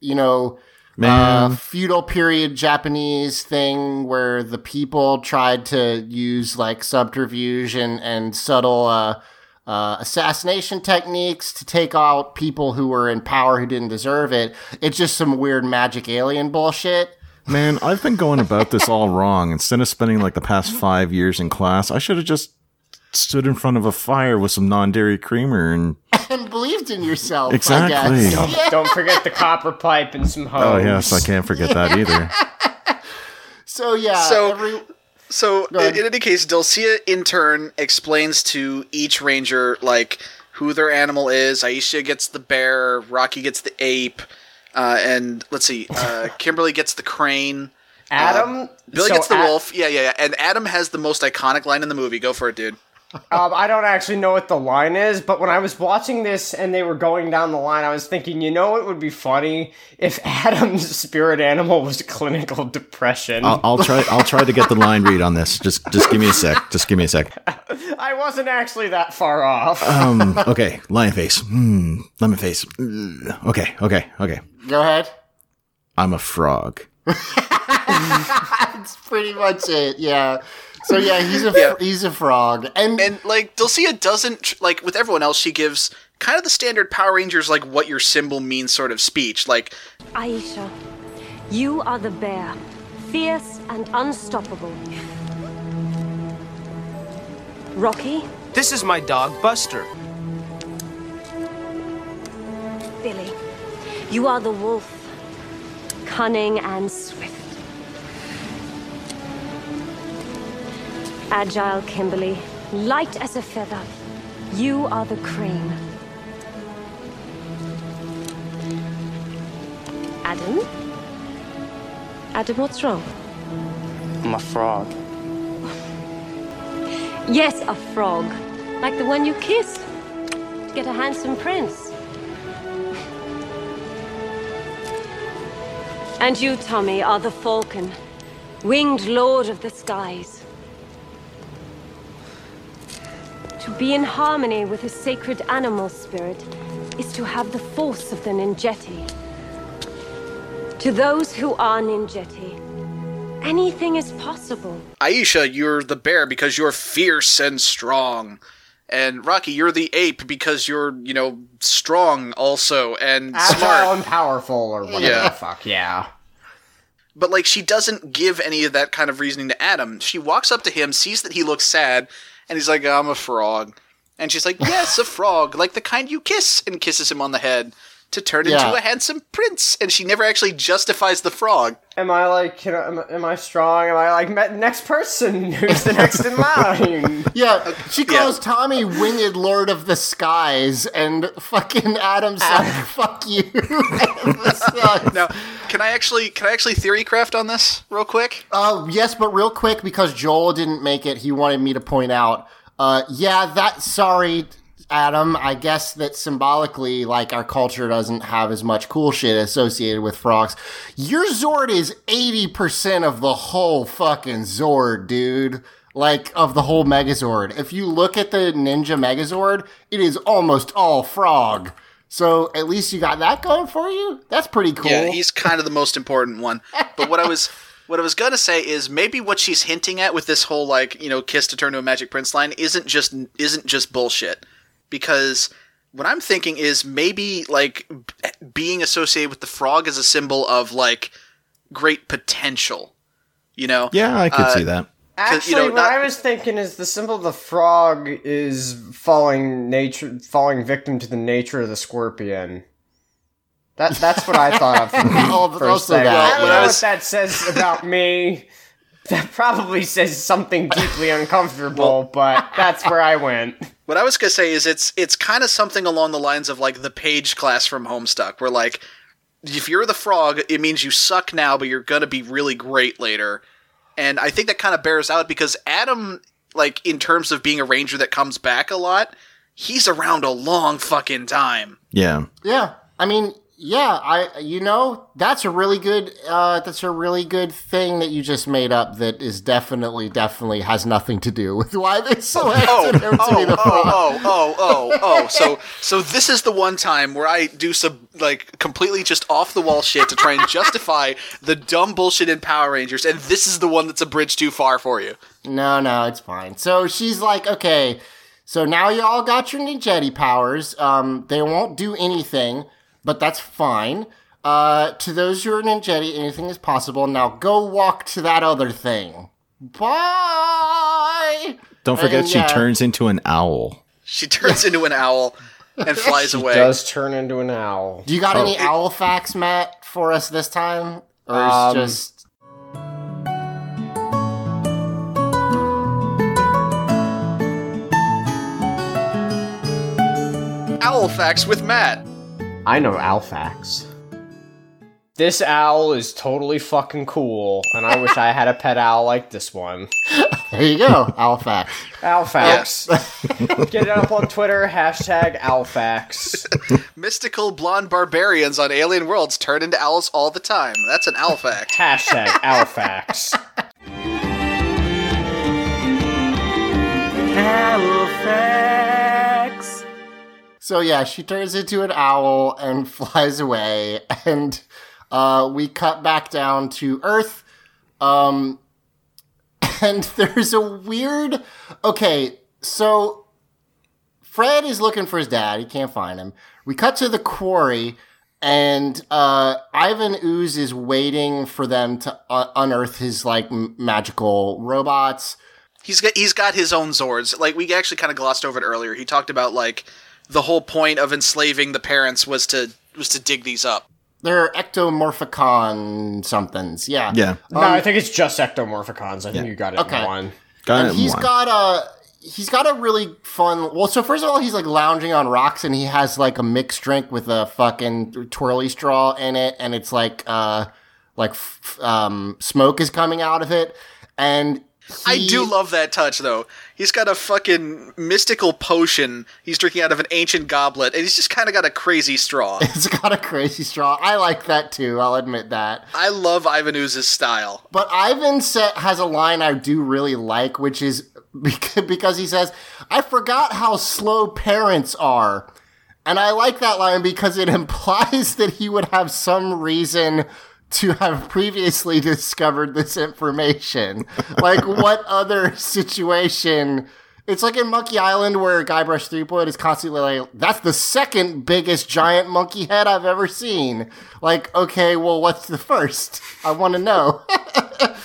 you know. Uh, feudal period Japanese thing where the people tried to use like subterfuge and, and subtle uh, uh, assassination techniques to take out people who were in power who didn't deserve it. It's just some weird magic alien bullshit. Man, I've been going about this all wrong. Instead of spending like the past five years in class, I should have just stood in front of a fire with some non-dairy creamer and *laughs* and believed in yourself. Exactly. I guess. Don't- Yeah. Don't forget the copper pipe and some hose. oh yes, I can't forget that either. *laughs* So yeah. So- every- So in, in any case, Dulcea in turn explains to each ranger like who their animal is. Aisha gets the bear, Rocky gets the ape, uh, and let's see, uh, *laughs* Kimberly gets the crane. Adam. Billy so gets the A- wolf. Yeah, yeah, yeah. And Adam has the most iconic line in the movie. Go for it, dude. Um, I don't actually know what the line is, but when I was watching this and they were going down the line, I was thinking, you know, it would be funny if *laughs* Adam's spirit animal was clinical depression. I'll, I'll try. I'll try to get the line read on this. Just, just give me a sec. Just give me a sec. *laughs* I wasn't actually that far off. Um. *laughs* Okay. Lion face. Hmm. Lemon face. Ugh. Okay. Okay. Okay. Go ahead. I'm a frog. That's pretty much it. Yeah. So yeah, he's a *laughs* Yeah. he's a frog, and And like Dulcea doesn't like with everyone else. She gives kind of the standard Power Rangers like what your symbol means sort of speech. Like Aisha, you are the bear, fierce and unstoppable. Rocky, This is my dog, Buster. Billy, you are the wolf, cunning and swift. Agile Kimberly, light as a feather, you are the crane. Adam? Adam, what's wrong? I'm a frog. Yes, a frog. Like the one you kissed. To get a handsome prince. And you, Tommy, are the falcon, winged lord of the skies. To be in harmony with a sacred animal spirit is to have the force of the Ninjetti. To those who are Ninjetti, anything is possible. Aisha, you're the bear because you're fierce and strong. And Rocky, you're the ape because you're, you know, strong also and Agile smart. and powerful, or whatever Yeah. the fuck, yeah. But like she doesn't give any of that kind of reasoning to Adam. She walks up to him, sees that he looks sad, and he's like, "I'm a frog." And she's like, "Yes, a frog, like the kind you kiss," and kisses him on the head to turn Yeah. into a handsome prince. And she never actually justifies the frog. Am I like, you know, am, am I strong? Am I like, me- next person? Who's the next in line? *laughs* Yeah, she calls Tommy Winged Lord of the Skies, and fucking Adam's like, "Fuck you." *laughs* Now, can I actually can I actually theory craft on this real quick? Uh, yes, but real quick because Joel didn't make it, he wanted me to point out. Uh, yeah, that. Sorry, Adam. I guess that symbolically, like our culture doesn't have as much cool shit associated with frogs. Your Zord is eighty percent of the whole fucking Zord, dude. Like of the whole Megazord. If you look at the Ninja Megazord, it is almost all frog. So at least you got that going for you. That's pretty cool. Yeah, he's kind of the most important one. But what I was *laughs* what I was gonna say is maybe what she's hinting at with this whole like you know kiss to turn to a magic prince line isn't just isn't just bullshit. Because what I'm thinking is maybe like b- being associated with the frog as a symbol of like great potential. You know? Yeah, I could Uh, see that. Actually, you know, what not- I was thinking is the symbol of the frog is falling nature, falling victim to the nature of the scorpion. That that's what I thought of. from *laughs* the Oh, first also thing. that, I don't yeah. know what that says about me. That probably says something deeply *laughs* uncomfortable, but that's where I went. *laughs* What I was gonna say is it's it's kind of something along the lines of like the page class from Homestuck, where like if you're the frog, it means you suck now, but you're gonna be really great later. And I think that kind of bears out because Adam like in terms of being a ranger that comes back a lot, he's around a long fucking time. Yeah. Yeah, I mean, yeah, I you know that's a really good uh, that's a really good thing that you just made up. That is definitely definitely has nothing to do with why they *laughs* selected Oh, him to be oh, the oh, oh, oh, oh, oh. So, so this is the one time where I do some like completely just off the wall shit to try and justify the dumb bullshit in Power Rangers, and this is the one that's a bridge too far for you. No, no, it's fine. So she's like, okay, so now y'all got your Ninjetti powers. Um, they won't do anything, but that's fine. Uh, to those who are Ninjetti, anything is possible. Now go walk to that other thing. Bye. Don't forget, And, she yeah. turns into an owl. She turns into an owl and *laughs* flies away. Does turn into an owl. Do you got Oh, any owl facts, Matt, for us this time, or is Um, just Owl facts with Matt. I know owl facts. This owl is totally fucking cool, and I wish I had a pet owl like this one. there you go, Alfax. Alfax. Owl. *laughs* Get it up on Twitter, hashtag Alfax. *laughs* Mystical blonde barbarians on alien worlds turn into owls all the time. That's an Alfax. Hashtag *laughs* Alfax. facts. So yeah, she turns into an owl and *laughs* flies away, and uh, we cut back down to Earth. Um, *laughs* and there's a weird. Okay, so Fred is looking for his dad. He can't find him. We cut to the quarry, and uh, Ivan Ooze is waiting for them to uh, unearth his like m- magical robots. He's got he's got his own Zords. Like we actually kind of glossed over it earlier. He talked about like the whole point of enslaving the parents was to was to dig these up. They're ectomorphicon somethings. Yeah. Yeah. no, I think it's just ectomorphicons. I think you got it Okay. in one. Got and it. he's One. got a he's got a really fun well so first of all he's like lounging on rocks and he has like a mixed drink with a fucking twirly straw in it and it's like uh like f- um smoke is coming out of it and I do love that touch though. He's got a fucking mystical potion. He's drinking out of an ancient goblet, and he's just kind of got a crazy straw. *laughs* it's got a crazy straw i like that too i'll admit that I love Ivan Ooze's style. But Ivan has a line I do really like, which is *laughs* because he says, I forgot how slow parents are. And I like that line because it *laughs* implies that he would have some reason to have previously discovered this information. like, what *laughs* other situation? It's like in Monkey Island where Guybrush Threepwood is constantly like, that's the second biggest giant monkey head I've ever seen. Like, okay, well, what's the first? I want to know. *laughs*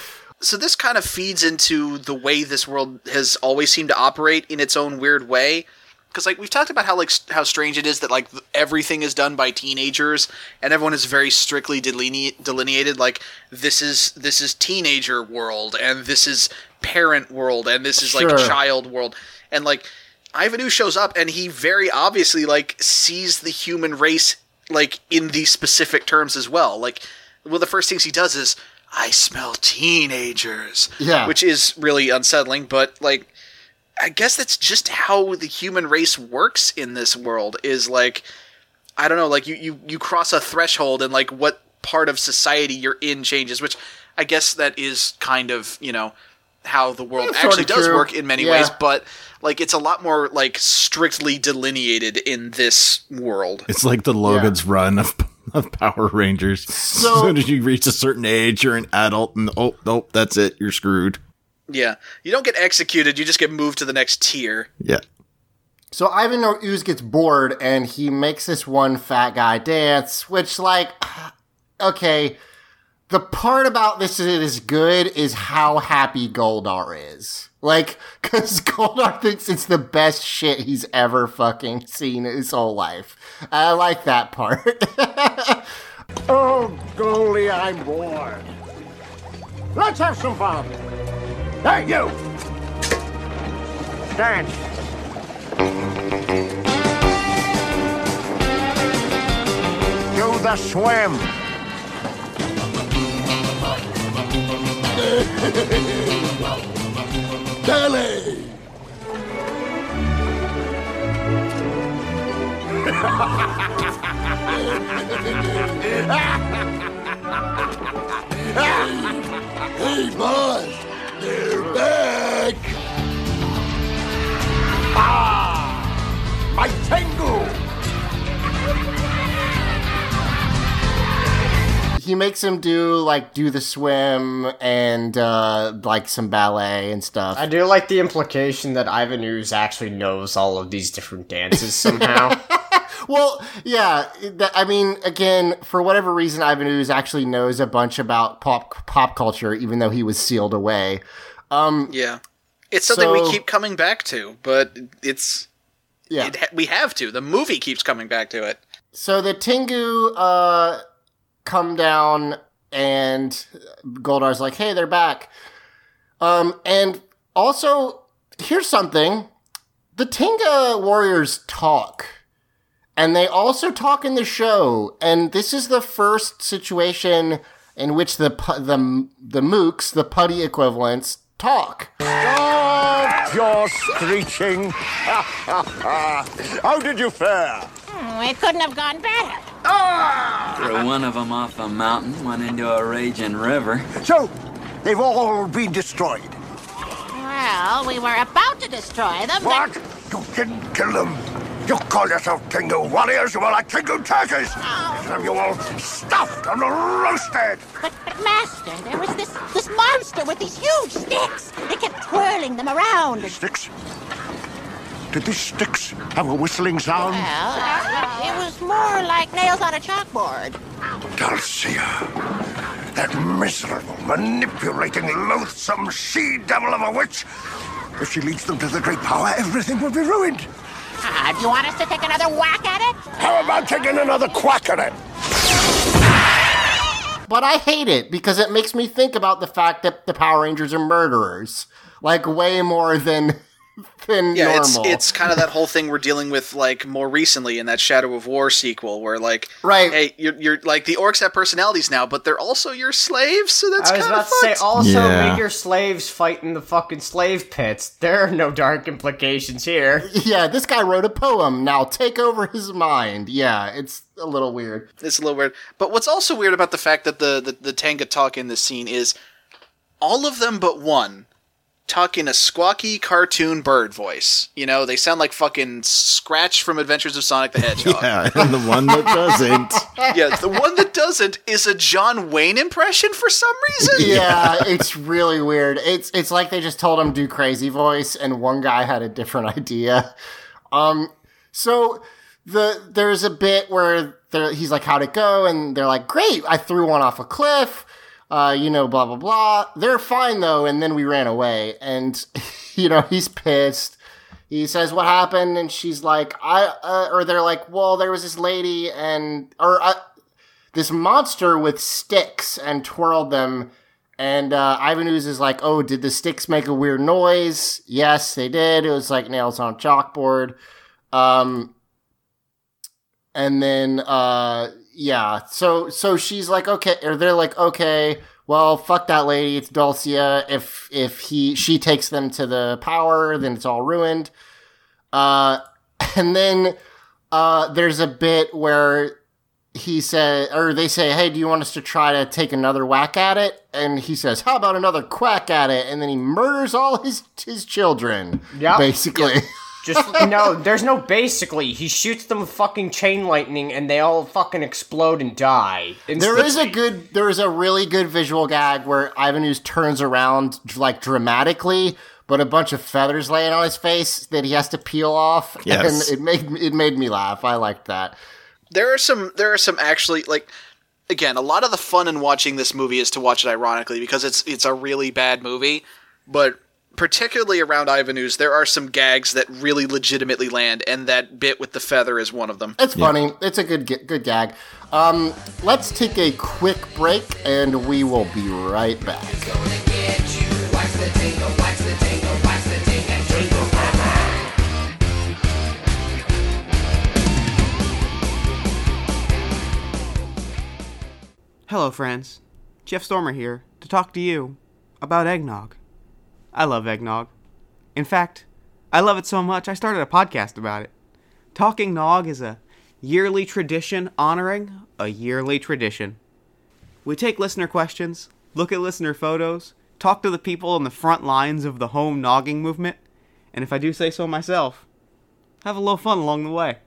So this kind of feeds into the way this world has always seemed to operate in its own weird way. Because like we've talked about how like how strange it is that like everything is done by teenagers and everyone is very strictly deline- delineated. Like this is this is teenager world and this is parent world and this is like Sure. child world and like Ivan Ooze shows up and he very obviously like sees the human race like in these specific terms as well. Like one of the first things he does is I smell teenagers. Yeah. Which is really unsettling, but like I guess that's just how the human race works in this world is like I don't know, like you, you, you cross a threshold and like what part of society you're in changes, which I guess that is kind of, you know, how the world That's sorta actually does true. work in many Yeah. ways, but like it's a lot more like strictly delineated in this world. It's like the Logan's Run of, of Power Rangers. *laughs* So- as soon as you reach a certain age, you're an adult, and oh, nope, that's it. You're screwed. Yeah. You don't get executed, you just get moved to the next tier. Yeah. So Ivan Ooze gets bored and he makes this one fat guy dance, which, like, *sighs* okay, the part about this that is good is how happy Goldar is. Like, *laughs* because Goldar thinks it's the best shit he's ever fucking seen in his whole life. I like that part. *laughs* Oh, Goldie, I'm bored. Let's have some fun. Hey, you! Dance. Do the swim. *laughs* belly. *laughs* hey, boss, they're back. Ah, my Tengu. he makes him do like do the swim and uh like some ballet and stuff. I do like the implication that Ivan Ooze actually knows all of these different dances somehow. *laughs* Well, yeah, that, I mean, again, for whatever reason, Ivan Ooze actually knows a bunch about pop pop culture, even though he was sealed away. Um, Yeah, it's something we keep coming back to, but it's yeah. it ha- we have to. The movie keeps coming back to it. So the Tengu uh, come down, and Goldar's like, "Hey, they're back." Um, and also, here's something: the Tenga warriors talk, and they also talk in the show. And this is the first situation in which the the the mooks, the putty equivalents, talk. Stop your screeching. *laughs* How did you fare? Hmm, it couldn't have gone better. Threw one of them off a mountain, went into a raging river. So, they've all been destroyed. Well, we were about to destroy them. What? You didn't kill them. You call yourself Tengu warriors, you are like Tengu turkeys. Have you all stuffed and roasted? But, but Master, there was this this monster with these huge sticks. It kept twirling them around. Sticks? Did these sticks have a whistling sound? Well, it was more like nails on a chalkboard. Dulcea, that miserable, manipulating, loathsome she-devil of a witch. If she leads them to the great power, everything will be ruined. Ah, do you want us to take another whack at it? How about taking another quack at it? But I hate it because it makes me think about the fact that the Power Rangers are murderers, like way more than *laughs* than Yeah, it's normal. it's kind of that whole thing we're dealing with like more recently in that Shadow of War sequel, where like, right, hey, you're you're like the orcs have personalities now, but they're also your slaves, so that's I was kind of about to say, also Yeah. make your slaves fight in the fucking slave pits. There are no dark implications here. *laughs* yeah, this guy wrote a poem. Now take over his mind. Yeah, it's a little weird. It's a little weird. But what's also weird about the fact that the, the, the Tenga talk in this scene is all of them but one talk in a squawky cartoon bird voice. You know, they sound like fucking Scratch from Adventures of Sonic the Hedgehog. Yeah, *laughs* and the one that doesn't. *laughs* yeah, the one that doesn't is a John Wayne impression for some reason. Yeah, *laughs* it's really weird. It's it's like they just told him do crazy voice, and one guy had a different idea. Um, so the there's a bit where he's like, "How'd it go?" And they're like, "Great, I threw one off a cliff." Uh, you know, blah blah blah. They're fine though, and then we ran away, and *laughs* you know he's pissed. He says, "What happened?" And she's like, "I," uh, or they're like, "Well, there was this lady, and or uh, this monster with sticks and twirled them." And uh, Ivan Ooze is like, "Oh, did the sticks make a weird noise?" Yes, they did. It was like nails on chalkboard. Um, and then uh, yeah, so so she's like, okay, or they're like, okay, well, fuck that lady. It's Dulcea. If if he she takes them to the power, then it's all ruined. Uh, *laughs* and then uh, there's a bit where he said, or they say, "Hey, do you want us to try to take another whack at it?" And he says, "How about another quack at it?" And then he murders all his his children. Yeah, basically. *laughs* Just *laughs* no, there's no basically. He shoots them with fucking chain lightning, and they all fucking explode and die. There is a good, there is a really good visual gag where Ivan Ooze turns around like dramatically, but a bunch of feathers laying on his face that he has to peel off, *laughs* Yes. and it made it made me laugh. I liked that. there are some there are some actually like again a lot of the fun in watching this movie is to watch it ironically because it's it's a really bad movie but particularly around Ivan Ooze, there are some gags that really legitimately land and that bit with the feather is one of them It's funny. It's a good good gag. Um, let's take a quick break, and we will be right back. Hello, friends. Jeff Stormer here to talk to you about eggnog. I love eggnog. In fact, I love it so much I started a podcast about it. Talking Nog is a yearly tradition honoring a yearly tradition. We take listener questions, look at listener photos, talk to the people on the front lines of the home nogging movement, and if I do say so myself, have a little fun along the way.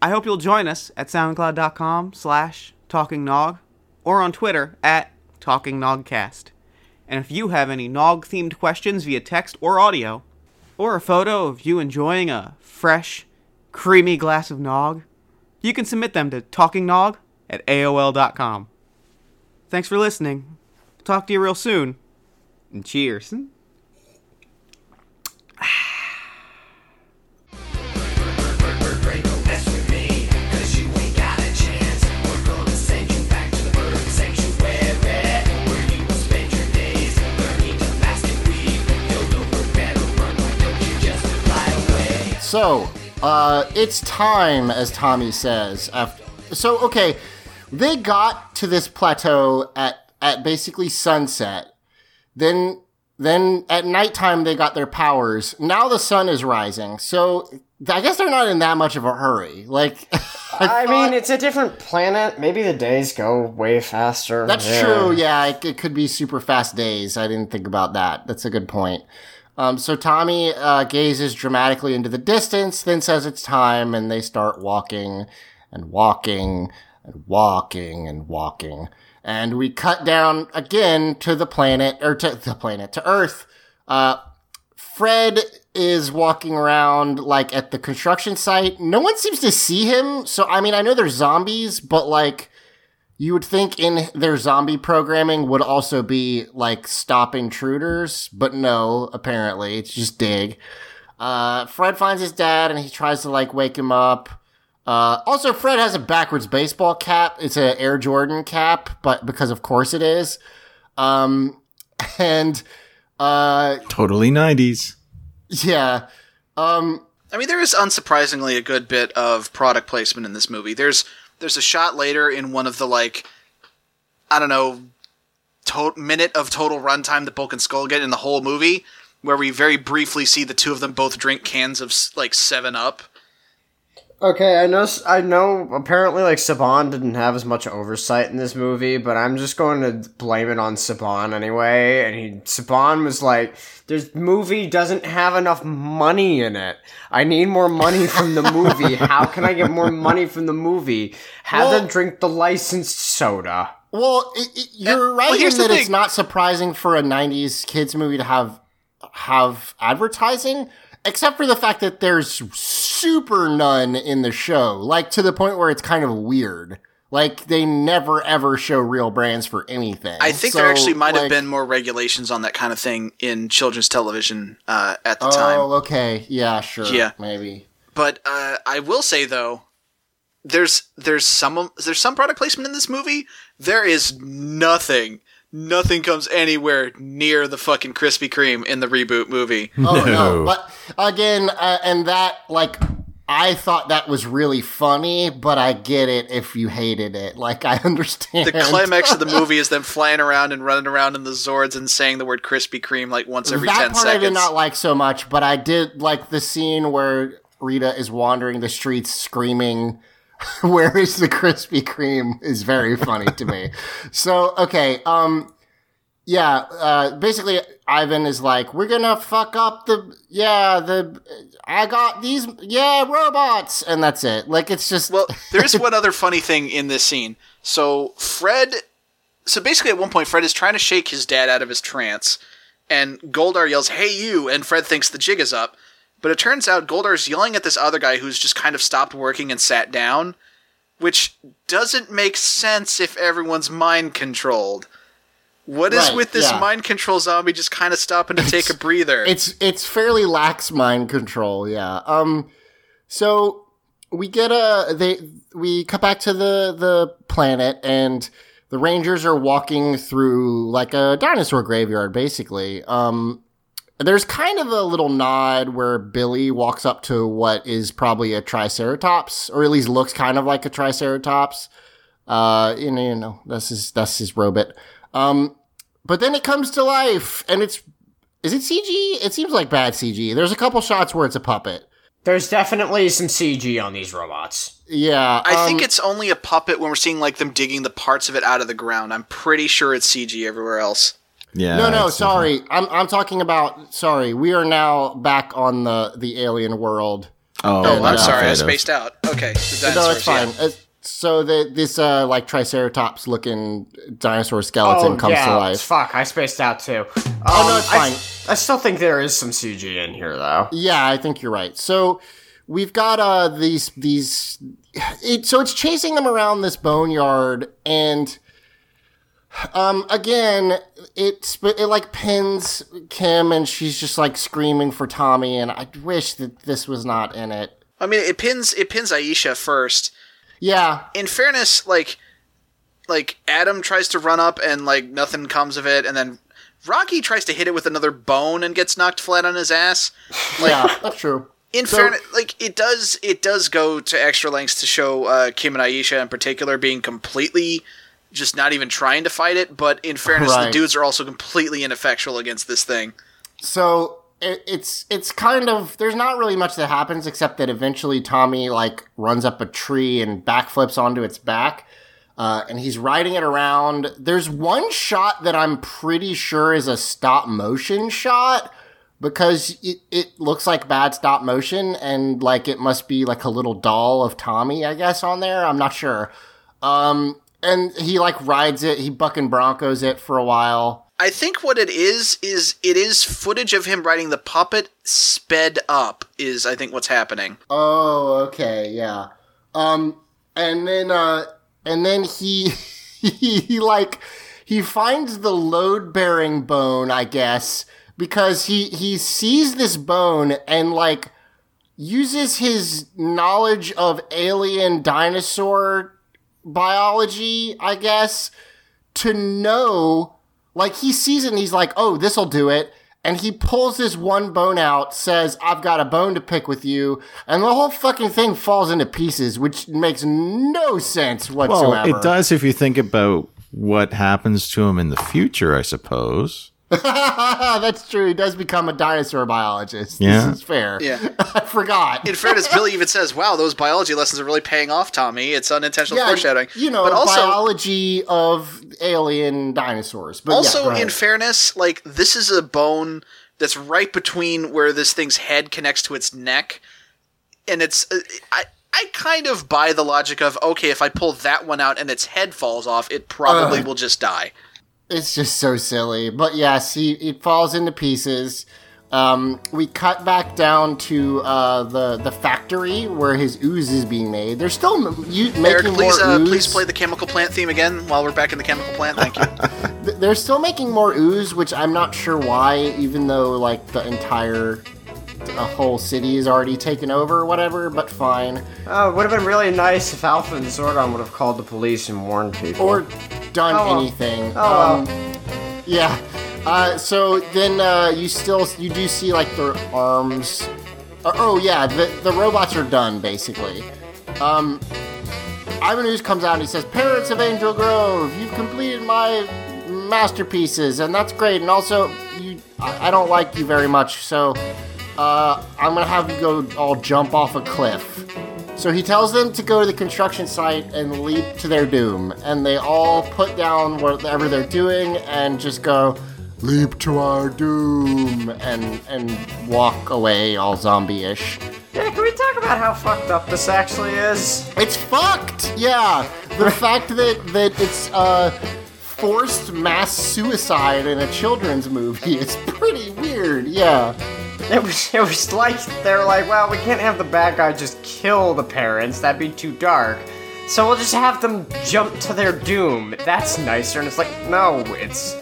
I hope you'll join us at soundcloud.com slash talkingnog or on Twitter at talkingnogcast. And if you have any nog-themed questions via text or audio, or a photo of you enjoying a fresh, creamy glass of nog, you can submit them to talkingnog at AOL.com. Thanks for listening. Talk to you real soon. And cheers. So, uh, it's time, as Tommy says. After, so, okay, they got to this plateau at at basically sunset. Then, then at nighttime they got their powers. Now the sun is rising. So, I guess they're not in that much of a hurry. Like, *laughs* I, mean, it's a different planet. Maybe the days go way faster. That's Yeah. true. Yeah, it, it could be super fast days. I didn't think about that. That's a good point. Um, so Tommy uh, gazes dramatically into the distance, then says it's time, and they start walking and walking and walking and walking. And we cut down again to the planet, or to the planet, to Earth. Uh, Fred is walking around like at the construction site. No one seems to see him. So, I mean, I know there's zombies, but like, you would think in their zombie programming would also be like stop intruders, but no, apparently it's just dig. Uh, Fred finds his dad and he tries to like wake him up. Uh, also, Fred has a backwards baseball cap. It's an Air Jordan cap, but because of course it is. Um, *laughs* and uh, Totally 90s. yeah. Um, I mean, there is unsurprisingly a good bit of product placement in this movie. There's there's a shot later in one of the like, I don't know, to- minute of total runtime that Bulk and Skull get in the whole movie, where we very briefly see the two of them both drink cans of like Seven Up. Okay, I know. I know. Apparently, like Saban didn't have as much oversight in this movie, but I'm just going to blame it on Saban anyway. And he Saban was like, "This movie doesn't have enough money in it. I need more money from the movie. How can I get more money from the movie? Have Well- them drink the licensed soda." Well, it, it, you're right well, here's in the that it's not surprising for a '90s kids movie to have have advertising, except for the fact that there's super none in the show, like to the point where it's kind of weird. Like they never ever show real brands for anything. I think So, there actually might have been more regulations on that kind of thing in children's television uh, at the Oh, time. Oh, okay, yeah, sure, Yeah. maybe. But uh, I will say though, there's there's some there's some product placement in this movie. There is nothing. Nothing comes anywhere near the fucking Krispy Kreme in the reboot movie. Oh no! But again, uh, and that like I thought that was really funny, but I get it if you hated it. Like I *laughs* understand. The climax of the movie is them flying around and running around in the Zords and saying the word Krispy Kreme like once every that ten part I seconds. did not like so much, but I did like the scene where Rita is wandering the streets screaming, *laughs* "Where is the Krispy Kreme?" is very funny to me. *laughs* So okay, um, yeah, uh, basically Ivan is like, "We're gonna fuck up the yeah the I got these yeah robots," and that's it. Like it's just well, there is *laughs* one other funny thing in this scene. So Fred, so basically at one point Fred is trying to shake his dad out of his trance, and Goldar yells, "Hey you!" and Fred thinks the jig is up, but it turns out Goldar's yelling at this other guy who's just kind of stopped working and sat down, which doesn't make sense if everyone's mind controlled. What is Right, with this yeah. mind control zombie just kind of stopping to take a breather? It's it's fairly lax mind control, yeah. Um so we get a they we cut back to the the planet and the rangers are walking through like a dinosaur graveyard basically. Um there's kind of a little nod where Billy walks up to what is probably a triceratops or at least looks kind of like a triceratops. Uh you know, you know that's his that's his robot. Um but then it comes to life and it's Is it CG? It seems like bad CG. There's a couple shots where it's a puppet. There's definitely some CG on these robots. Yeah, I um, think it's only a puppet when we're seeing like them digging the parts of it out of the ground. I'm pretty sure it's CG everywhere else. Yeah. no, no, it's sorry. I'm I'm talking about. Sorry, we are now back on the the alien world. Oh, Oh, I'm sorry, I Phaedos. spaced out. Okay, the no, it's dinosaurs, fine. Uh, so the this uh like triceratops looking dinosaur skeleton oh, comes yeah, to life. Fuck, I spaced out too. Oh, no, Um, it's I- fine. I, still think there is some CG in here, though. Yeah, I think you're right. So we've got uh these these it, so it's chasing them around this boneyard and um again it it like pins Kim and she's just like screaming for Tommy and I wish that this was not in it. I mean, it pins it pins Aisha first. Yeah. In fairness, like like Adam tries to run up and like nothing comes of it, and then Rocky tries to hit it with another bone and gets knocked flat on his ass. *laughs* Like, yeah, that's true. In So- fairness, like it does, it does go to extra lengths to show uh, Kim and Aisha in particular being completely just not even trying to fight it. But in fairness, the dudes are also completely ineffectual against this thing. So it, it's it's kind of there's not really much that happens except that eventually Tommy like runs up a tree and backflips onto its back, uh, and he's riding it around. There's one shot that I'm pretty sure is a stop motion shot because it, it looks like bad stop motion and like it must be like a little doll of Tommy, I guess, on there. I'm not sure. Um, and he like rides it. He bucking broncos it for a while. I think what it is is it is footage of him riding the puppet sped up. Is I think what's happening. Oh, okay, yeah. Um, and then, uh, and then he, *laughs* he, he like, he finds the load bearing bone, I guess, because he, he sees this bone and like uses his knowledge of alien dinosaur biology, I guess, to know, like, he sees it and he's like, oh, this'll do it. And he pulls this one bone out, says, I've got a bone to pick with you. And the whole fucking thing falls into pieces, which makes no sense whatsoever. Well, it does if you think about what happens to him in the future, I suppose. *laughs* That's true. He does become a dinosaur biologist. Yeah. This is fair. Yeah. *laughs* I forgot. In fairness, Billy *laughs* even says, "Wow, those biology lessons are really paying off, Tommy. It's unintentional Yeah, foreshadowing." You know, but also, biology of alien dinosaurs. But also go in fairness, like this is a bone that's right between where this thing's head connects to its neck, and it's uh, I. I kind of buy the logic of okay, if I pull that one out and its head falls off, it probably Ugh. will just die. It's just so silly. But yes, he it falls into pieces. Um, we cut back down to uh, the the factory where his ooze is being made. They're still m- you, making Eric, please, more uh, ooze. please play the chemical plant theme again while we're back in the chemical plant. Thank you. *laughs* They're still making more ooze, which I'm not sure why. Even though like the entire a whole city is already taken over or whatever. But fine. Oh, it would have been really nice if Alpha and Zordon would have called the police and warned people. or done Oh, anything. Oh, um, yeah. Uh, so then uh, you still you do see like their arms. Uh, oh yeah, the the robots are done basically. Um, Ivan Ooze comes out and he says, "Parents of Angel Grove, you've completed my masterpieces, and that's great. And also, you I, I don't like you very much, so uh, I'm gonna have you go all jump off a cliff." So he tells them to go to the construction site and leap to their doom, and they all put down whatever they're doing and just go, "Leap to our doom," and and walk away all zombie-ish. Yeah, can we talk about how fucked up this actually is? It's fucked. Yeah, the *laughs* fact that that it's uh forced mass suicide in a children's movie is pretty weird. Yeah. *laughs* It was it was like they're like, well, we can't have the bad guy just kill the parents. That'd be too dark. So we'll just have them jump to their doom. That's nicer. And it's like, no, it's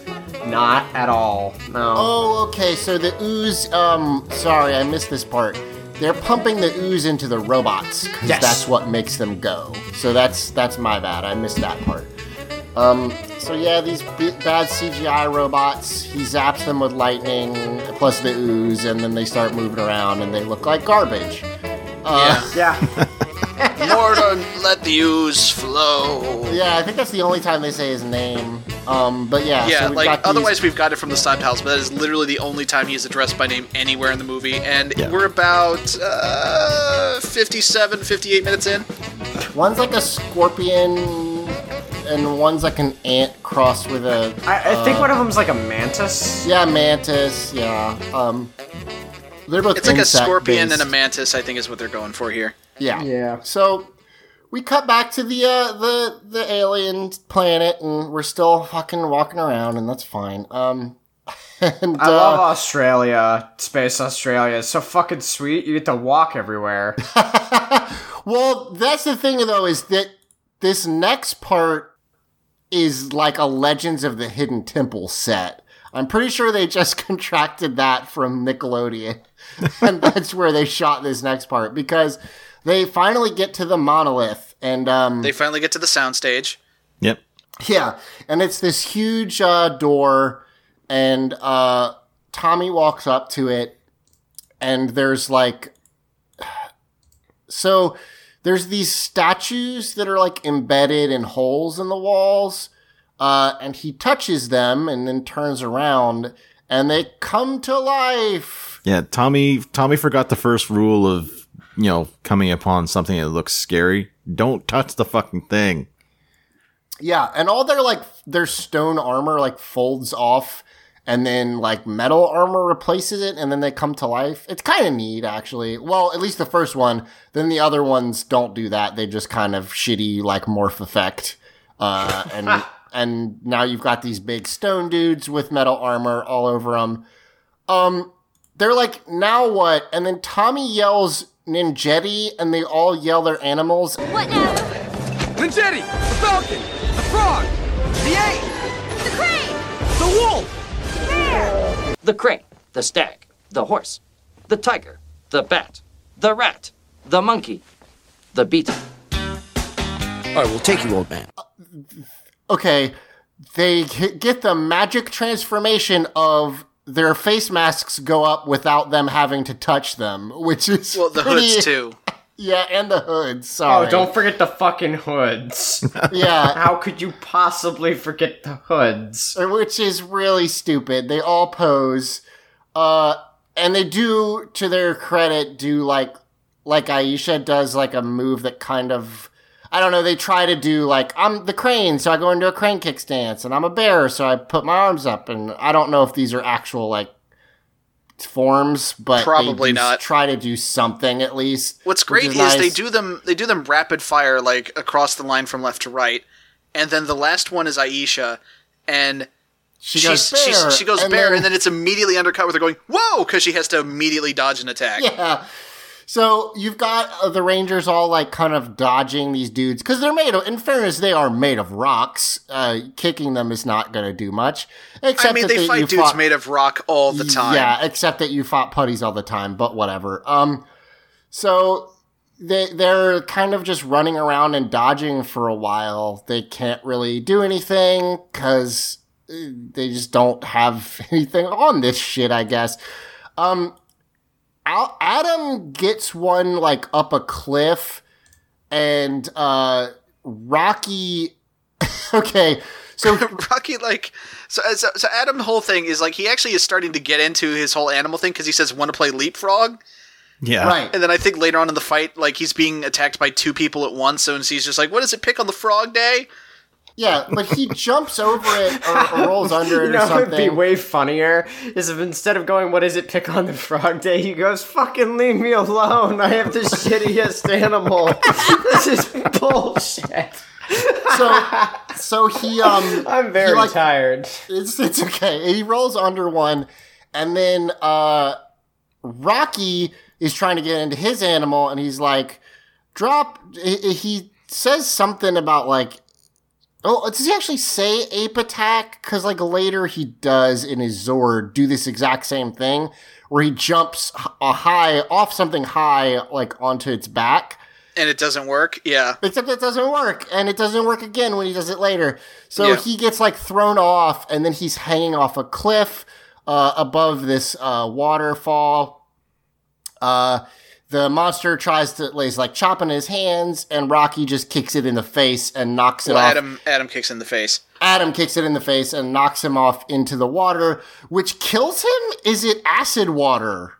not at all. No. Oh, okay. So the ooze. Um, sorry, I missed this part. They're pumping the ooze into the robots because Yes. that's what makes them go. So that's that's my bad. I missed that part. Um, so yeah, these b- bad CGI robots. He zaps them with lightning plus the ooze, and then they start moving around, and they look like garbage. Uh, Yeah. *laughs* More to let the ooze flow. Yeah, I think that's the only time they say his name. Um, but yeah, Yeah, so we've like got these- otherwise we've got it from the subtitles, but that is literally the only time he is addressed by name anywhere in the movie, and Yeah. we're about uh, 57, 58 minutes in. one's like a scorpion, and one's like an ant crossed with a I, I think uh, one of them's like a mantis. yeah mantis. Yeah, um, they're both It's like a insect scorpion and a mantis, I think is what they're going for here. Yeah. Yeah. So we cut back to the uh, the the alien planet, and we're still fucking walking around, and that's fine. Um, *laughs* and I love uh, Australia, Space Australia. It's so fucking sweet. You get to walk everywhere. *laughs* well, that's the thing though, is that this next part is like a Legends of the Hidden Temple set. I'm pretty sure they just *laughs* contracted that from Nickelodeon, *laughs* and that's where they shot this next part because they finally get to the monolith, and um, They finally get to the soundstage. Yep. Yeah, and it's this huge uh, door, and uh, Tommy walks up to it, and there's like, *sighs* so there's these statues that are like embedded in holes in the walls, uh, and he touches them and then turns around, and they come to life. Yeah, Tommy Tommy forgot the first rule of, you know, coming upon something that looks scary. Don't touch the fucking thing. Yeah, and all their like their stone armor like folds off and then like metal armor replaces it and then they come to life. It's kind of neat actually. Well, at least the first one. Then the other ones don't do that. They just kind of shitty like morph effect. Uh and *laughs* and now you've got these big stone dudes with metal armor all over them. Um they're like, "Now what?" And then Tommy yells Ninjetti and they all yell their animals. What now? Ninjetti! The falcon! The frog! The ape! The crane, the stag, the horse, the tiger, the bat, the rat, the monkey, the beetle. All right, we'll take you, old man. Uh, okay, they get the magic transformation of their face masks go up without them having to touch them, which is Well, the pretty- hoods too. Yeah, and the hoods. Sorry. Oh, don't forget the fucking hoods. *laughs* Yeah. *laughs* How could you possibly forget the hoods? which is really stupid. They all pose, uh, and they do, to their credit, do like like Aisha does, like a move that kind of. I don't know. They try to do like I'm the crane, so I go into a crane kick stance, and I'm a bear, so I put my arms up, and I don't know if these are actual like forms, but Probably they not. Try to do something at least. What's great is, nice. they do them they do them rapid fire like across the line from left to right, and then the last one is Aisha, and She goes she's- bear, she goes and bear, then- and then it's immediately undercut with her going whoa because she has to immediately dodge an attack. Yeah. So you've got uh, the Rangers all like kind of dodging these dudes because they're made of. In fairness, they are made of rocks. Uh, kicking them is not going to do much. Except I mean, that they you fight dudes fought- made of rock all the time. Yeah, except that you fought putties all the time. But whatever. Um, so they they're kind of just running around and dodging for a while. They can't really do anything because they just don't have *laughs* anything on this shit. I guess. Um, Al- Adam gets one like up a cliff, and uh, Rocky. *laughs* okay, so *laughs* Rocky like so, so so Adam the whole thing is like he actually is starting to get into his whole animal thing because he says want to play leapfrog. Yeah. Right. And then I think later on in the fight, like he's being attacked by two people at once, so he's just like, "What does it pick on the frog day?" Yeah, but he jumps over it or, or rolls *laughs* under it You know, or what would be way funnier is if instead of going, "What is it? Pick on the frog day," he goes, "Fucking leave me alone! I have the shittiest animal. *laughs* this is bullshit." so so he um I'm very like, tired. It's it's okay. He rolls under one, and then uh Rocky is trying to get into his animal, and he's like, "Drop." He says something about like. Oh, does he actually say ape attack? Because like later he does in his Zord do this exact same thing, where he jumps a high off something high like onto its back. And it doesn't work. Yeah. Except it doesn't work, and it doesn't work again when he does it later. So Yeah. he gets like thrown off, and then he's hanging off a cliff uh, above this uh, waterfall. Uh, the monster tries to is like chopping his hands, and Rocky just kicks it in the face and knocks it Well, off. Adam Adam kicks in the face. Adam kicks it in the face and knocks him off into the water, which kills him. Is it acid water?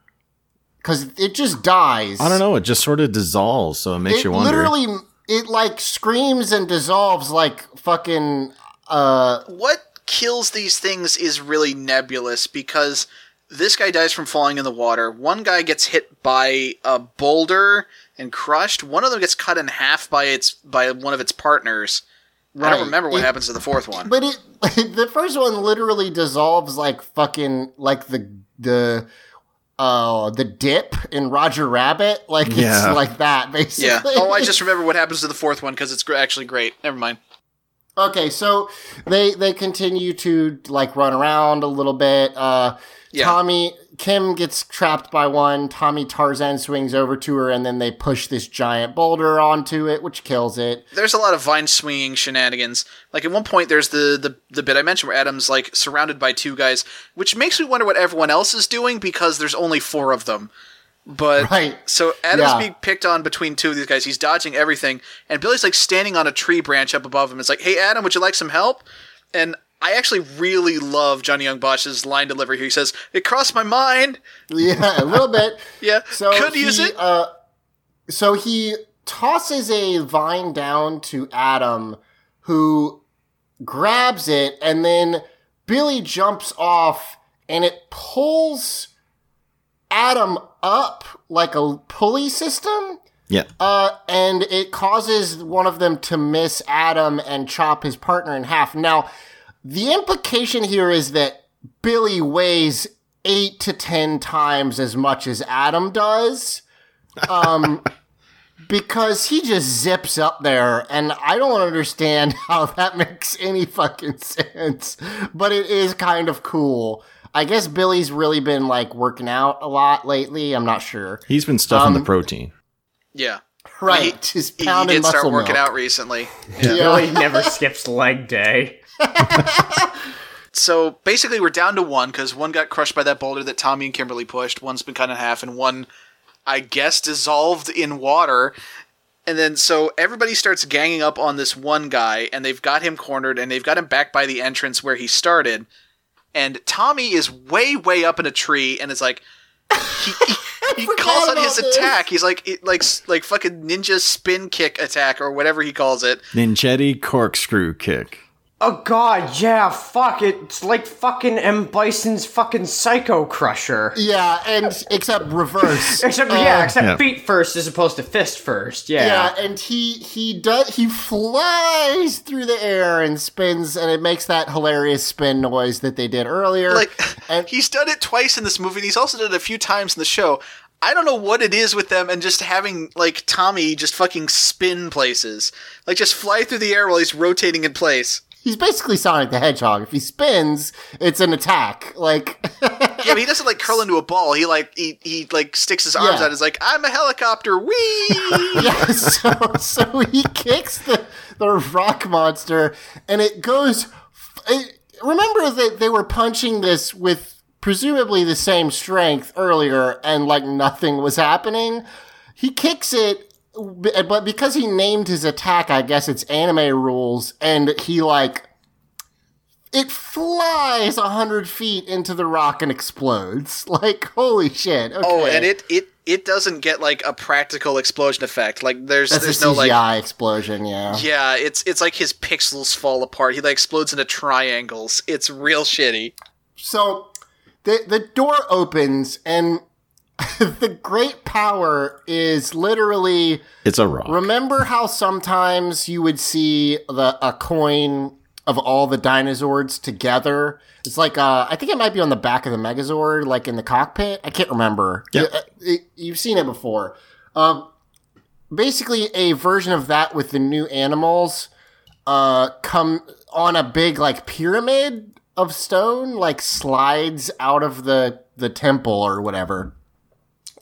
Because it just dies. I don't know. It just sort of dissolves, so it makes it you wonder. It literally, it like screams and dissolves like fucking. Uh, What kills these things is really nebulous because this guy dies from falling in the water. One guy gets hit by a boulder and crushed. One of them gets cut in half by its by one of its partners. I Right. don't remember what It- happens to the fourth one. But it *laughs* the first one literally dissolves like fucking like the the uh the dip in Roger Rabbit. Like it's Yeah. like that *laughs* basically. yeah. Oh, I just remember what happens to the fourth one because it's actually great. Never mind. Okay, so they they continue to like run around a little bit. Uh Yeah. Tommy Kim gets trapped by one. Tommy Tarzan swings over to her and then they push this giant boulder onto it, which kills it. There's a lot of vine swinging shenanigans. Like at one point, there's the, the the bit I mentioned where Adam's like surrounded by two guys, which makes me wonder what everyone else is doing because there's only four of them. But Right. so Adam's Yeah. being picked on between two of these guys. He's dodging everything, and Billy's like standing on a tree branch up above him. It's like, "Hey, Adam, would you like some help?" And I actually really love Johnny Yong Bosch's line delivery here. He says, "It crossed my mind." Yeah, a little bit. *laughs* Yeah, So could he, use it. Uh, so he tosses a vine down to Adam, who grabs it, and then Billy jumps off, and it pulls Adam up like a pulley system. Yeah. Uh, and it causes one of them to miss Adam and chop his partner in half. Now, the implication here is that Billy weighs eight to ten times as much as Adam does. *laughs* Um, because he just zips up there, and I don't understand *laughs* how that makes any fucking sense. But it is kind of cool. I guess Billy's really been like working out a lot lately. I'm not sure. He's been stuffing Um, the protein. Yeah, Right, He, just he, he did start working milk. out recently. Billy never skips leg day. So basically, we're down to one because one got crushed by that boulder that Tommy and Kimberly pushed. One's been cut in half, and one, I guess, dissolved in water. And then so everybody starts ganging up on this one guy, and they've got him cornered, and they've got him back by the entrance where he started. And Tommy is way, way up in a tree, and it's like he, he, *laughs* he calls on his this. attack. He's like it- like like fucking ninja spin kick attack or whatever he calls it. Ninjetti corkscrew kick. Oh god, yeah, fuck it. It's like fucking M. Bison's fucking Psycho Crusher. Yeah, and except reverse. *laughs* Except Uh, yeah, except Yeah. feet first as opposed to fist first. Yeah. Yeah, and he he does he flies through the air and spins, and it makes that hilarious spin noise that they did earlier. Like and he's done it twice in this movie, and he's also done it a few times in the show. I don't know what it is with them and just having like Tommy just fucking spin places, like just fly through the air while he's rotating in place. He's basically Sonic the Hedgehog. If he spins, it's an attack. Like *laughs* Yeah, but he doesn't like curl into a ball. He like he, he like sticks his arms Yeah. out. He's like, I'm a helicopter. Wee. *laughs* yeah, so so he kicks the the rock monster, and it goes. It, remember that they were punching this with presumably the same strength earlier, and like nothing was happening. He kicks it, but because he named his attack, I guess it's anime rules, and he like. It flies a hundred feet into the rock and explodes. *laughs* Like holy shit! Okay. Oh, and it it it doesn't get like a practical explosion effect. Like there's that's there's a no like explosion. Yeah. yeah, it's it's like his pixels fall apart. He like explodes into triangles. It's real shitty. So the the door opens and *laughs* the great power is literally It's a rock. remember how sometimes you would see the a coin of all the dinosaurs together? It's like uh i think it might be on the back of the megazord like in the cockpit. I can't remember. Yeah. It- it- you've seen it before. Um basically a version of that with the new animals uh come on a big like pyramid of stone like slides out of the the temple or whatever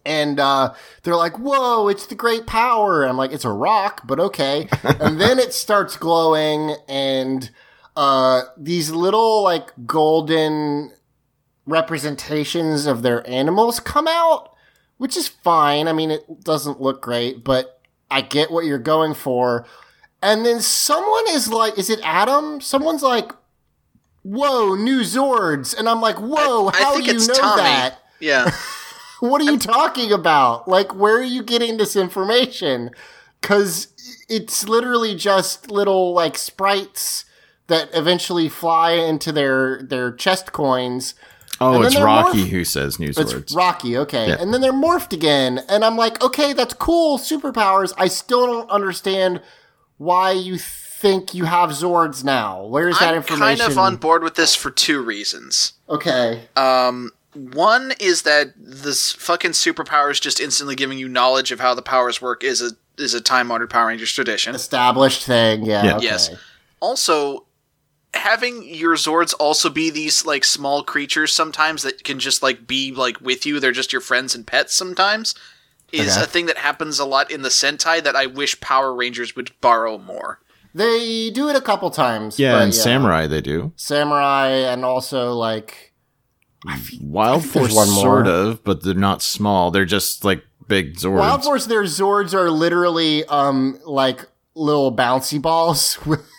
and uh, they're like, "Whoa, it's the great power!" I'm like, "It's a rock, but okay." and then it starts glowing, and uh, these little like golden representations of their animals come out, which is fine. I mean, it doesn't look great, but I get what you're going for. And then someone is like, is it Adam? Someone's like, whoa, new Zords. And I'm like, whoa, I how think do you it's know Tommy. that? Yeah. *laughs* What are you talking about? Like, where are you getting this information? Because it's literally just little like sprites that eventually fly into their their chest coins. Oh, it's Rocky morph- who says news It's words. Rocky, okay. Yeah. And then they're morphed again, and I'm like, okay, that's cool, superpowers. I still don't understand why you think you have Zords now. Where's that information? I'm kind of on board with this for two reasons. Okay. Um, one is that this fucking superpowers just instantly giving you knowledge of how the powers work is a is a time honored Power Rangers tradition. Established thing, yeah. Yeah. okay. Yes. Also, having your Zords also be these like small creatures sometimes that can just like be like with you. They're just your friends and pets sometimes. Is Okay. a thing that happens a lot in the Sentai that I wish Power Rangers would borrow more. They do it a couple times. yeah, but and Samurai they do. Samurai, and also like Wild Force, sort of, but they're not small. They're just like big Zords. Wild Force. Their Zords are literally um like little bouncy balls *laughs* with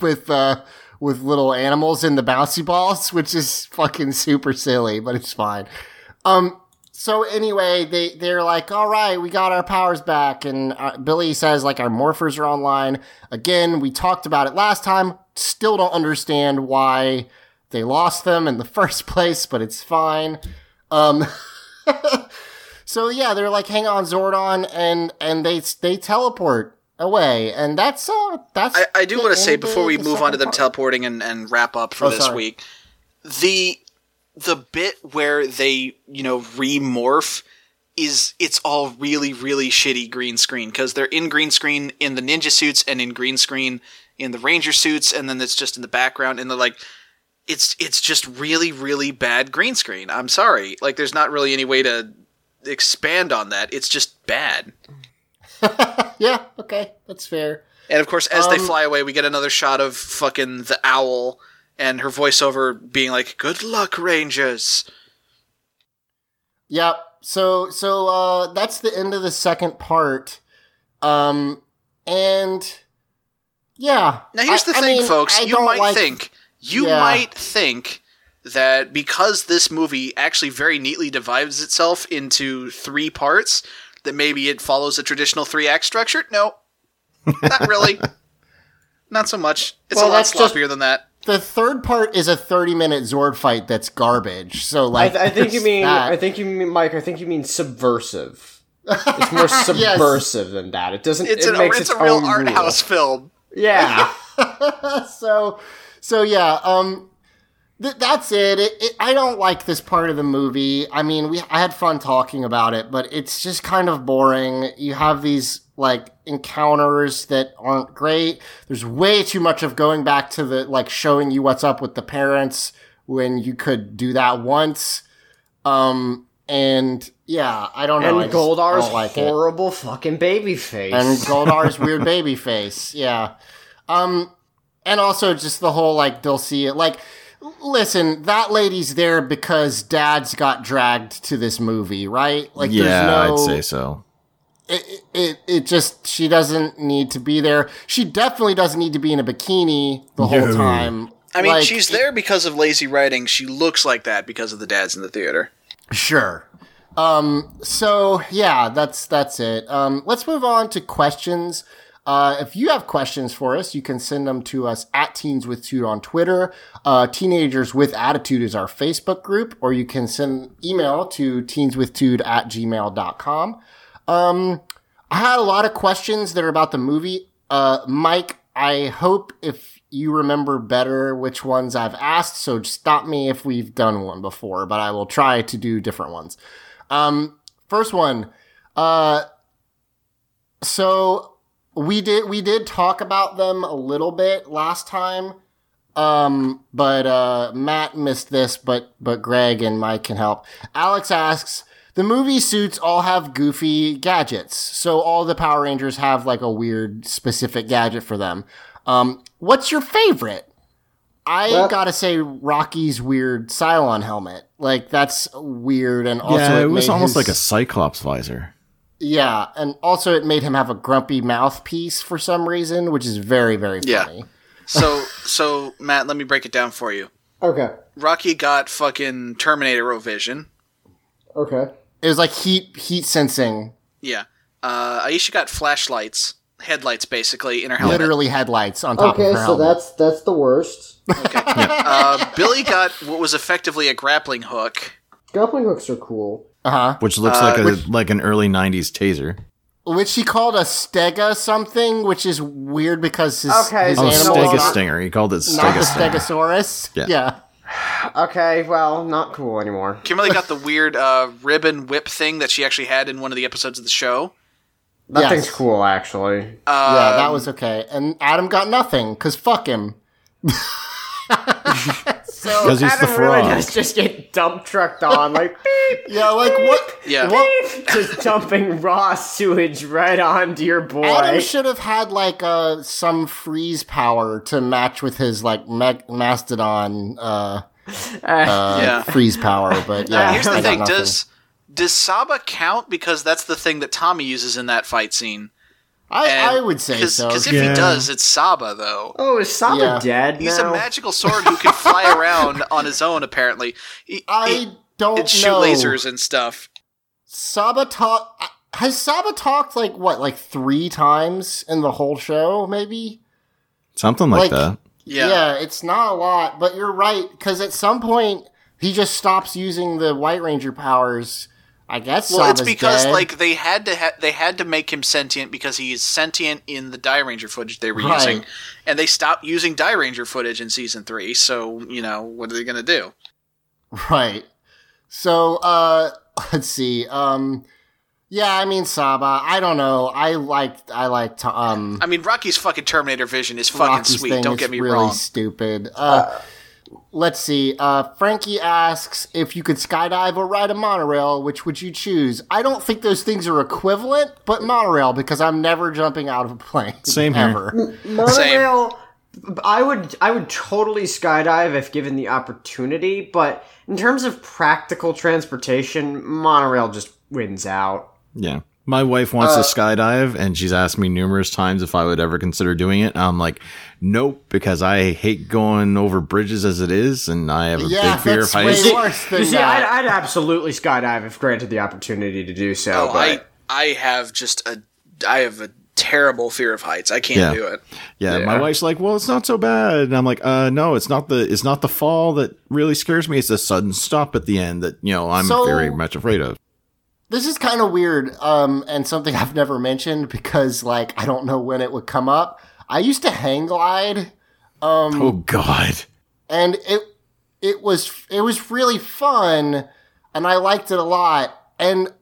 with uh with little animals in the bouncy balls, which is fucking super silly, but it's fine. Um. So anyway, they they're like, all right, we got our powers back, and uh, Billy says like our morphers are online again. We talked about it last time. Still don't understand why they lost them in the *laughs* first place, but it's fine. Um. *laughs* So yeah, they're like, hang on, Zordon, and and they they teleport away, and that's uh that's. I, I do want to say before we move on to them part. teleporting and, and wrap up for Oh, this sorry. week, the the bit where they you know remorph is it's all really really shitty green screen because they're in green screen in the ninja suits and in green screen in the ranger suits and then it's just in the background and they're like it's it's just really really bad green screen. I'm sorry, like there's not really any way to expand on that. It's just bad. *laughs* yeah, okay, that's fair. And of course, as they Um, fly away, we get another shot of fucking the owl and her voiceover being like, "Good luck, Rangers." Yep. So so uh that's the end of the second part. Um and yeah. Now here's the I thing, mean, folks. I you might like- think you Yeah. might think that because this movie actually very neatly divides itself into three parts, that maybe it follows a traditional three act structure. No, not really. *laughs* not so much. It's Well, a lot that's just- sloppier than that. The third part is a 30 minute Zord fight that's garbage. So I, like th- I think *laughs* you mean. that. I think you mean, Mike. I think you mean subversive. It's more *laughs* subversive than that. It doesn't. It's it an makes it's its a real art rule. house film. Yeah. so so yeah um th- that's it. It, it i don't like this part of the movie i mean we i had fun talking about it but it's just kind of boring you have these like encounters that aren't great there's way too much of going back to the like showing you what's up with the parents when you could do that once um and yeah i don't know and Goldar's like it. horrible fucking baby face. and Goldar's *laughs* weird baby face. Yeah. Um, and also just the whole like they'll see it. Like, listen, that lady's there because Dad's got dragged to this movie, right? Like, yeah, there's no. I'd say so. It, it it just she doesn't need to be there. She definitely doesn't need to be in a bikini the whole No. time. I mean, Like, she's there because of lazy writing. She looks like that because of the dads in the theater. Sure. Um, so yeah, that's that's it. Um, let's move on to questions. Uh, if you have questions for us, you can send them to us at Teens with Tude on Twitter. Uh, Teenagers with Attitude is our Facebook group, or you can send email to teenswithtude at gmail.com. Um, I had a lot of questions that are about the movie. Uh, Mike, I hope if you remember better which ones I've asked, so stop me if we've done one before, but I will try to do different ones. Um, first one, uh, so we did, we did talk about them a little bit last time. Um, but, uh, Matt missed this, but, but Greg and Mike can help. Alex asks, the movie suits all have goofy gadgets. So all the Power Rangers have like a weird specific gadget for them. Um, what's your favorite? I Well- gotta say, Rocky's weird Cylon helmet. Like that's weird, and also yeah, it was almost his- like a Cyclops visor. Yeah, and also it made him have a grumpy mouthpiece for some reason, which is very very funny. Yeah. funny. So, so Matt, let me break it down for you. Okay. Rocky got fucking Terminator vision. Okay. It was like heat heat sensing, Yeah. Uh, Aisha got flashlights, headlights basically in her helmet. literally headlights on top Okay, of her Okay, so helmet. that's that's the worst. *laughs* Uh, Billy got what was effectively a grappling hook. Grappling hooks are cool. Uh huh. Which looks Uh, like a which- like an early '90s taser. Which he called a stega something, which is weird because his, Okay, his Oh, animal is Stega not, Stinger. He called it not the Stega Stegosaurus. Yeah. yeah. Okay, well, not cool anymore. Kimberly got *laughs* the weird uh, ribbon whip thing that she actually had in one of the episodes of the show. That Yes. thing's cool, actually. yeah, that Um, was okay. And Adam got nothing because fuck him. *laughs* so 'Cause he's the Adam really frog. does just get dump trucked on, like *laughs* yeah, like what? Yeah. What? just dumping raw sewage right onto your boy. Adam should have had like uh some freeze power to match with his like me- mastodon uh, uh *laughs* Yeah. freeze power. But yeah, Here's the thing: nothing. does does Saba count? Because that's the thing that Tommy uses in that fight scene. I, I would say so. Because if Yeah. he does, it's Saba though. oh, is Saba Yeah. dead He's a magical sword who can fly *laughs* around on his own. Apparently, he, I he- don't and shoot know. lasers and stuff. Saba talk has Saba talked like what, like three times in the whole show, maybe? Something like, Like- that. Yeah. it's not a lot, but you're right because at some point he just stops using the White Ranger powers. I guess. Well, it's because dead. like they had to ha- they had to make him sentient because he is sentient in the Dairanger footage they were Right. using, and they stopped using Dairanger footage in season three. So you know what are they gonna do? Right. So, uh, *laughs* let's see. Um, yeah, I mean Saba. I don't know. I like. I like. To, um, I mean, Rocky's fucking Terminator vision is fucking Rocky's sweet. thing Don't is get me really wrong. Stupid. Uh, let's see. Uh, Frankie asks if you could skydive or ride a monorail, which would you choose? I don't think those things are equivalent, but monorail because I'm never jumping out of a plane. *laughs* Same here. ever. Monorail. I would I would totally skydive if given the opportunity, but in terms of practical transportation, monorail just wins out. Yeah. My wife wants Uh, to skydive, and she's asked me numerous times if I would ever consider doing it. I'm like, nope, because I hate going over bridges as it is, and I have a Yeah, big fear of that's way heights. worse than You see, that. I'd, I'd absolutely skydive if granted the opportunity to do so. Oh, but I I have just a I have a terrible fear of heights. I can't Yeah. do it. Yeah, Yeah. my wife's like, "Well, it's not so bad," and I'm like, "Uh, no, it's not the it's not the fall that really scares me. It's the sudden stop at the end that you know I'm So- very much afraid of." This is kind of weird, um, and something *laughs* I've never mentioned because, like, I don't know when it would come up. I used to hang glide, um, Oh God, and it it was it was really fun, and I liked it a lot. And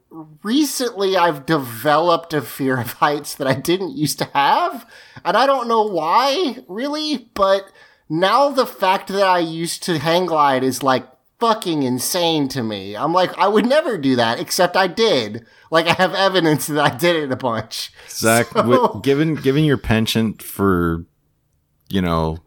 recently, I've developed a fear of heights that I didn't used to have, and I don't know why, really. But now the fact that I used to hang glide is like fucking insane to me. I'm like, I would never do that, except I did. Like, I have evidence that I did it a bunch. Zach, So- wi- given given your penchant for, you know,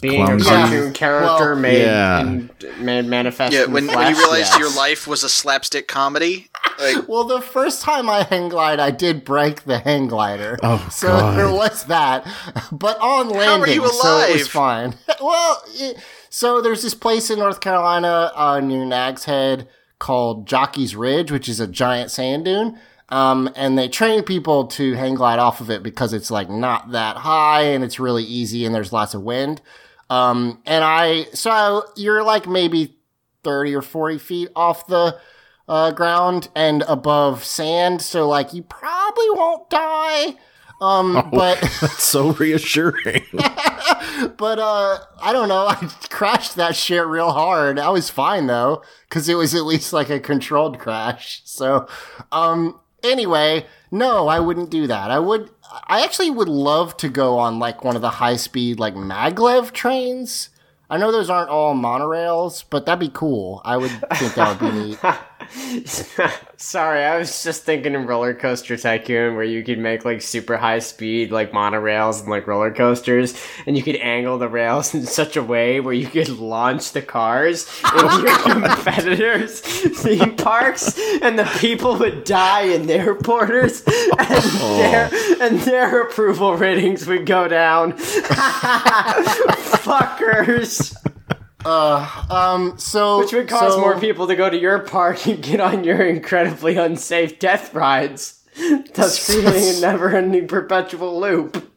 being a clumsy- cartoon character Well, made Yeah. in, made manifest. Yeah, in when, when you realized yes. your life was a slapstick comedy, like *laughs* Well, the first time I hang glide, I did break the hang glider. Oh, so God. there was that. But on landing, you so it was fine. *laughs* well, it, so there's this place in North Carolina uh, near Nag's Head called Jockey's Ridge, which is a giant sand dune. Um, and they train people to hang glide off of it because it's like not that high and it's really easy and there's lots of wind. Um, and I, so you're like maybe 30 or 40 feet off the uh, ground and above sand. So like you probably won't die. Um, but, *laughs* that's so reassuring. *laughs* but, uh, I don't know. *laughs* I crashed that shit real hard. I was fine though, cause it was at least like a controlled crash. So, um, anyway, no, I wouldn't do that. I would, I actually would love to go on like one of the high speed, like maglev trains. I know those aren't all monorails, but that'd be cool. I would think that would be neat. *laughs* Sorry, I was just thinking in Roller Coaster Tycoon where you could make like super high speed like monorails and like roller coasters, and you could angle the rails *laughs* in such a way where you could launch the cars into oh your competitors' theme parks, and the people would die in their porters, and their oh. and their approval ratings would go down. *laughs* Fuckers. Uh, um, so Which would cause so- more people to go to your park and get on your incredibly unsafe death rides, *laughs* thus creating *laughs* a never-ending perpetual loop.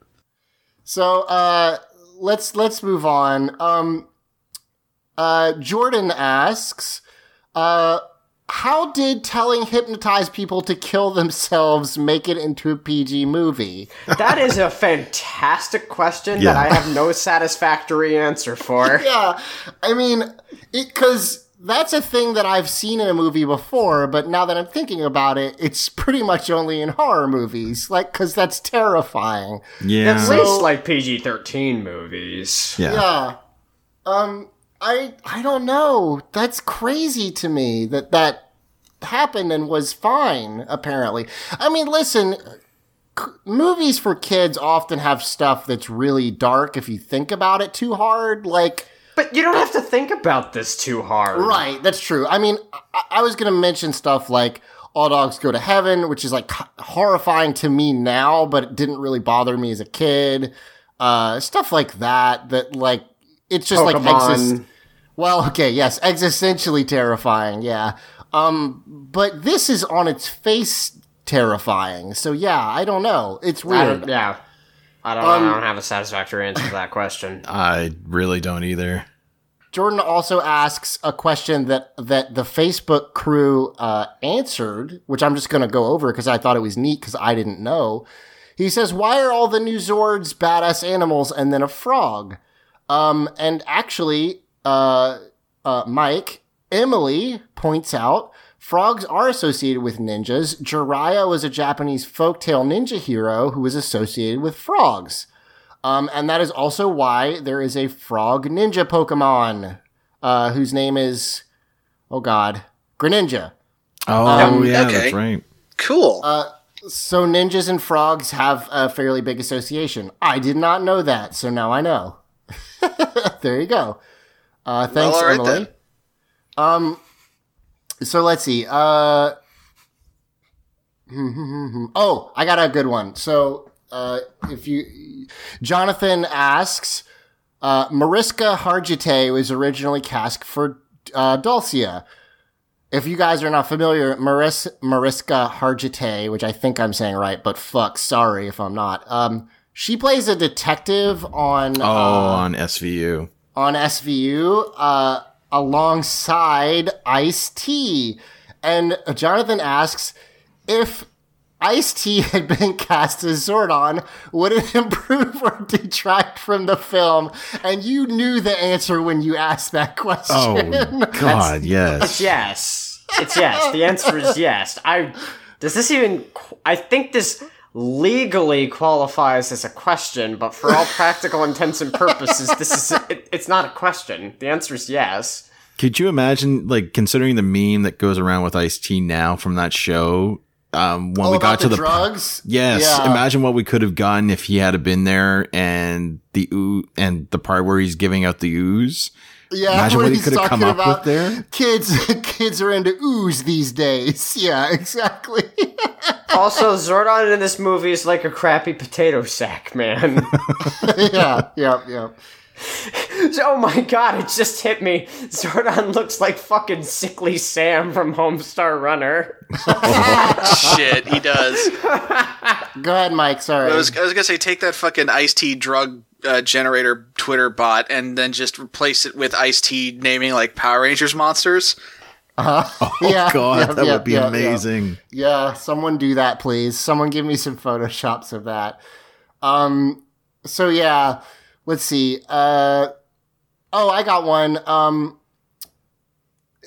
So uh, let's let's move on. Um, uh, Jordan asks, uh, how did telling hypnotized people to kill themselves make it into a PG movie? That is a fantastic question that I have no satisfactory answer for. *laughs* yeah, I mean, because that's a thing that I've seen in a movie before, but now that I'm thinking about it, it's pretty much only in horror movies, like because that's terrifying. Yeah. At So- least like PG thirteen movies. Yeah. Um I I don't know. That's crazy to me that that happened and was fine apparently. I mean, listen, c- movies for kids often have stuff that's really dark if you think about it too hard, like But you don't have to think about this too hard. Right, that's true. I mean, I, I was going to mention stuff like All Dogs Go to Heaven, which is like horrifying to me now, but it didn't really bother me as a kid. Uh, stuff like that, that like, it's just like, Pokemon. exist- well, okay, yes, existentially terrifying, yeah. Um, but this is on its face terrifying. So yeah, I don't know. It's I weird. don't, yeah. I don't, Um, I don't have a satisfactory answer to that question. *laughs* I really don't either. Jordan also asks a question that that the Facebook crew uh, answered, which I'm just going to go over because I thought it was neat because I didn't know. He says, "Why are all the new Zords badass animals and then a frog?" Um, and actually, uh, uh, Mike Emily points out frogs are associated with ninjas. Jiraiya was a Japanese folktale ninja hero who was associated with frogs. Um, and that is also why there is a frog ninja Pokemon, uh, whose name is, oh god, Greninja. Oh, Um, yeah, okay. that's right. Cool. Uh, so ninjas and frogs have a fairly big association. I did not know that, so now I know. *laughs* there you go. Uh, thanks, all right Emily. Um, so let's see. Uh, *laughs* oh, I got a good one. So, uh, if you, Jonathan asks, uh, Mariska Hargitay was originally cast for uh, Dulcea. If you guys are not familiar, Maris- Mariska Hargitay, which I think I'm saying right, but fuck, sorry if I'm not. Um, she plays a detective on Oh, uh, on SVU. on SVU uh, alongside Ice T. And Jonathan asks if Ice T *laughs* had been cast as Zordon, would it *laughs* improve or detract from the film? And you knew the answer when you asked that question. Oh, *laughs* God, yes. It's yes. It's yes. The answer is yes. I does this even? I think this legally qualifies as a question, but for all practical intents and purposes, this is it, it's not a question. The answer is yes. Could you imagine, like, considering the meme that goes around with Ice T now from that show? Um, when Oh, we about got to the the drugs? yes, Yeah. imagine what we could have gotten if he had been there and the oo- and the part where he's giving out the ooze. Yeah, imagine what what he he's could have come talking up about. with there. Kids, *laughs* kids are into ooze these days. *laughs* Yeah, exactly. *laughs* Also, Zordon in this movie is like a crappy potato sack, man. yeah, yeah, yeah. *laughs* oh my god, it just hit me. Zordon looks like fucking sickly Sam from Homestar Runner. *laughs* Shit, he does. *laughs* Go ahead, Mike. Sorry. I was, I was gonna say, take that fucking Ice T drug uh, generator Twitter bot and then just replace it with Ice T naming like Power Rangers monsters. Uh-huh. Oh, God, that would be yeah, amazing. Yeah. Yeah, someone do that, please. Someone give me some photoshops of that. Um, so yeah, let's see. Uh, oh, I got one. Um,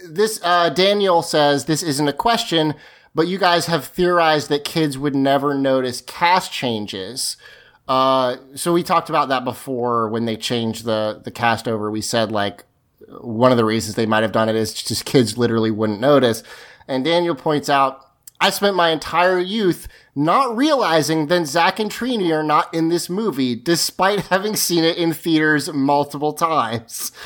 this uh, Daniel says this isn't a question, but you guys have theorized that kids would never notice cast changes. Uh, so we talked about that before when they changed the the cast over. We said like one of the reasons they might have done it is just kids literally wouldn't notice. And Daniel points out, I spent my entire youth not realizing that Zach and Trini are not in this movie, despite having seen it in theaters multiple times. *laughs*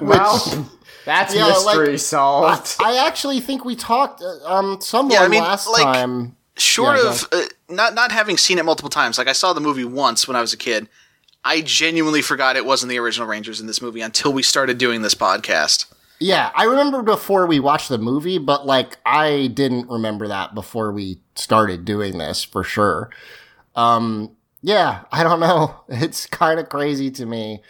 Well, that's mystery solved. I, I actually think we talked uh, um someone Yeah, I mean, last like, time. Short Yeah, of uh, not not having seen it multiple times, like I saw the movie once when I was a kid. I genuinely forgot it wasn't the original Rangers in this movie until we started doing this podcast. Yeah, I remember before we watched the movie, but like I didn't remember that before we started doing this for sure. Um, yeah, I don't know. *laughs* It's kind of crazy to me.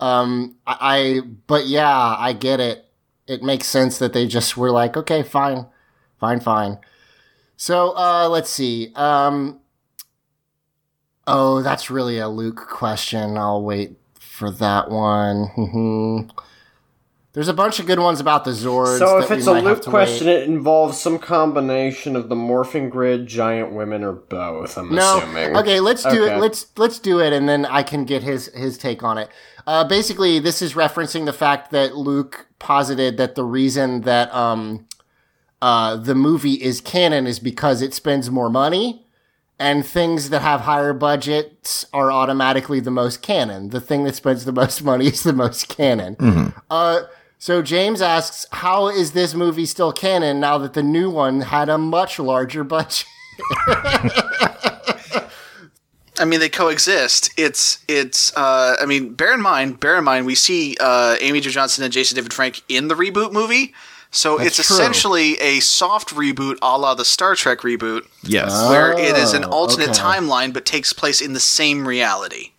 Um, I, I, but yeah, I get it. It makes sense that they just were like, okay, fine, fine, fine. So, uh, let's see. Um, oh, that's really a Luke question. I'll wait for that one. *laughs* There's a bunch of good ones about the Zords. So if that we it's a might have Luke question, wait. it involves some combination of the morphing grid, giant women, or both. I'm no. assuming. Okay, let's do Okay. it. Let's let's do it, and then I can get his his take on it. Uh, basically, this is referencing the fact that Luke posited that the reason that um, uh, the movie is canon is because it spends more money, and things that have higher budgets are automatically the most canon. The thing that spends the most *laughs* money is the most canon. Uh, so James asks, how is this movie still canon now that the new one had a much larger budget? I mean, they coexist. It's it's. Uh, I mean, bear in mind, bear in mind, we see uh, Amy Jo Johnson and Jason David Frank in the reboot movie, so That's it's true. essentially a soft reboot, a la the Star Trek reboot. Yes. where it is an Oh, alternate okay. timeline, but takes place in the same reality.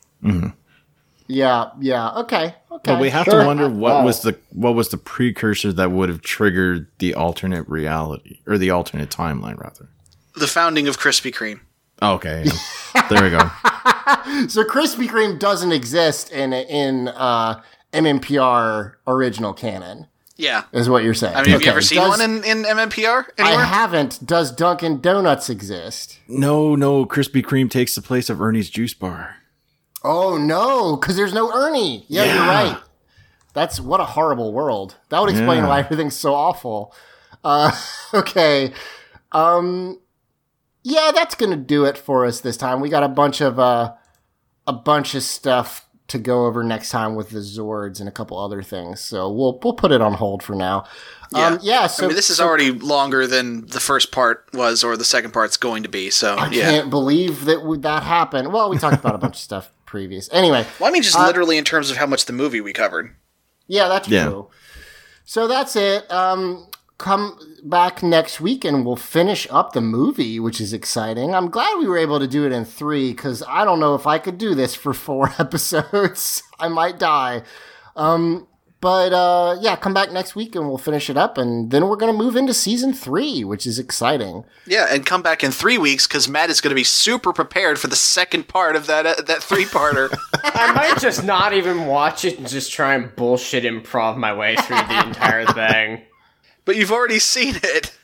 Yeah, yeah, okay, okay. But we have sure. to wonder what Wow. was the what was the precursor that would have triggered the alternate reality or the alternate timeline rather. The founding of Krispy Kreme. Okay, yeah. there we go. *laughs* so Krispy Kreme doesn't exist in in uh, MMPR original canon, Yeah. is what you're saying. I mean, have you ever seen Does- one in, in MMPR I haven't. Does Dunkin' Donuts exist? No, no, Krispy Kreme takes the place of Ernie's Juice Bar. Oh no, because there's no Ernie. Yeah, you're right. That's what a horrible world. That would explain Yeah. why everything's so awful. Uh, *laughs* okay. Um, yeah, that's gonna do it for us this time. We got a bunch of uh, a bunch of stuff to go over next time with the Zords and a couple other things. So we'll we'll put it on hold for now. Yeah. Um, yeah. So I mean, this is so- already longer than the first part was, or the second part's going to be. So I yeah. can't believe that would that happened. Well, we talked about a bunch of stuff previous. Anyway. Well, I mean, just uh, literally in terms of how much the movie we covered. Yeah, that's Yeah. true. So that's it. Um, come back next week and we'll finish up the movie, which is exciting. I'm glad we were able to do it in three because I don't know if I could do this for four *laughs* episodes. I might die. Um, but uh, yeah, come back next week and we'll finish it up, and then we're gonna move into season three, which is exciting. Yeah, and come back in three weeks because Matt is going to be super prepared for the second part of that uh, that three parter. *laughs* I might just not even watch it and just try and bullshit improv my way through the entire thing. but you've already seen it.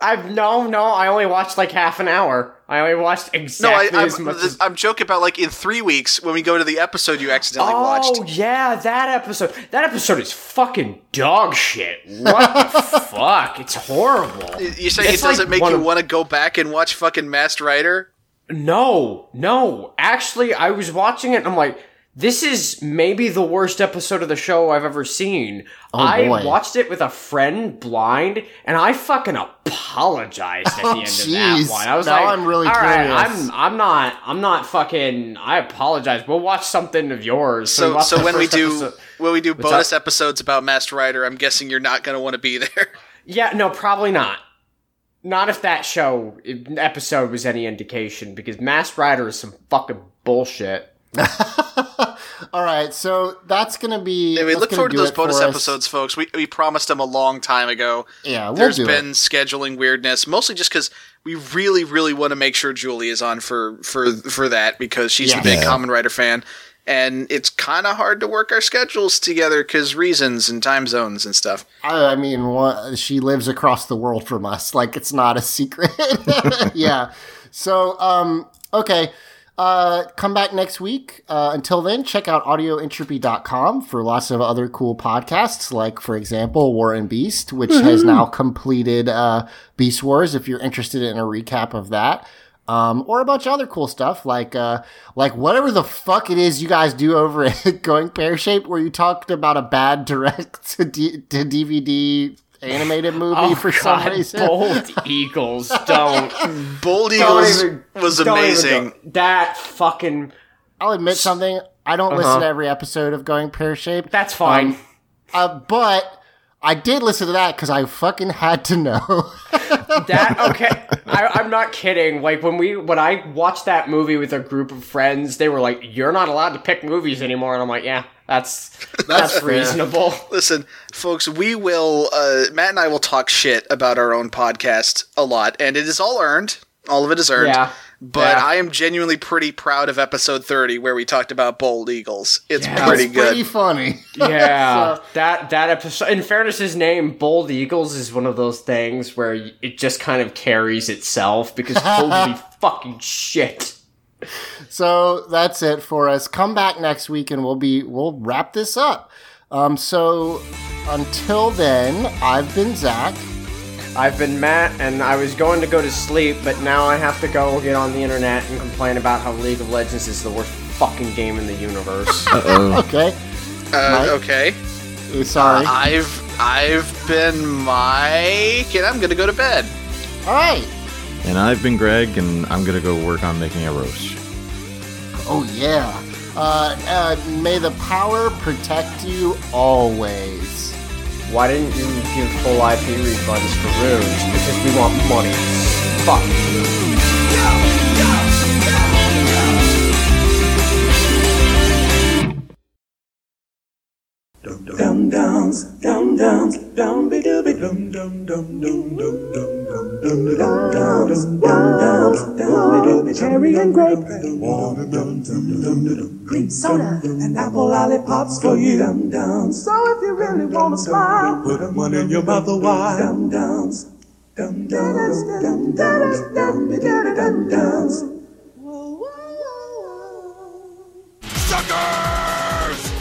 I've no, no. I only watched like half an hour. I only watched No, I, exactly I'm, as much as. I'm joking about like in three weeks when we go to the episode you accidentally Oh watched. Oh yeah, that episode. That episode is fucking dog shit. What the *laughs* fuck? It's horrible. You say It's it doesn't like make you of- want to go back and watch fucking Masked Rider? No, no. Actually, I was watching it and I'm like, this is maybe the worst episode of the show I've ever seen. Oh, I boy. watched it with a friend blind and I fucking apologized at the Oh, end of jeez. that one. I was Now like, I'm really all right, curious." I'm I'm not I'm not fucking I apologize. We'll watch something of yours. we So, so when we do episode- when we do What's bonus up? episodes about Masked Rider, I'm guessing you're not going to want to be there. *laughs* Yeah, no, probably not. Not if that show episode was any indication, because Masked Rider is some fucking bullshit. *laughs* All right, so that's gonna be. Anyway, that's look forward to those bonus episodes, folks. We, we promised them a long time ago. Yeah, we'll There's been it. scheduling weirdness, mostly just because we really, really want to make sure Julie is on for for for that because she's Yeah. a big Yeah. Kamen Rider fan, and it's kind of hard to work our schedules together because reasons and time zones and stuff. I, I mean, what, she lives across the world from us. Like it's not a secret. *laughs* yeah. So, um, okay. Uh, come back next week. Uh, until then, check out audioentropy.com for lots of other cool podcasts, like, for example, War and Beast, which has now completed uh, Beast Wars, if you're interested in a recap of that. Um, or a bunch of other cool stuff like uh, like whatever the fuck it is you guys do over *laughs* at Going Pear Shaped, where you talked about a bad direct *laughs* to, D- to DVD animated *laughs* movie Oh, for some God, reason. Bold *laughs* Eagles, don't. Bold Don't Eagles even- was amazing. That fucking. I'll admit something. I don't listen Uh-huh. to every episode of Going Pear Shaped. That's fine. uh, but I did listen to that because I fucking had to know. *laughs* That okay? I, I'm not kidding. Like when we when I watched that movie with a group of friends, they were like, "You're not allowed to pick movies anymore," and I'm like, "Yeah, that's *laughs* that's, fair. reasonable." Listen, folks, we will. Uh, Matt and I will talk shit about our own podcast a lot, and it is all earned. All of it is earned. Yeah. But Yeah. I am genuinely pretty proud of episode 30 where we talked about Bold Eagles. It's Yeah. pretty it's good. pretty funny. Yeah, *laughs* So- that that episode. In fairness, his name Bold Eagles is one of those things where it just kind of carries itself because *laughs* holy fucking shit. So that's it for us. Come back next week and we'll be we'll wrap this up. Um, so until then, I've been Zach. I've been Matt, and I was going to go to sleep, but now I have to go get on the internet and complain about how League of Legends is the worst fucking game in the universe. *laughs* Okay. Uh, Mike? okay. Uh, Sorry. I've I've been Mike, and I'm gonna go to bed. All right. And I've been Greg, and I'm gonna go work on making a roast. Oh yeah. Uh, uh, may the power protect you always. Why didn't you give full IP refunds for Runes? Because we want money. Fuck. Dum dum dums, dum dums, dum be dooby dum dum dum dum dum dum dum dum dum dums, dum dums, dum be dooby cherry and grape, dum dum dum dum dum cream soda and apple lollipops for you, dum dums. So if you really wanna smile, put one in your mouth a while, dum dums, dum dums, dum dums, dum be dooby dum dums.